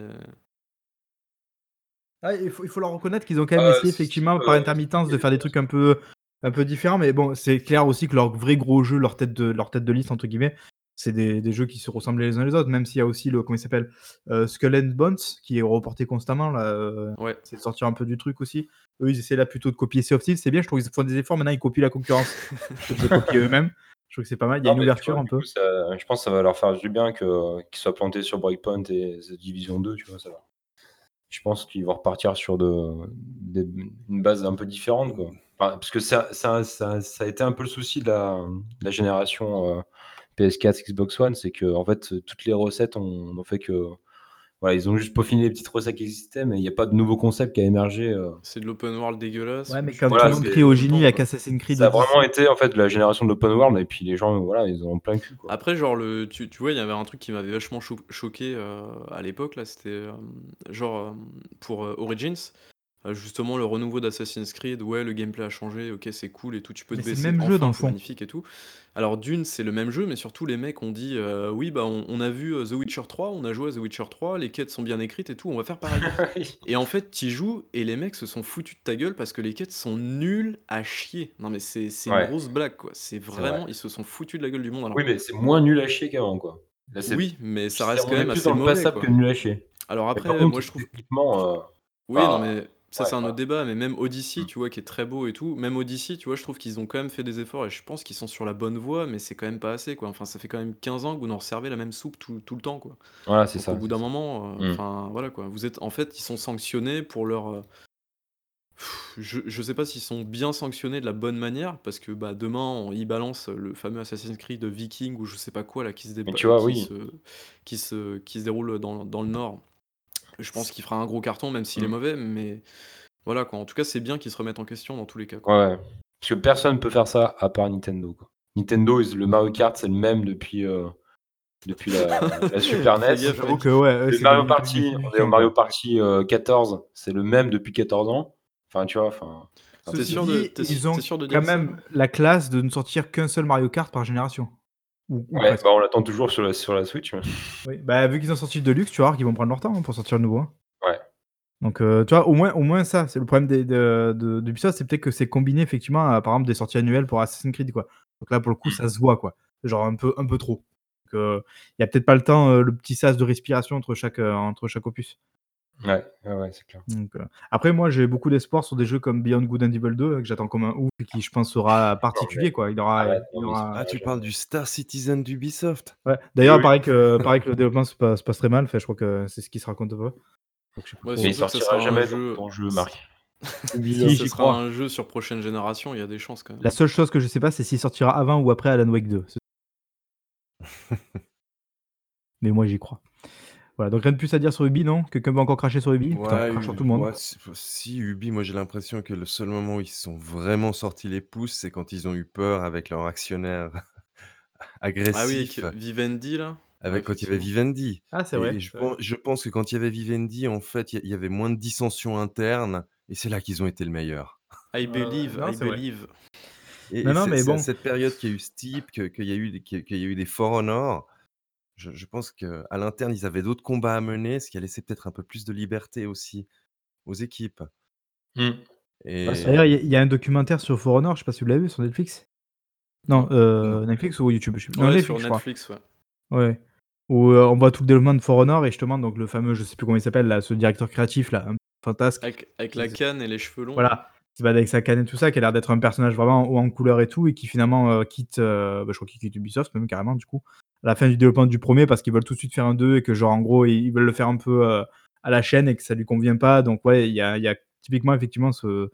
Ah, il, faut, il faut leur reconnaître qu'ils ont quand même Euh, essayé si, effectivement euh, par intermittence de faire des trucs un peu, un peu différents, mais bon, c'est clair aussi que leur vrai gros jeu, leur tête de, leur tête de liste entre guillemets, c'est des, des jeux qui se ressemblent les uns les autres, même s'il y a aussi le comment il s'appelle euh, Skull and Bones qui est reporté constamment là, euh, Ouais. c'est de sortir un peu du truc aussi. Eux, ils essaient là plutôt de copier Sea of Thieves, c'est bien, je trouve qu'ils font des efforts maintenant, ils copient la concurrence, de copier eux-mêmes. Je trouve que c'est pas mal, il y a Non, une mais tu ouverture vois, un du peu. coup, ça- je pense que ça va leur faire du bien que- qu'ils soient plantés sur Breakpoint et The Division 2, tu vois, ça va. Je pense qu'ils vont repartir sur une base un peu différente, parce que ça, ça, ça, a été un peu le souci de la, de la génération euh, PS4, Xbox One, c'est que en fait, toutes les recettes ont, ont fait que voilà, ils ont juste peaufiné les petites recettes qui existaient, mais il n'y a pas de nouveau concept qui a émergé. euh. C'est de l'open world dégueulasse. Ouais, mais quand Voilà, tout le monde c'est- crie au génie avec. Assassin's Creed Ça a vraiment été en fait la génération de l'open world, et puis les gens, voilà, ils en ont plein le cul. Quoi. Après, genre, le, tu, tu vois, il y avait un truc qui m'avait vachement cho- choqué euh, à l'époque, là, c'était euh, genre euh, pour euh, Origins, euh, justement le renouveau d'Assassin's Creed, ouais, le gameplay a changé, ok, c'est cool et tout, tu peux Mais te c'est le baisser, même jeu, enfin, dans le c'est fond. magnifique et tout. Alors, d'une, c'est le même jeu, mais surtout, les mecs ont dit, euh, oui, bah, on, on a vu euh, The Witcher 3, on a joué à The Witcher 3, les quêtes sont bien écrites et tout, on va faire pareil. Et en fait, tu joues et les mecs se sont foutus de ta gueule parce que les quêtes sont nulles à chier. Non, mais c'est c'est Ouais. une grosse blague, quoi. C'est vraiment, vrai. ils se sont foutus de la gueule du monde. Alors, Oui, mais c'est moins nul à chier qu'avant, quoi. Là, c'est- oui, mais ça c'est- reste on quand est même plus assez dans le mauvais, passable quoi. que nul à chier. Alors Mais après, par contre, moi je trouve. techniquement, euh, Oui, non, mais ça ouais, c'est un autre débat, mais même Odyssey, Mm. tu vois, qui est très beau et tout, même Odyssey, tu vois, je trouve qu'ils ont quand même fait des efforts et je pense qu'ils sont sur la bonne voie, mais c'est quand même pas assez, quoi. Enfin, ça fait quand même 15 ans que vous nous resservez la même soupe tout, tout le temps, quoi. voilà, c'est ça. au bout d'un moment, euh, Mm. enfin, voilà, quoi. Vous êtes, en fait, ils sont sanctionnés pour leur. euh, Je, je sais pas s'ils sont bien sanctionnés de la bonne manière, parce que bah, demain, on- ils balancent le fameux Assassin's Creed Viking ou je sais pas quoi, là, qui se, déba- Mais tu vois, qui oui. se, qui se, qui se déroule dans, dans le Nord. Je pense qu'il fera un gros carton, même s'il est Mm. mauvais, mais voilà, quoi. En tout cas, c'est bien qu'ils se remettent en question dans tous les cas, quoi. Ouais, ouais. Parce que personne ne peut faire ça à part Nintendo. Quoi. Nintendo, le Mario Kart, c'est le même depuis, euh, depuis la, la Super NES. gaffe, J'avoue que ouais, eux, Le c'est Mario Party, on est au Mario. Party euh, 14, c'est le même depuis 14 ans. Enfin, tu vois, enfin. T'es sûr de- dit, ils ont t'es sûr de quand dire ça? même la classe de ne sortir qu'un seul Mario Kart par génération. Ou, ou Ouais, bah, on l'attend toujours sur la, sur la Switch. mais- Oui. Bah, vu qu'ils ont sorti de luxe, tu vas voir qu'ils vont prendre leur temps hein, pour sortir le nouveau. hein. Ouais. Donc, euh, tu vois, au moins, au moins ça, c'est le problème des- de, de, c'est peut-être que c'est combiné effectivement à, par exemple, des sorties annuelles pour Assassin's Creed, quoi. Donc là, pour le coup, ça se voit, quoi. Genre un peu, un peu trop. Donc, euh, il y a peut-être pas le temps, euh, le petit sas de respiration entre chaque, entre chaque opus. Ouais, ouais, ouais, c'est clair. Donc, euh, Après, moi, j'ai beaucoup d'espoir sur des jeux comme Beyond Good and Evil 2, euh, que j'attends comme un ouf, et qui, je pense, sera particulier, quoi. Il aura, Arrête, il non, mais aura- Ah, tu parles du Star Citizen d'Ubisoft Ouais. D'ailleurs, Oui, pareil que, pareil que le développement se passe, se passe très mal. Fait, je crois que c'est ce qui se raconte pas. Donc, je sais pas Ouais, trop. Mais il surtout que ça sortira sera un jamais jeu- ton jeu, Marc. Si, Ça j'y sera crois. un jeu sur prochaine génération, il y a des chances quand même. La seule chose que je sais pas, c'est s'il sortira avant ou après Alan Wake 2. C'est- Mais moi, j'y crois. Voilà, donc rien de plus à dire sur Ubi, non? Quelqu'un veut encore cracher sur Ubi? Putain, Ouais, crache sur U tout le monde. ouais, si si Ubi, moi j'ai l'impression que le seul moment où ils se sont vraiment sortis les pouces, c'est quand ils ont eu peur avec leur actionnaire Ah oui, avec agressif, Vivendi là? Ouais, avec quand il y avait effectivement. Vivendi Ah, c'est et vrai, et je c'est vrai. pen je pense que quand il y avait Vivendi, en fait, il y a il y avait moins de dissensions internes et c'est là qu'ils ont été le meilleur I Heu, believe, non, I c'est vrai. believe. et Non, et non, c'est mais c'est à bon. cette période qu'il y a eu Steep, que qu'il y a eu des qu'il qu'il y a eu des For Honor. Je je pense qu'à l'interne, ils avaient d'autres combats à mener, ce qui a laissé peut-être un peu plus de liberté aussi aux équipes Mmh. D'ailleurs, vrai. il y a il y a un documentaire sur For Honor, je sais pas si vous l'avez vu sur Netflix? Non, Non. Netflix ou YouTube? Je sais plus. Non, Ouais, Netflix, sur je crois. Netflix, ouais. Ouais. Où, heu, on voit tout le développement de For Honor et justement donc le fameux, je sais plus comment il s'appelle là, ce directeur créatif là, un peu fantasque. Avec avec la canne et les cheveux longs là? voilà, qui avec sa canne et tout ça, qui a l'air d'être un personnage vraiment haut en couleur et tout et qui finalement, heu, quitte, heu, bah, je crois qu'il quitte Ubisoft même carrément du coup, la fin du développement du 1er parce qu'ils veulent tout de suite faire un 2 et que genre en gros ils veulent le faire un peu, heu, à la chaîne et que ça lui convient pas donc ouais, il y a typiquement effectivement ce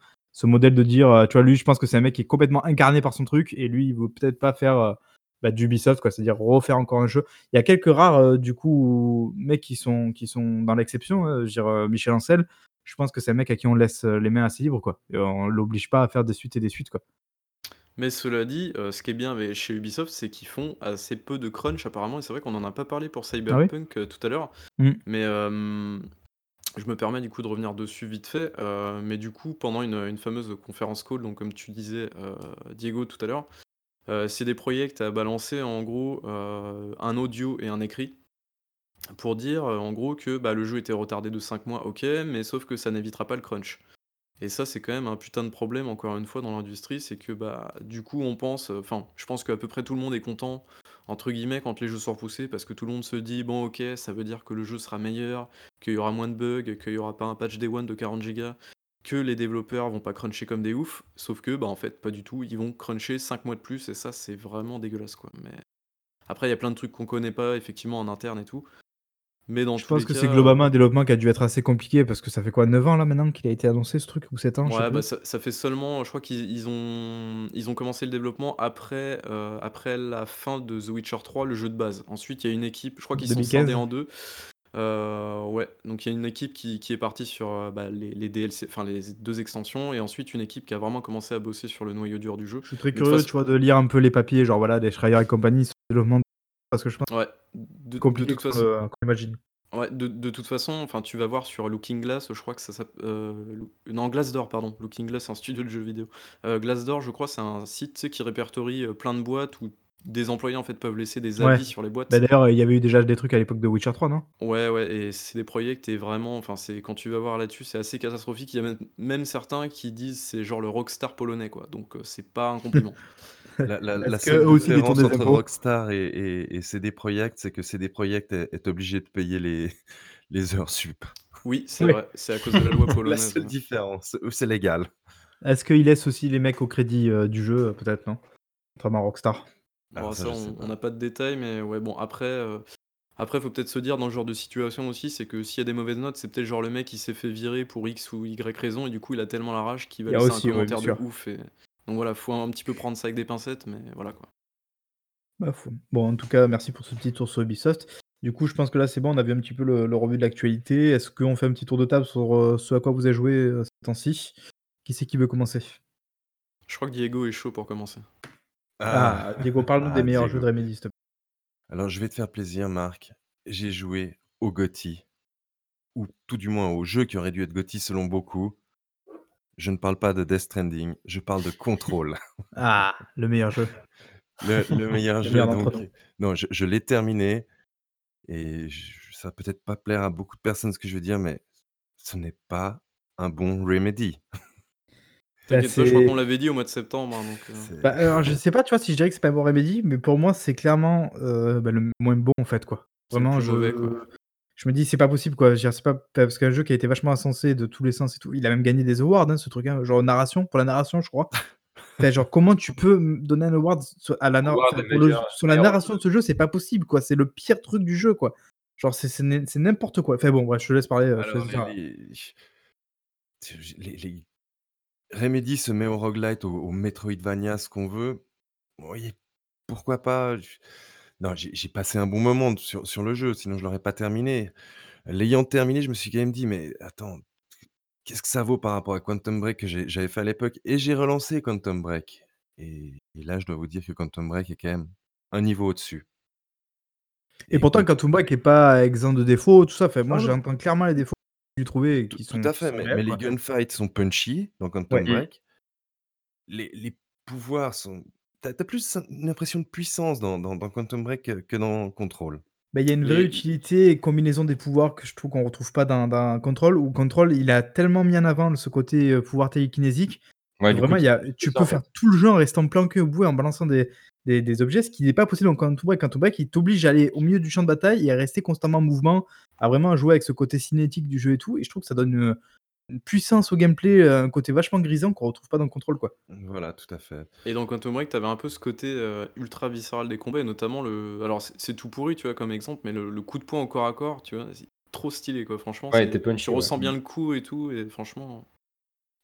modèle de dire, heu, tu vois lui je pense que c'est un mec qui est complètement incarné par son truc et lui il veut peut-être pas faire, heu, bah, d'Ubisoft quoi, c'est-à-dire refaire encore un jeu. Il y a quelques rares, du coup mecs qui sont qui sont dans l'exception, hein, je veux dire, Michel Ancel, je pense que c'est un mec à qui on laisse, les mains assez libres quoi et on l'oblige pas à faire des suites et des suites quoi. Mais cela dit, heu, ce qui est bien avec chez Ubisoft, c'est qu'ils font assez peu de crunch apparemment et c'est vrai qu'on en a pas parlé pour Ah oui? Cyberpunk, heu, tout à l'heure. Mmh. Mais, hem, je me permets du coup de revenir dessus vite fait, heu, mais du coup pendant une, une fameuse conférence call, donc comme tu disais, heu, Diego tout à l'heure, heu, CD Projekt a balancé en gros, heu, un audio et un écrit pour dire, heu, en gros que, bah, le jeu était retardé de 5 mois, OK, mais sauf que ça n'évitera pas le crunch. Et ça, c'est quand même un putain de problème encore une fois dans l'industrie, c'est que, bah, du coup on pense, heu, enfin, je pense qu'à peu près tout le monde est «content» entre guillemets quand les jeux sont repoussés parce que tout le monde se dit: «Bon OK, ça veut dire que le jeu sera meilleur, qu'il y aura moins de bugs, qu'il y aura pas un patch day one de 40 gigas, que les développeurs vont pas cruncher comme des oufs». Sauf que, bah, en fait pas du tout, ils vont cruncher 5 mois de plus et ça c'est vraiment dégueulasse quoi. Mais après il y a plein de trucs qu'on connaît pas effectivement en interne et tout. Mais dans Je pense que c'est globalement un développement qui a dû être assez compliqué parce que ça fait quoi 9 ans là maintenant qu'il a été annoncé ce truc ou 7 ans? Ouais, bah, ça ça fait seulement je crois qu'ils ils ont ils ont commencé le développement après, heu, après la fin de The Witcher 3, le jeu de base. Ensuite, il y a une équipe, je crois qu'ils sont scindés 2015? en 2. Heu, ouais, donc il y a une équipe qui qui est partie sur, bah, les les DLC, enfin les 2 extensions et ensuite une équipe qui a vraiment commencé à bosser sur le noyau dur du jeu. Je suis très curieux, façon tu vois, de lire un peu les papiers, genre voilà, des Schreier et compagnie sur le développement parce que je pense ouais, de c'est compliqué toute qu'on façon le qu'on l'imagine. ouais, de de toute façon, enfin tu vas voir sur Looking Glass, je crois que ça s'app heu, Loo non Glassdoor pardon, Looking Glass c'est un studio de jeux vidéo. Heu, Glassdoor je crois c'est un site, qui répertorie, heu, plein de boîtes où des employés en fait peuvent laisser des Ouais. avis sur les Bah, boîtes. d'ailleurs, il y avait eu déjà des trucs à l'époque de Witcher 3, non? Ouais, ouais et CD Projekt est vraiment enfin c'est quand tu vas voir là-dessus, c'est assez catastrophique. Il y a même même certains qui disent c'est genre le Rockstar polonais quoi, donc heu, c'est pas un compliment. La la la seule aussi différence entre impôts? Rockstar et et et CD Projekt, c'est que CD Projekt est est obligé de payer les les heures sup. Oui, c'est Ouais. vrai, c'est à cause de la loi La polonaise, seule ouais. différence, c'est légal. Est-ce qu'ils laissent aussi les mecs au crédit, heu, du jeu, peut-être, non? Contrairement à Rockstar. Bon Alors ça, on n'a pas de détails, mais ouais bon après, heu, après faut peut-être se dire dans ce genre de situation aussi, c'est que s'il y a des mauvaises notes, c'est peut-être genre le mec qui s'est fait virer pour X ou Y raison et du coup il a tellement la rage qu'il va laisser un aussi, ouais, bien commentaire de ouf et donc voilà, faut un petit peu prendre ça avec des pincettes, mais voilà quoi. Bah, faut bon, en tout cas, merci pour ce petit tour sur Ubisoft. Du coup, je pense que là, c'est bon, on a vu un petit peu le le revue de l'actualité. Est-ce qu'on fait un petit tour de table sur, heu, ce à quoi vous avez joué, heu, ces temps-ci? Qui c'est qui veut commencer? Je crois que Diego est chaud pour commencer. Ah, Diego, parle-nous des ah, meilleurs jeux de Remedy, s'il te plaît. Alors je vais te faire plaisir, Marc. J'ai joué au GOTY, ou tout du moins au jeu qui aurait dû être GOTY selon beaucoup. Je ne parle pas de Death Stranding, je parle de Control. Ah, le meilleur jeu. Le le meilleur Le jeu meilleur donc non, je je l'ai terminé et j ça va peut-être pas plaire à beaucoup de personnes ce que je veux dire, mais ce n'est pas un bon Remedy. Bah, T'inquiète pas, je crois qu'on l'avait dit au mois de septembre, hein, donc heu bah, alors, je sais pas, tu vois, si je dirais que c'est pas un bon Remedy, mais pour moi, c'est clairement, heu, bah, le moins bon, en fait, quoi. Vraiment, plus mauvais quoi. Je me dis: «C'est pas possible, quoi». C'est pas parce qu'un jeu qui a été vachement encensé de tous les sens et tout, il a même gagné des awards, hein, ce truc, hein, genre narration, pour la narration, je crois. Enfin, genre, comment tu peux donner un award sur à la nar le sur la narration de ce jeu, c'est pas possible, quoi. C'est le pire truc du jeu, quoi. Genre, c'est c'est n'im c'est n'importe quoi. Enfin bon, bref, je te laisse parler, te laisse les Remedy se met au roguelite, au au Metroidvania, ce qu'on veut. Oui, pourquoi pas? Non, j'ai j'ai passé un bon moment sur sur le jeu, sinon je l'aurais pas terminé. L'ayant terminé, je me suis quand même dit: «Mais attends, qu'est-ce que ça vaut par rapport à Quantum Break que j'ai j'avais fait à l'époque?» et j'ai relancé Quantum Break et et là, je dois vous dire que Quantum Break est quand même un niveau au-dessus. Et Et pourtant Quantum Break est pas exempt de défauts, tout ça. Enfin, moi, non, j'entends clairement les défauts que j'ai trouvés et tout qui tout sont à qui fait, sont mais mais réels, les quoi. gunfights sont punchy dans Quantum. Mmh. Break. Les les pouvoirs sont tu as tu as plus une impression de puissance dans dans dans Quantum Break que que dans Control. Bah, il y a une vraie utilité et combinaison des pouvoirs que je trouve qu'on retrouve pas dans dans Control, où Control, il a tellement mis en avant ce côté, heu, pouvoir télékinésique, Ouais, que du coup, vraiment il y a tu fais tu ça, peux en fait. faire tout le jeu en restant planqué au bout et en balançant des des des objets, ce qui n'est pas possible dans Quantum Break. Quantum Break, il t'oblige à aller au milieu du champ de bataille et à rester constamment en mouvement, à vraiment jouer avec ce côté cinétique du jeu et tout et je trouve que ça donne, heu, une puissance au gameplay, heu, un côté vachement grisant qu'on retrouve pas dans Control, quoi. Voilà, tout à fait. et dans Quantum Break, tu avais un peu ce côté, heu, ultra viscéral des combats et notamment le alors c'est tout pourri, tu vois, comme exemple, mais le le coup de poing au corps à corps, tu vois? C'est trop stylé, quoi. Franchement, Ouais, c'est était tu punchy, ouais. ressens bien le coup et tout et franchement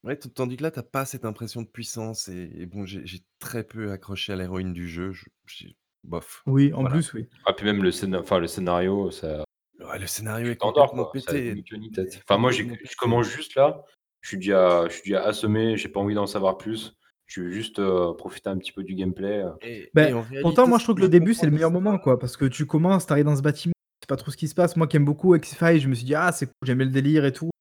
Ouais, tandis que là, tu as pas cette impression de puissance et et bon, j'ai j'ai très peu accroché à l'héroïne du jeu, je j'ai bof, Oui, en voilà. plus, oui. Ah, puis même le le scénario, ça Ouais, le scénario est t'endors, complètement quoi. Ça pété, ni queue ni tête. est Enfin, moi, j'ai complètement je pété. commence juste là, je suis déjà je suis déjà assommé, j'ai pas envie d'en savoir plus. Je veux juste, heu, profiter un petit peu du gameplay, heu. Et et Beh, en pourtant, réalité, moi, ce je trouve que que le je début, c'est comprends le meilleur moment, quoi, parce que tu commences, tu arrives dans ce bâtiment, tu sais pas trop ce qui se passe. Moi qui aime beaucoup X-Files, je me suis dit: «Ah, c'est cool», j'aimais le délire et tout.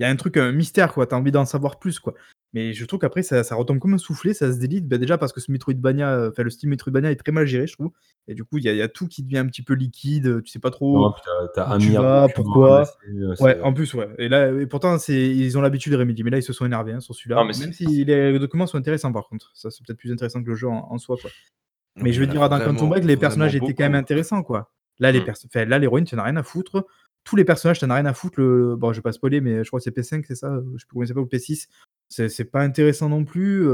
Il y a un truc, un mystère, quoi, tu as envie d'en savoir plus, quoi. Mais je trouve qu'après ça ça retombe comme un soufflé, ça se délite. Bah, déjà parce que ce Metroidvania, heu, enfin le style Metroidvania est très mal géré, je trouve et du coup, il y y a tout qui devient un petit peu liquide, heu, tu sais pas trop Non, puis tu as tu as où un tu de vas, pourquoi. heu, Ouais, en plus, ouais et là et pourtant c'est ils ont l'habitude Remedy, mais là, ils se sont énervés, hein, sur non, celui-là. mais Même c'est si les documents sont intéressants par contre. Ça, c'est peut-être plus intéressant que le jeu en en soi, quoi. Mais mais je veux dire, dans Quantum Break, les personnages étaient quand même intéressants, quoi. Là, les Mmh. enfin, là, l'héroïne, tu en as rien à foutre. Tous les personnages, tu en as rien à foutre. Le bon, je vais pas spoiler, mais je crois que c'est P5, c'est ça? Heu, je sais plus comment il s'appelle ou P6. C'est pas intéressant non plus,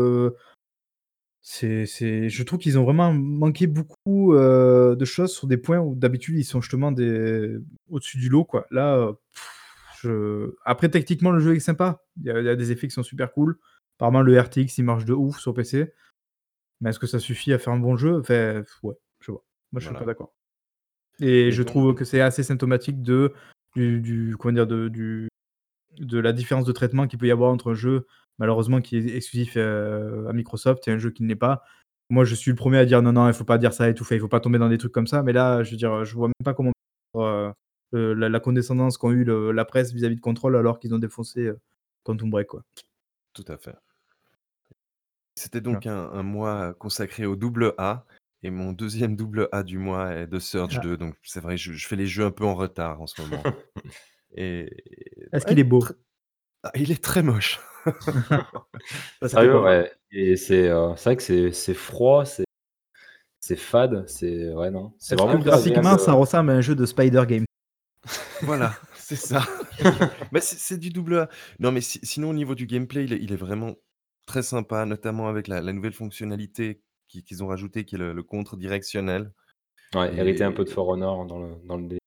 c'est c'est je trouve qu'ils ont vraiment manqué beaucoup, heu, de choses sur des points où d'habitude, ils sont justement des au-dessus du lot, quoi. Là, je après techniquement, le jeu est sympa. Il y a il y a des effets qui sont super cool. Apparemment, le RTX, il marche de ouf sur PC. Mais est-ce que ça suffit à faire un bon jeu? Enfin, ouais, je pas. Moi, je suis pas d'accord. Et je trouve que c'est assez symptomatique de du du comment dire? De du de la différence de traitement qu'il peut y avoir entre un jeu, malheureusement, qui est exclusif, heu, à Microsoft et un jeu qui ne l'est pas. Moi, je suis le premier à dire: «Non, non, il faut pas dire ça et tout, enfin, il faut pas tomber dans des trucs comme ça», mais là, je veux dire, je vois même pas comment, heu, heu, la la condescendance qu'ont eu le la presse vis-à-vis de Control alors qu'ils ont défoncé, Quantum Break, quoi. tout à fait. C'était donc un un mois consacré au double A et mon deuxième double A du mois est The Surge Ah. 2, donc c'est vrai, je je fais les jeux un peu en retard en ce moment et Est-ce qu'il est beau? ah, il est très moche. Ça, ça fait Sérieux, peur. ouais et c'est, heu, c'est vrai que c'est c'est froid, c'est c'est fade, c'est ouais, non, c'est que vraiment pas agréable, graphiquement, ça ressemble à un jeu de Spider Game? Voilà, c'est ça. Bah, c'est c'est du double A. Non, mais si sinon au niveau du gameplay, il est il est vraiment très sympa, notamment avec la la nouvelle fonctionnalité qui qu'ils ont rajoutée, qui est le le contre directionnel Ouais, hérité un peu de For Honor dans le dans le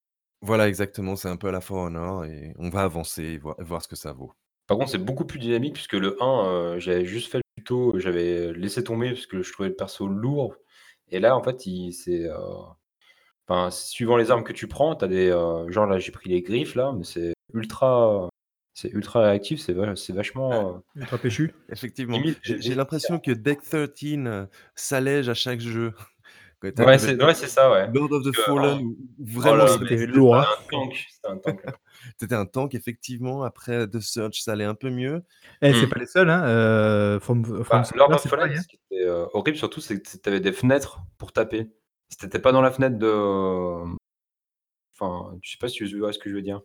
voilà, exactement, c'est un peu à la For Honor et on va avancer et voir voir ce que ça vaut. par contre, c'est beaucoup plus dynamique puisque le 1, heu, j'avais juste fait le tuto, j'avais laissé tomber parce que je trouvais le perso lourd. Et là, en fait, c'est, heu, enfin, suivant les armes que tu prends, tu as des, heu, genre là, j'ai pris les griffes là, mais c'est ultra c'est ultra réactif, c'est va c'est vachement, heu, Ultra péchu? effectivement, limite j'ai j'ai l'impression que Deck 13, heu, s'allège à chaque jeu. Quand Ouais, c'est ouais, c'est ça, ouais. Lord of the que Fallen oh où où oh vraiment là mais c'était lourd, hein. un tank, c'était un tank là. tu un tank effectivement, après The Surge, ça allait un peu mieux. Eh, c'est Mmh. pas les seuls, hein, From From Bah, Lord of c'est Fallen, pareil, hein. ce qui était, heu, horrible surtout, c'est que tu avais des fenêtres pour taper. Si tu étais pas dans la fenêtre de, enfin, je sais pas si tu vois ce que je veux dire?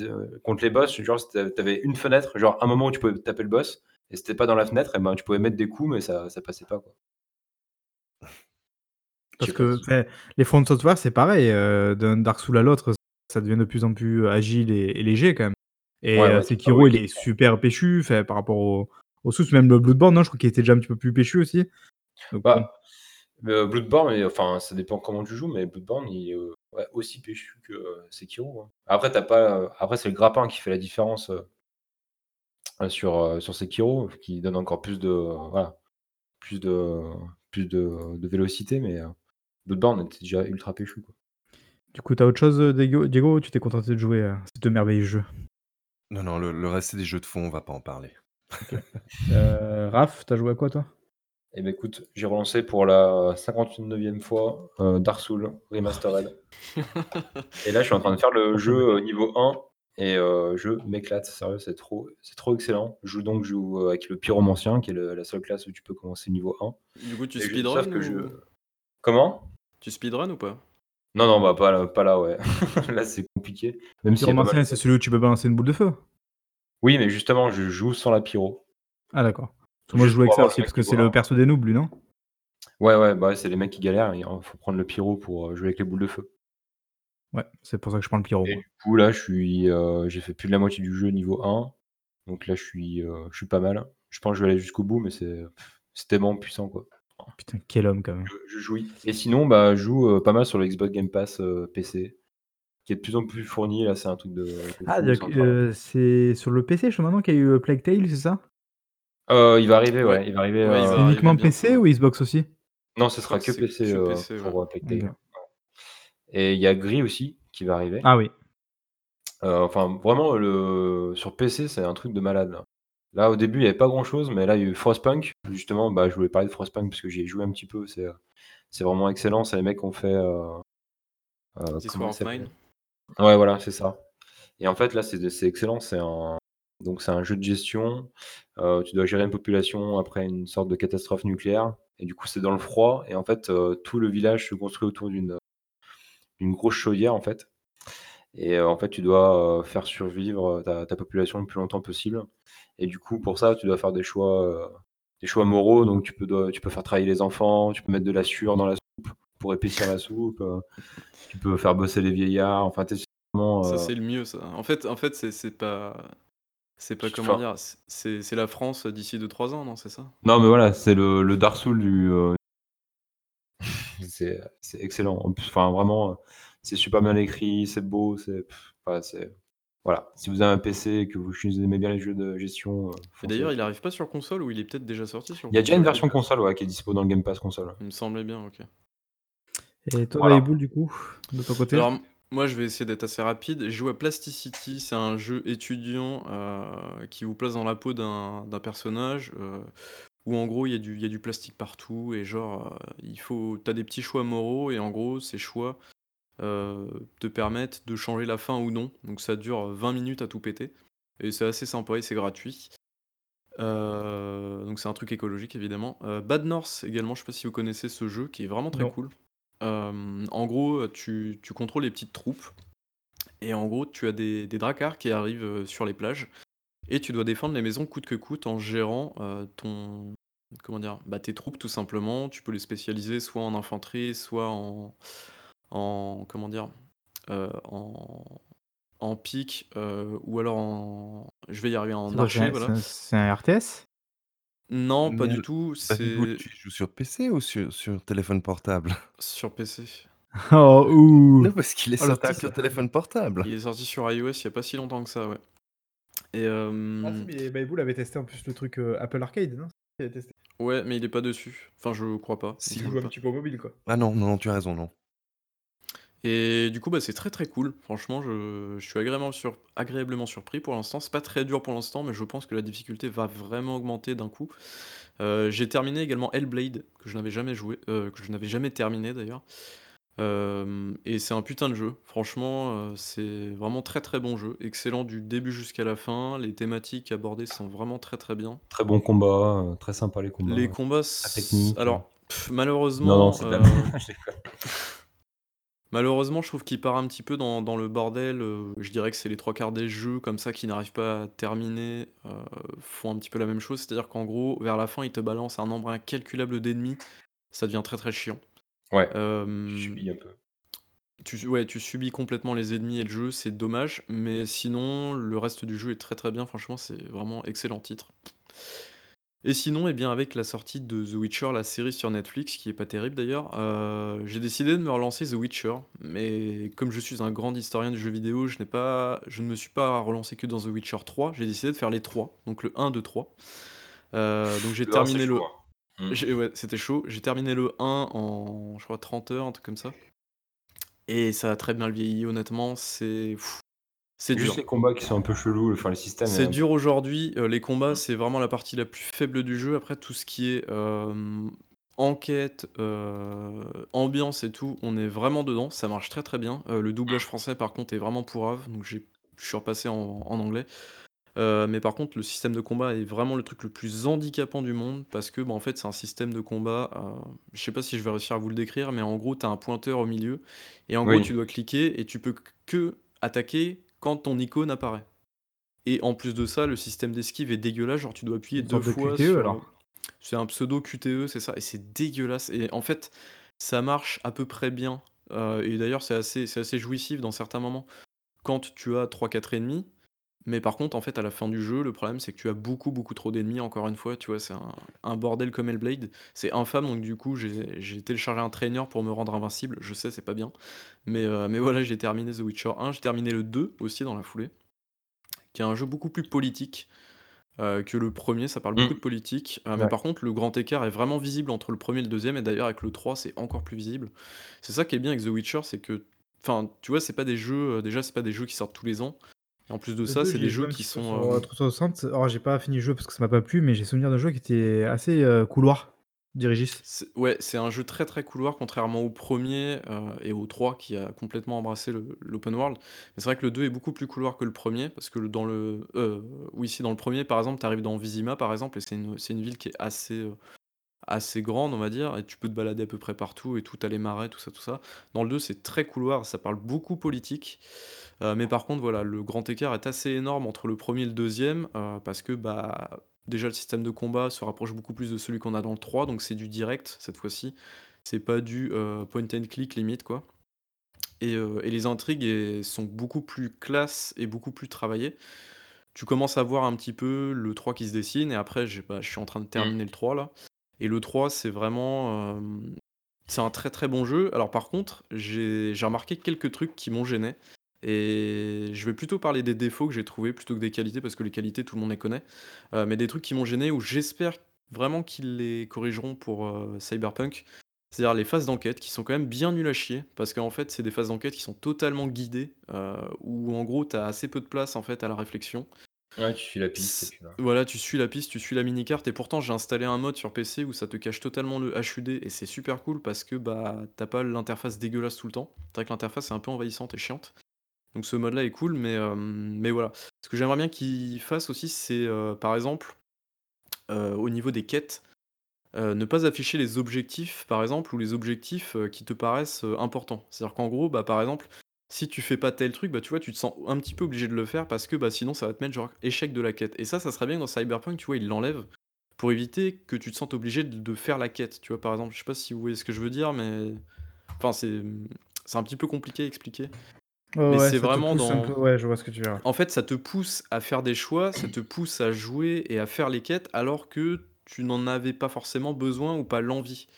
Heu, contre les boss, genre, si tu a tu avais une fenêtre, genre un moment où tu pouvais taper le boss et tu pas dans la fenêtre et ben, tu pouvais mettre des coups mais ça ça passait pas, quoi. Parce que, enfin, les From Software, c'est pareil, heu, d'un Dark Souls à l'autre, ça devient de plus en plus agile et et léger quand même. Et ouais, heu, ouais, oui. il est super péchu, enfin, par rapport au aux Souls, même le Bloodborne, non, je crois qu'il était déjà un petit peu plus péchu aussi. Donc. Bah, heu, Bloodborne enfin, ça dépend comment tu joues, mais Bloodborne, il est, ouais, aussi péchu que, heu, Sekiro, hein. Après tu as pas, heu, après c'est le grappin qui fait la différence, heu, sur, sur Sekiro, qui donne encore plus de, voilà. Plus de plus de de vélocité, mais Bloodborne était déjà ultra péchu, quoi. Du coup, t'as autre chose, Diego Diego, ou tu t'es contenté de jouer à ces 2 merveilleux jeux? Non, non, le le reste, c'est des jeux de fond, on va pas en parler. OK. Heu, Raph, tu joué à quoi toi? Eh ben écoute, j'ai relancé pour la 59e fois, heu, Dark Souls Remastered. Et là, je suis en train de faire le jeu, niveau 1 et heu, je m'éclate, sérieux, c'est trop c'est trop excellent. Je joue donc je joue, avec le pyromancien qui est le la seule classe où tu peux commencer niveau 1 Du coup, tu et speedrun ou je comment? tu speedrun ou pas? Non, non, bah, pas là pas là, ouais. Là, c'est compliqué, même Pyromancien, c'est celui où tu peux balancer une boule de feu? oui, mais justement, je joue sans la pyro. Ah d'accord. Moi je joue avec ça aussi, parce que c'est le perso des noobs lui, non? Ouais, ouais, bah, ouais, c'est les mecs qui galèrent il faut prendre le pyro pour, heu, jouer avec les boules de feu. Ouais, c'est pour ça que je prends le pyro, Et du coup, là, je suis, heu, j'ai fait plus de la moitié du jeu niveau 1, donc là, je suis, heu, je suis pas mal. Je pense que je vais aller jusqu'au bout, mais c'est tellement puissant, quoi. Putain, quel homme quand même. Je je jouis et sinon, bah, je joue, pas mal sur le Xbox Game Pass, PC, qui est de plus en plus fourni, là, c'est un truc de de Ah c'est sur le PC, je crois maintenant qu'il y a eu, Plague Tale, c'est ça? Heu, il va arriver, Ouais. ouais, il va arriver, Ouais, il heu va C'est arriver uniquement PC ou Xbox aussi? non, ce sera que PC, que heu, PC, ouais. pour. Et il y a Gris aussi qui va arriver. Ah oui. Enfin, vraiment, le sur PC, c'est un truc de malade, là. Là, au début, il y avait pas grand chose, mais là, il y a eu Frostpunk. Justement, bah, je voulais parler de Frostpunk parce que j'y ai joué un petit peu, c'est, vraiment excellent. C'est les mecs qui ont fait, This War il of? Mine? Ouais, voilà, c'est ça. Et en fait, là, c'est c'est excellent. C'est un donc c'est un jeu de gestion. Heu, tu dois gérer une population après une sorte de catastrophe nucléaire et du coup, c'est dans le froid et en fait, heu, tout le village se construit autour d'une, d'une grosse chaudière, en fait et en fait, tu dois, faire survivre, ta ta population le plus longtemps possible et du coup, pour ça, tu dois faire des choix, des choix moraux. Donc tu peux dois tu peux faire travailler les enfants, tu peux mettre de la sueur dans la soupe pour épaissir la soupe, tu peux faire bosser les vieillards. Enfin, c'est vraiment, Ça, c'est le mieux, ça. En fait en fait, c'est c'est pas c'est pas comment enfin dire? C'est c'est la France d'ici 2-3 ans, non, c'est ça? non, mais voilà, c'est le le Dark Souls du, heu c'est, c'est excellent. En plus, enfin, vraiment, c'est super bien écrit, c'est beau, c'est voilà, c'est voilà. Si vous avez un PC et que vous aimez bien les jeux de gestion, Et foncez d'ailleurs, il là-dessus. arrive pas sur console ou il est peut-être déjà sorti sur Il y a déjà une console? version console, ouais, qui est dispo dans le Game Pass console. Il me semblait bien, OK. Et toi, Voilà. Babybull, du coup, de ton côté? Alors, moi, je vais essayer d'être assez rapide. J'ai joué à Plasticity, c'est un jeu étudiant, heu, qui vous place dans la peau d'un d'un personnage, heu, où en gros, il y a du il y a du plastique partout et genre, heu, il faut tu as des petits choix moraux et en gros, ces choix, te permettent de changer la fin ou non. Donc ça dure, 20 minutes à tout péter et c'est assez sympa et c'est gratuit. Donc c'est un truc écologique évidemment. Bad North également, je sais pas si vous connaissez ce jeu qui est vraiment très Non. cool. Hem, en gros, tu tu contrôles les petites troupes et en gros, tu as des des dracars qui arrivent, heu, sur les plages et tu dois défendre les maisons coûte que coûte en gérant, heu, ton comment dire? Bah, tes troupes tout simplement. Tu peux les spécialiser soit en infanterie, soit en en comment dire? En en pique, ou alors en je vais y arriver, en archer, voilà. c'est un RTS? Non, pas Mais du tout, c'est tu y joues sur PC ou sur sur téléphone portable? sur PC. Oh, ouh! Non, parce qu'il est Oh, sorti sur téléphone portable. Il est sorti sur iOS il y a pas si longtemps que ça, ouais et Ah si, hem, mais Babybull avait testé en plus le truc, heu, Apple Arcade, non? Il avait testé. ouais, mais il est pas dessus. Enfin, je crois pas, il me Si. Joues un petit peu au mobile, quoi. Ah non, non, non, tu as raison, non. Et du coup, bah, c'est très, très cool. Franchement, je je suis agréablement sur agréablement surpris pour l'instant. C'est pas très dur pour l'instant, mais je pense que la difficulté va vraiment augmenter d'un coup. Heu, j'ai terminé également Hellblade, que je n'avais jamais joué, heu, que je n'avais jamais terminé d'ailleurs. Hem et c'est un putain de jeu. Franchement, c'est vraiment très, très bon jeu. Excellent du début jusqu'à la fin. Les thématiques abordées sont vraiment très, très bien. Très bon combat, très sympa les combats, Les combats technique, alors, pff, non, non, malheureusement, c'est de la heu je déconne. Malheureusement, je trouve qu'il part un petit peu dans dans le bordel, heu, je dirais que c'est les 3/4 des jeux comme ça qui n'arrivent pas à terminer, heu, font un petit peu la même chose. C'est-à-dire qu'en gros, vers la fin, ils te balancent un nombre incalculable d'ennemis. Ça devient très, très chiant. Ouais, tu Hem, subis un peu. tu ouais, tu subis complètement les ennemis et le jeu, c'est dommage, mais sinon, le reste du jeu est très, très bien. Franchement, c'est vraiment excellent titre. Et sinon, eh bien, avec la sortie de The Witcher, la série sur Netflix, qui est pas terrible d'ailleurs, heu, j'ai décidé de me relancer The Witcher. Mais comme je suis un grand historien du jeu vidéo, je n'ai pas je ne me suis pas relancé que dans The Witcher 3, j'ai décidé de faire les 3, donc le 1, 2, 3. Heu, donc j'ai Le 1, c'est terminé chaud, le hein. J'ai ouais, c'était chaud. J'ai terminé le 1 en, je crois 30 heures, un truc comme ça et ça a très bien vieilli honnêtement, c'est c'est Juste dur. les combats qui sont un peu chelous, enfin le système est C'est un dur aujourd'hui, heu, les combats, c'est vraiment la partie la plus faible du jeu. Après tout ce qui est, hem, enquête, heu, ambiance et tout, on est vraiment dedans, ça marche très, très bien. Le doublage français par contre est vraiment pourrave, donc j'ai je suis repassé en en anglais. Mais par contre le système de combat est vraiment le truc le plus handicapant du monde parce que, bah, en fait, c'est un système de combat, heu, je sais pas si je vais réussir à vous le décrire, mais en gros, tu as un pointeur au milieu et en gros, Oui. tu dois cliquer et tu peux que attaquer quand ton icône apparaît. Et en plus de ça, le système d'esquive est dégueulasse, genre tu dois appuyer Une 2 sorte de fois QTE sur, heu alors? c'est un pseudo QTE, c'est ça et c'est dégueulasse. Et en fait, ça marche à peu près bien, heu et d'ailleurs c'est assez c'est assez jouissif dans certains moments. Quand tu as 3-4 ennemis, mais par contre, en fait, à la fin du jeu, le problème c'est que tu as beaucoup, beaucoup trop d'ennemis encore une fois, tu vois? C'est un un bordel comme Hellblade. C'est infâme donc du coup, j'ai j'ai téléchargé un trainer pour me rendre invincible. Je sais, c'est pas bien, mais mais voilà, j'ai terminé The Witcher 1, j'ai terminé le 2 aussi dans la foulée, qui est un jeu beaucoup plus politique, heu, que le 1er, ça parle Mmh. beaucoup de politique, heu, mais Ouais. par contre le grand écart est vraiment visible entre le 1er et le 2e et d'ailleurs avec le 3, c'est encore plus visible. C'est ça qui est bien avec The Witcher, c'est que enfin, tu vois, c'est pas des jeux, déjà c'est pas des jeux qui sortent tous les ans en plus de Le ça, 2, c'est des jeux qui sont, sur, heu, hem 360. Alors j'ai pas fini le jeu parce que ça m'a pas plu, mais j'ai souvenir d'un jeu qui était assez, heu, couloir, dirigiste. Ouais, c'est un jeu très, très couloir contrairement au 1er, heu et au 3 qui a complètement embrassé l'open world. Mais c'est vrai que le 2 est beaucoup plus couloir que le 1er parce que dans le heu, oui, si dans le 1er, par exemple, tu arrives dans Vizima, par exemple et c'est une ville qui est assez, assez grande, on va dire et tu peux te balader à peu près partout et tout, tu as les marais, tout ça, tout ça. Dans le 2, c'est très couloir, ça parle beaucoup politique, heu, mais par contre, voilà, le grand écart est assez énorme entre le 1er et le 2e, heu, parce que, bah, déjà le système de combat se rapproche beaucoup plus de celui qu'on a dans le 3, donc c'est du direct cette fois-ci. C'est pas du, heu, point and click limite, quoi et les intrigues sont beaucoup plus classe et beaucoup plus travaillées. Tu commences à voir un petit peu le 3 qui se dessine et après j'ai bah, je suis en train de Mmh. terminer le 3 là et le 3, c'est vraiment, hem, c'est un très, très bon jeu. Alors par contre, j'ai remarqué quelques trucs qui m'ont gêné et je vais plutôt parler des défauts que j'ai trouvés plutôt que des qualités parce que les qualités, tout le monde les connaît, heu, mais des trucs qui m'ont gêné où j'espère vraiment qu'ils les corrigeront pour, heu, Cyberpunk. C'est-à-dire les phases d'enquête qui sont quand même bien nulles à chier parce qu'en fait, c'est des phases d'enquête qui sont totalement guidées, où en gros, tu as assez peu de place, en fait, à la réflexion. Ouais, tu suis la piste et C puis voilà. voilà, tu suis la piste, tu suis la mini carte et pourtant j'ai installé un mode sur PC où ça te cache totalement le HUD et c'est super cool parce que, bah, tu as pas l'interface dégueulasse tout le temps. C'est vrai que l'interface est un peu envahissante et chiante, donc ce mode là est cool, mais hem, mais voilà. Ce que j'aimerais bien qu'ils fassent aussi, c'est, heu, par exemple, heu, au niveau des quêtes, ne pas afficher les objectifs, par exemple, ou les objectifs, qui te paraissent, importants. C'est-à-dire qu'en gros, bah, par exemple, si tu fais pas tel truc, bah, tu vois, tu te sens un petit peu obligé de le faire parce que, bah, sinon ça va te mettre genre échec de la quête et ça, ça serait bien que dans Cyberpunk, tu vois, ils l'enlèvent pour éviter que tu te sentes obligé de de faire la quête, tu vois? Par exemple, je sais pas si vous voyez ce que je veux dire, mais enfin, c'est, c'est un petit peu compliqué à expliquer, mais ouais, c'est vraiment peu dans ouais, je vois ce que tu veux dire. en fait, ça te pousse à faire des choix, ça te pousse à jouer et à faire les quêtes alors que tu n'en avais pas forcément besoin ou pas l'envie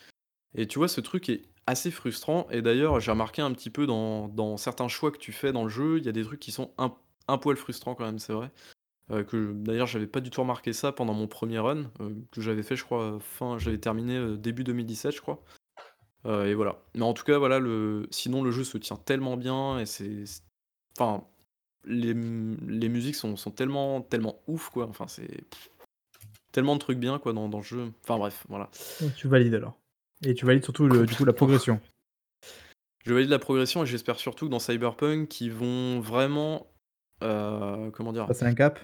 et tu vois, ce truc est assez frustrant et d'ailleurs, j'ai remarqué un petit peu dans certains choix que tu fais dans le jeu, il y a des trucs qui sont un poil frustrants quand même, c'est vrai, heu, que d'ailleurs, j'avais pas du tout remarqué ça pendant mon 1er run, heu, que j'avais fait, je crois, fin j'avais terminé, heu, début 2017, je crois, heu et voilà. Mais en tout cas, voilà, le sinon le jeu se tient tellement bien et c'est enfin, les les musiques sont sont tellement tellement ouf, quoi, enfin, c'est tellement de trucs bien, quoi, dans le jeu. Enfin bref, voilà. Tu valides alors et tu valides surtout le du coup la progression? Je valide la progression et j'espère surtout que dans Cyberpunk, ils vont vraiment, heu, comment dire? Passer un cap?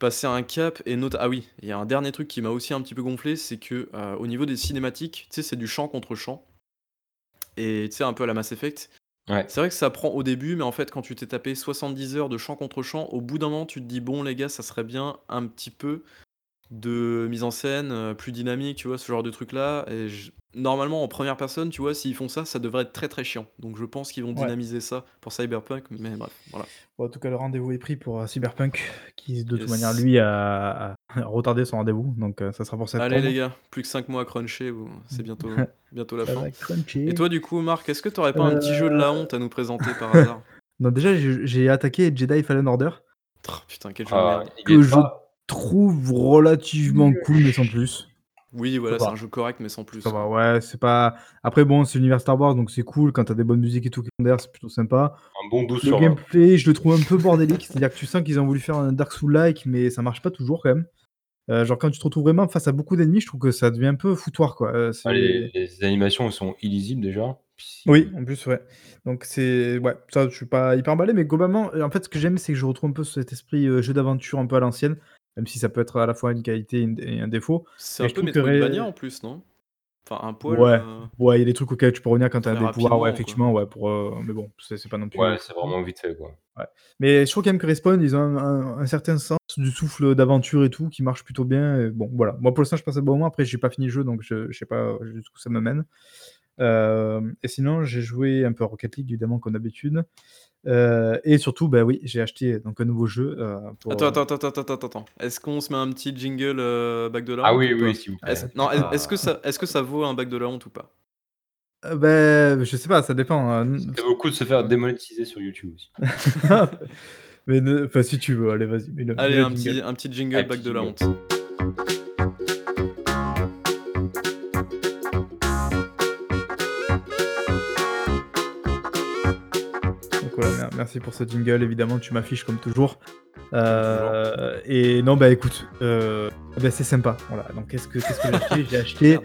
Passer un cap et nota ah oui, il y a un dernier truc qui m'a aussi un petit peu gonflé, c'est que, heu, au niveau des cinématiques, tu sais, c'est du champ contre champ et tu sais, un peu à la Mass Effect. Ouais. C'est vrai que ça prend au début, mais en fait, quand tu t'es tapé 70 heures de champ contre champ, au bout d'un moment, tu te dis: «Bon les gars, ça serait bien un petit peu de mise en scène, heu, plus dynamique», tu vois? Ce genre de truc là et normalement en 1re personne, tu vois, s'ils font ça, ça devrait être très, très chiant, donc je pense qu'ils vont Ouais. dynamiser ça pour Cyberpunk, mais bref, voilà. Bon, en tout cas, le rendez-vous est pris pour, heu, Cyberpunk qui de toute manière, lui, a a retardé son rendez-vous, donc heu, ça sera pour Allez les gars, plus que 5 mois à cruncher c'est bientôt bientôt la Ça fin et toi, du coup, Marc, est-ce que tu aurais pas un petit jeu de la honte à nous présenter par hasard? non, déjà, j'ai attaqué Jedi Fallen Order Putain, quel jeu de Ah, merde. il est que je pas trouve relativement cool, mais sans plus. Oui, voilà, c'est un jeu correct, mais sans plus, Ça va, ouais, c'est pas après bon, c'est l'univers Star Wars, donc c'est cool quand tu as des bonnes musiques et tout qui c'est plutôt sympa. Un bon 12 Le sur 20. gameplay, je le trouve un peu bordélique, c'est-à-dire que tu sens qu'ils ont voulu faire un Dark Souls-like, mais ça marche pas toujours quand même. Heu, genre quand tu te retrouves vraiment face à beaucoup d'ennemis, je trouve que ça devient un peu foutoir, quoi. Heu, Ah, les animations, elles sont illisibles déjà. Oui, en plus, ouais. Donc c'est ouais, ça, je suis pas hyper emballé, mais globalement, heu, en fait, ce que j'aime, c'est que je retrouve un peu cet esprit, jeu d'aventure un peu à l'ancienne, même si ça peut être à la fois une qualité et un défaut. C'est un peu Metroidvania en plus, non? Enfin, un poil, Ouais, heu ouais, il y a des trucs auxquels tu peux revenir quand tu as des pouvoirs, ouais, quoi. effectivement, ouais, pour, heu mais bon, c'est pas non plus, Ouais, heu, c'est vraiment vite fait, quoi. Ouais. Mais je trouve quand même que Respawn, ils ont un un un certain sens du souffle d'aventure et tout, qui marche plutôt bien et bon, voilà. Moi, pour l'instant, je passe un bon moment. Après, j'ai pas fini le jeu, donc je je sais pas jusqu'où ça me mène. Et sinon, j'ai joué un peu à Rocket League, évidemment, comme d'habitude. Heu et surtout, bah, oui, j'ai acheté donc un nouveau jeu, pour, Attends, attends, attends, attends, attends, attends. Est-ce qu'on se met un petit jingle, heu, back de la Ah honte oui, ou oui, pas? s'il vous Est-ce plaît. non, est est-ce que Ah. ça est-ce que ça vaut un back de la honte ou pas? Beh, je sais pas, ça dépend, heu, n Ça vaut le coup de se faire démonétiser sur YouTube aussi. Mais ne enfin, si tu veux, allez, vas-y, Allez, le un petit jingle. un petit jingle petit de la honte. Merci pour ce jingle, évidemment, tu m'affiches comme toujours. Heu et non, bah, écoute, heu, bah, c'est sympa, voilà. Donc qu'est-ce que qu'est-ce que j'ai acheté? J'ai acheté.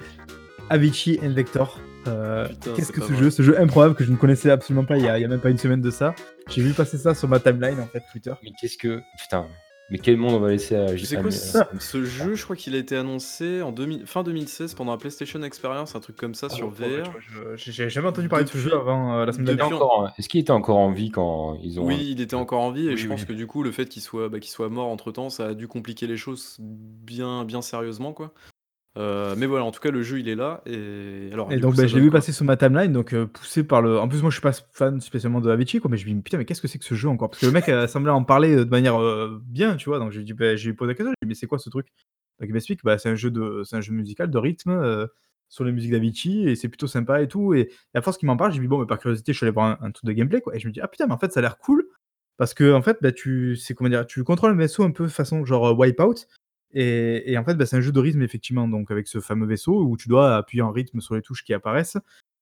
Avicii Invector. Heu, Putain, qu'est-ce que ce vrai. jeu? Ce jeu improbable que je ne connaissais absolument pas il y a il y a même pas une semaine de ça. J'ai vu passer ça sur ma timeline, en fait, Twitter. Mais qu'est-ce que putain, mais quel monde on va laisser à à quoi? M Ce jeu, je crois qu'il a été annoncé en 2000 fin 2016 pendant la PlayStation Experience, un truc comme ça sur Oh, ouais, VR. j'ai jamais entendu parler de ce jeu avant, heu, la semaine dernière. depuis en encore est-ce qu'il était encore en vie quand ils ont Oui, il était encore en vie et Oui, je pense que du coup, le fait qu'il soit, bah, qu'il soit mort entre-temps, ça a dû compliquer les choses bien bien sérieusement, quoi. Heu, mais voilà, en tout cas, le jeu, il est là et alors, Et du donc, coup, bah, je l'ai vu quoi? passer sur ma timeline, donc heu, poussé par le en plus, moi, je suis pas fan spécialement de Avicii, quoi, mais je me dis: «Putain, mais qu'est-ce que c'est que ce jeu encore?» parce que le mec, heu, semblait en parler, de manière, bien, tu vois? Donc j'ai dit, bah, je lui ai posé la question, j'ai dit: «Mais c'est quoi ce truc?» donc il m'explique, bah, c'est un jeu de un jeu musical de rythme, sur les musiques d'Avicii et c'est plutôt sympa et tout et et à force qu'il m'en parle, j'ai dit: «Bon, bah, par curiosité, je suis allé voir un un truc de gameplay, quoi» et je me dis: «Ah putain, mais en fait, ça a l'air cool» parce qu'en fait, bah, tu comment dire? Tu contrôles un vaisseau un peu façon genre, Wipeout et et en fait, bah, c'est un jeu de rythme effectivement, donc avec ce fameux vaisseau où tu dois appuyer en rythme sur les touches qui apparaissent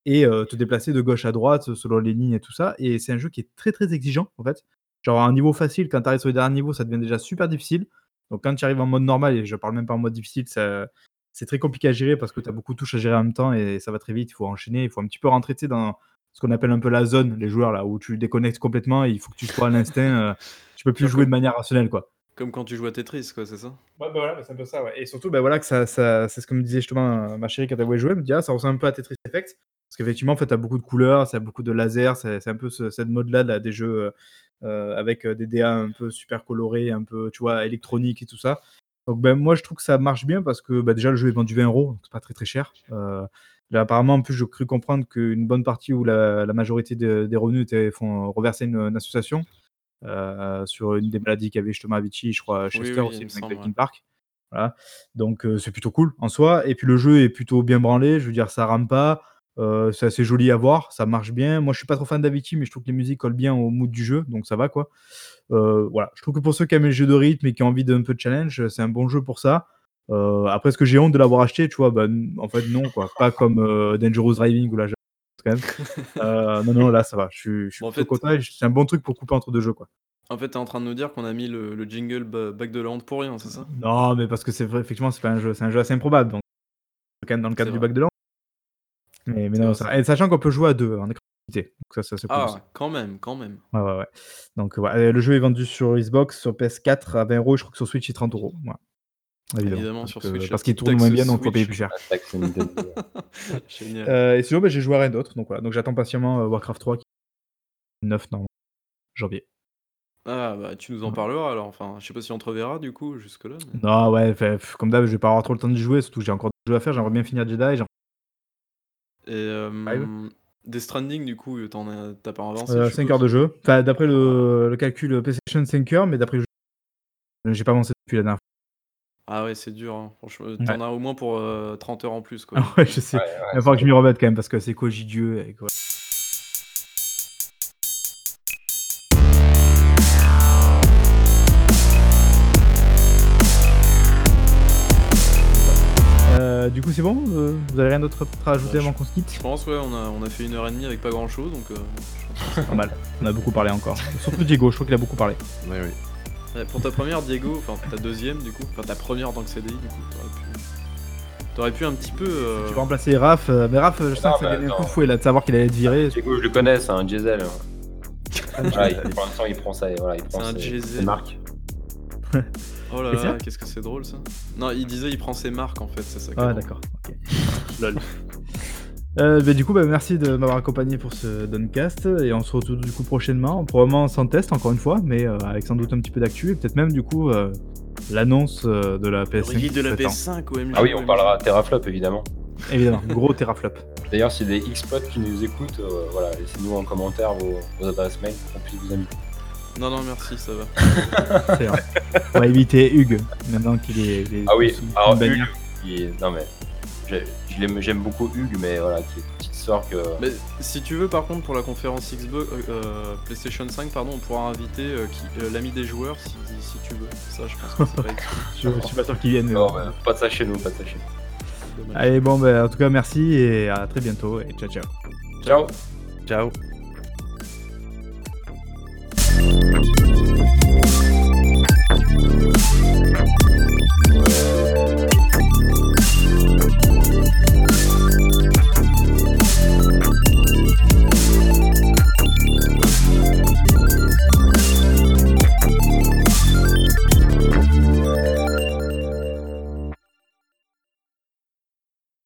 et heu, te déplacer de gauche à droite selon les lignes et tout ça et c'est un jeu qui est très, très exigeant, en fait. Genre à un niveau facile, quand tu arrives sur les derniers niveaux, ça devient déjà super difficile. Donc quand tu arrives en mode normal et je parle même pas en mode difficile, ça c'est très compliqué à gérer parce que tu as beaucoup de touches à gérer en même temps et ça va très vite, il faut enchaîner, il faut un petit peu rentrer, tu sais, dans ce qu'on appelle un peu la zone, les joueurs là, où tu déconnectes complètement et il faut que tu sois à l'instinct, heu, tu peux plus jouer de manière rationnelle, quoi. Comme quand tu joues à Tetris, quoi, c'est ça? Ouais, bah, voilà, c'est un peu ça, ouais et surtout, bah, voilà, que ça c'est ce que me disait justement, heu, ma chérie quand elle voulait jouer, elle me dit: «Ah, ça ressemble un peu à Tetris Effect». Parce qu'effectivement, en fait, tu as beaucoup de couleurs, ça a beaucoup de lasers, c'est un peu ce cette mode-là là, des jeux, heu heu, avec, des DA un peu super colorés, un peu, tu vois, électroniques et tout ça. Donc, ben, moi, je trouve que ça marche bien parce que, bah, déjà, le jeu est vendu 20 €, donc c'est pas très, très cher. Là, apparemment, en plus, j'ai cru comprendre qu'une bonne partie ou la majorité de des revenus étaient font reverser une association, heu, sur une des maladies qu'avait justement Avicii, je crois, Chester oui, aussi, le mec de ouais. Park. Voilà, donc heu, c'est plutôt cool en soi et puis le jeu est plutôt bien branlé, je veux dire ça rame pas, heu, c'est assez joli à voir, ça marche bien. Moi je suis pas trop fan d'Avicii, mais je trouve que les musiques collent bien au mood du jeu, donc ça va quoi. Voilà, je trouve que pour ceux qui aiment les jeux de rythme et qui ont envie d'un peu de challenge, c'est un bon jeu pour ça. Après est-ce que j'ai honte de l'avoir acheté? Tu vois? Bah, n en fait non quoi, pas comme, Dangerous Driving où là quand même. Heu, non, non, là ça va, je suis je suis Bon, en fait content c'est un bon truc pour couper entre 2 jeux quoi. en fait, tu es en train de nous dire qu'on a mis le le jingle ba back de la honte pour rien, c'est ça? Non, mais parce que c'est vrai, effectivement, c'est pas un jeu c'est un jeu assez improbable, donc quand même dans le cadre du vrai. bac de l'an. Mais non, ça va et sachant qu'on peut jouer à 2 en écran illimité, donc ça, ça cool. Ah, quand même, quand même. Ouais, ouais, ouais. Donc ouais, le jeu est vendu sur Xbox, sur PS4 à 20 €, je crois que sur Switch c'est 30 €. Voilà. Évidemment, Évidemment, parce sur que Switch, parce qu'il petite tourne moins bien, donc faut payer plus cher. Heu et sinon, bah, j'ai joué à rien d'autre, donc voilà. Donc j'attends patiemment, heu, Warcraft 3 qui 9 normalement, janvier. Ah, bah, tu nous en parleras alors, enfin, je sais pas si on te reverra du coup jusque-là, mais Non, ouais, comme d'hab, je vais pas avoir trop le temps d'y jouer, surtout que j'ai encore des jeux à faire, j'aimerais bien finir Jedi, j'en et hem, Death Stranding du coup, tu en as tu as pas avancé, je 5 heures de jeu. Enfin, d'après le le calcul, heu, PlayStation 5 heures, mais d'après le jeu j'ai pas avancé depuis la dernière Ah ouais, c'est dur, hein, franchement, tu Ouais. en as au moins pour, heu, 30 heures en plus, quoi. Ah ouais, je sais. Ouais, Il va falloir que je m'y remette quand même parce que c'est Koji Dieu et quoi. Heu, du coup, c'est bon euh, Vous avez rien d'autre à rajouter Ouais, avant qu'on se quitte? Je pense, ouais, on a, on a fait une heure et demie avec pas grand chose, donc. euh, je pense que C'est pas mal. On a beaucoup parlé encore. Surtout Diego, je crois qu'il a beaucoup parlé. Oui, oui. Ouais, pour ta première, Diego, enfin ta deuxième, du coup, enfin ta première en tant que CDI, du coup, t'aurais pu. T'aurais pu un petit peu. euh, Tu vas remplacer Raph, euh, mais Raph, je sens Non, que ça mais gagne un coup de fouet là de savoir qu'il allait être viré. Diego, je le connais, c'est un diesel. Voilà, il- pour l'instant, il prend ça, voilà, il prend C'est un ses- diesel. ses marques. Oh là Et là, qu'est-ce que c'est drôle ça. Non, il disait il prend ses marques en fait, c'est ça. qui est Ah d'accord. ok. Lol. Euh, bah, du coup, bah, merci de m'avoir accompagné pour ce Doncast et on se retrouve du coup prochainement, probablement sans test encore une fois, mais euh, avec sans doute un petit peu d'actu et peut-être même du coup euh, l'annonce euh, de la Le PS5. reveal de la qui s'attend. PS5 OMG. Ah oui, on OMG. parlera teraflop évidemment. Évidemment, gros teraflop. D'ailleurs, si des X-Pods qui nous écoutent, euh, voilà, laissez-nous en commentaire vos, vos adresses mail pour qu'on puisse vous inviter. Non, non, merci, ça va. C'est vrai. On va éviter Hugues maintenant qu'il est. il est- Ah oui, alors. Hugues, qui est- non mais j'aime beaucoup Hugues, mais voilà, qui est une petite sœur que. Mais si tu veux, par contre, pour la conférence Xbox, euh, euh, PlayStation 5, pardon, on pourra inviter euh, l'ami des joueurs si, tu veux. Ça, je pense je, suis pas sûr qu'il vienne. Bah, pas de ça chez nous, pas de ça chez nous. Allez, bon, bah, en tout cas, merci et à très bientôt. Et ciao. Ciao. Ciao. ciao.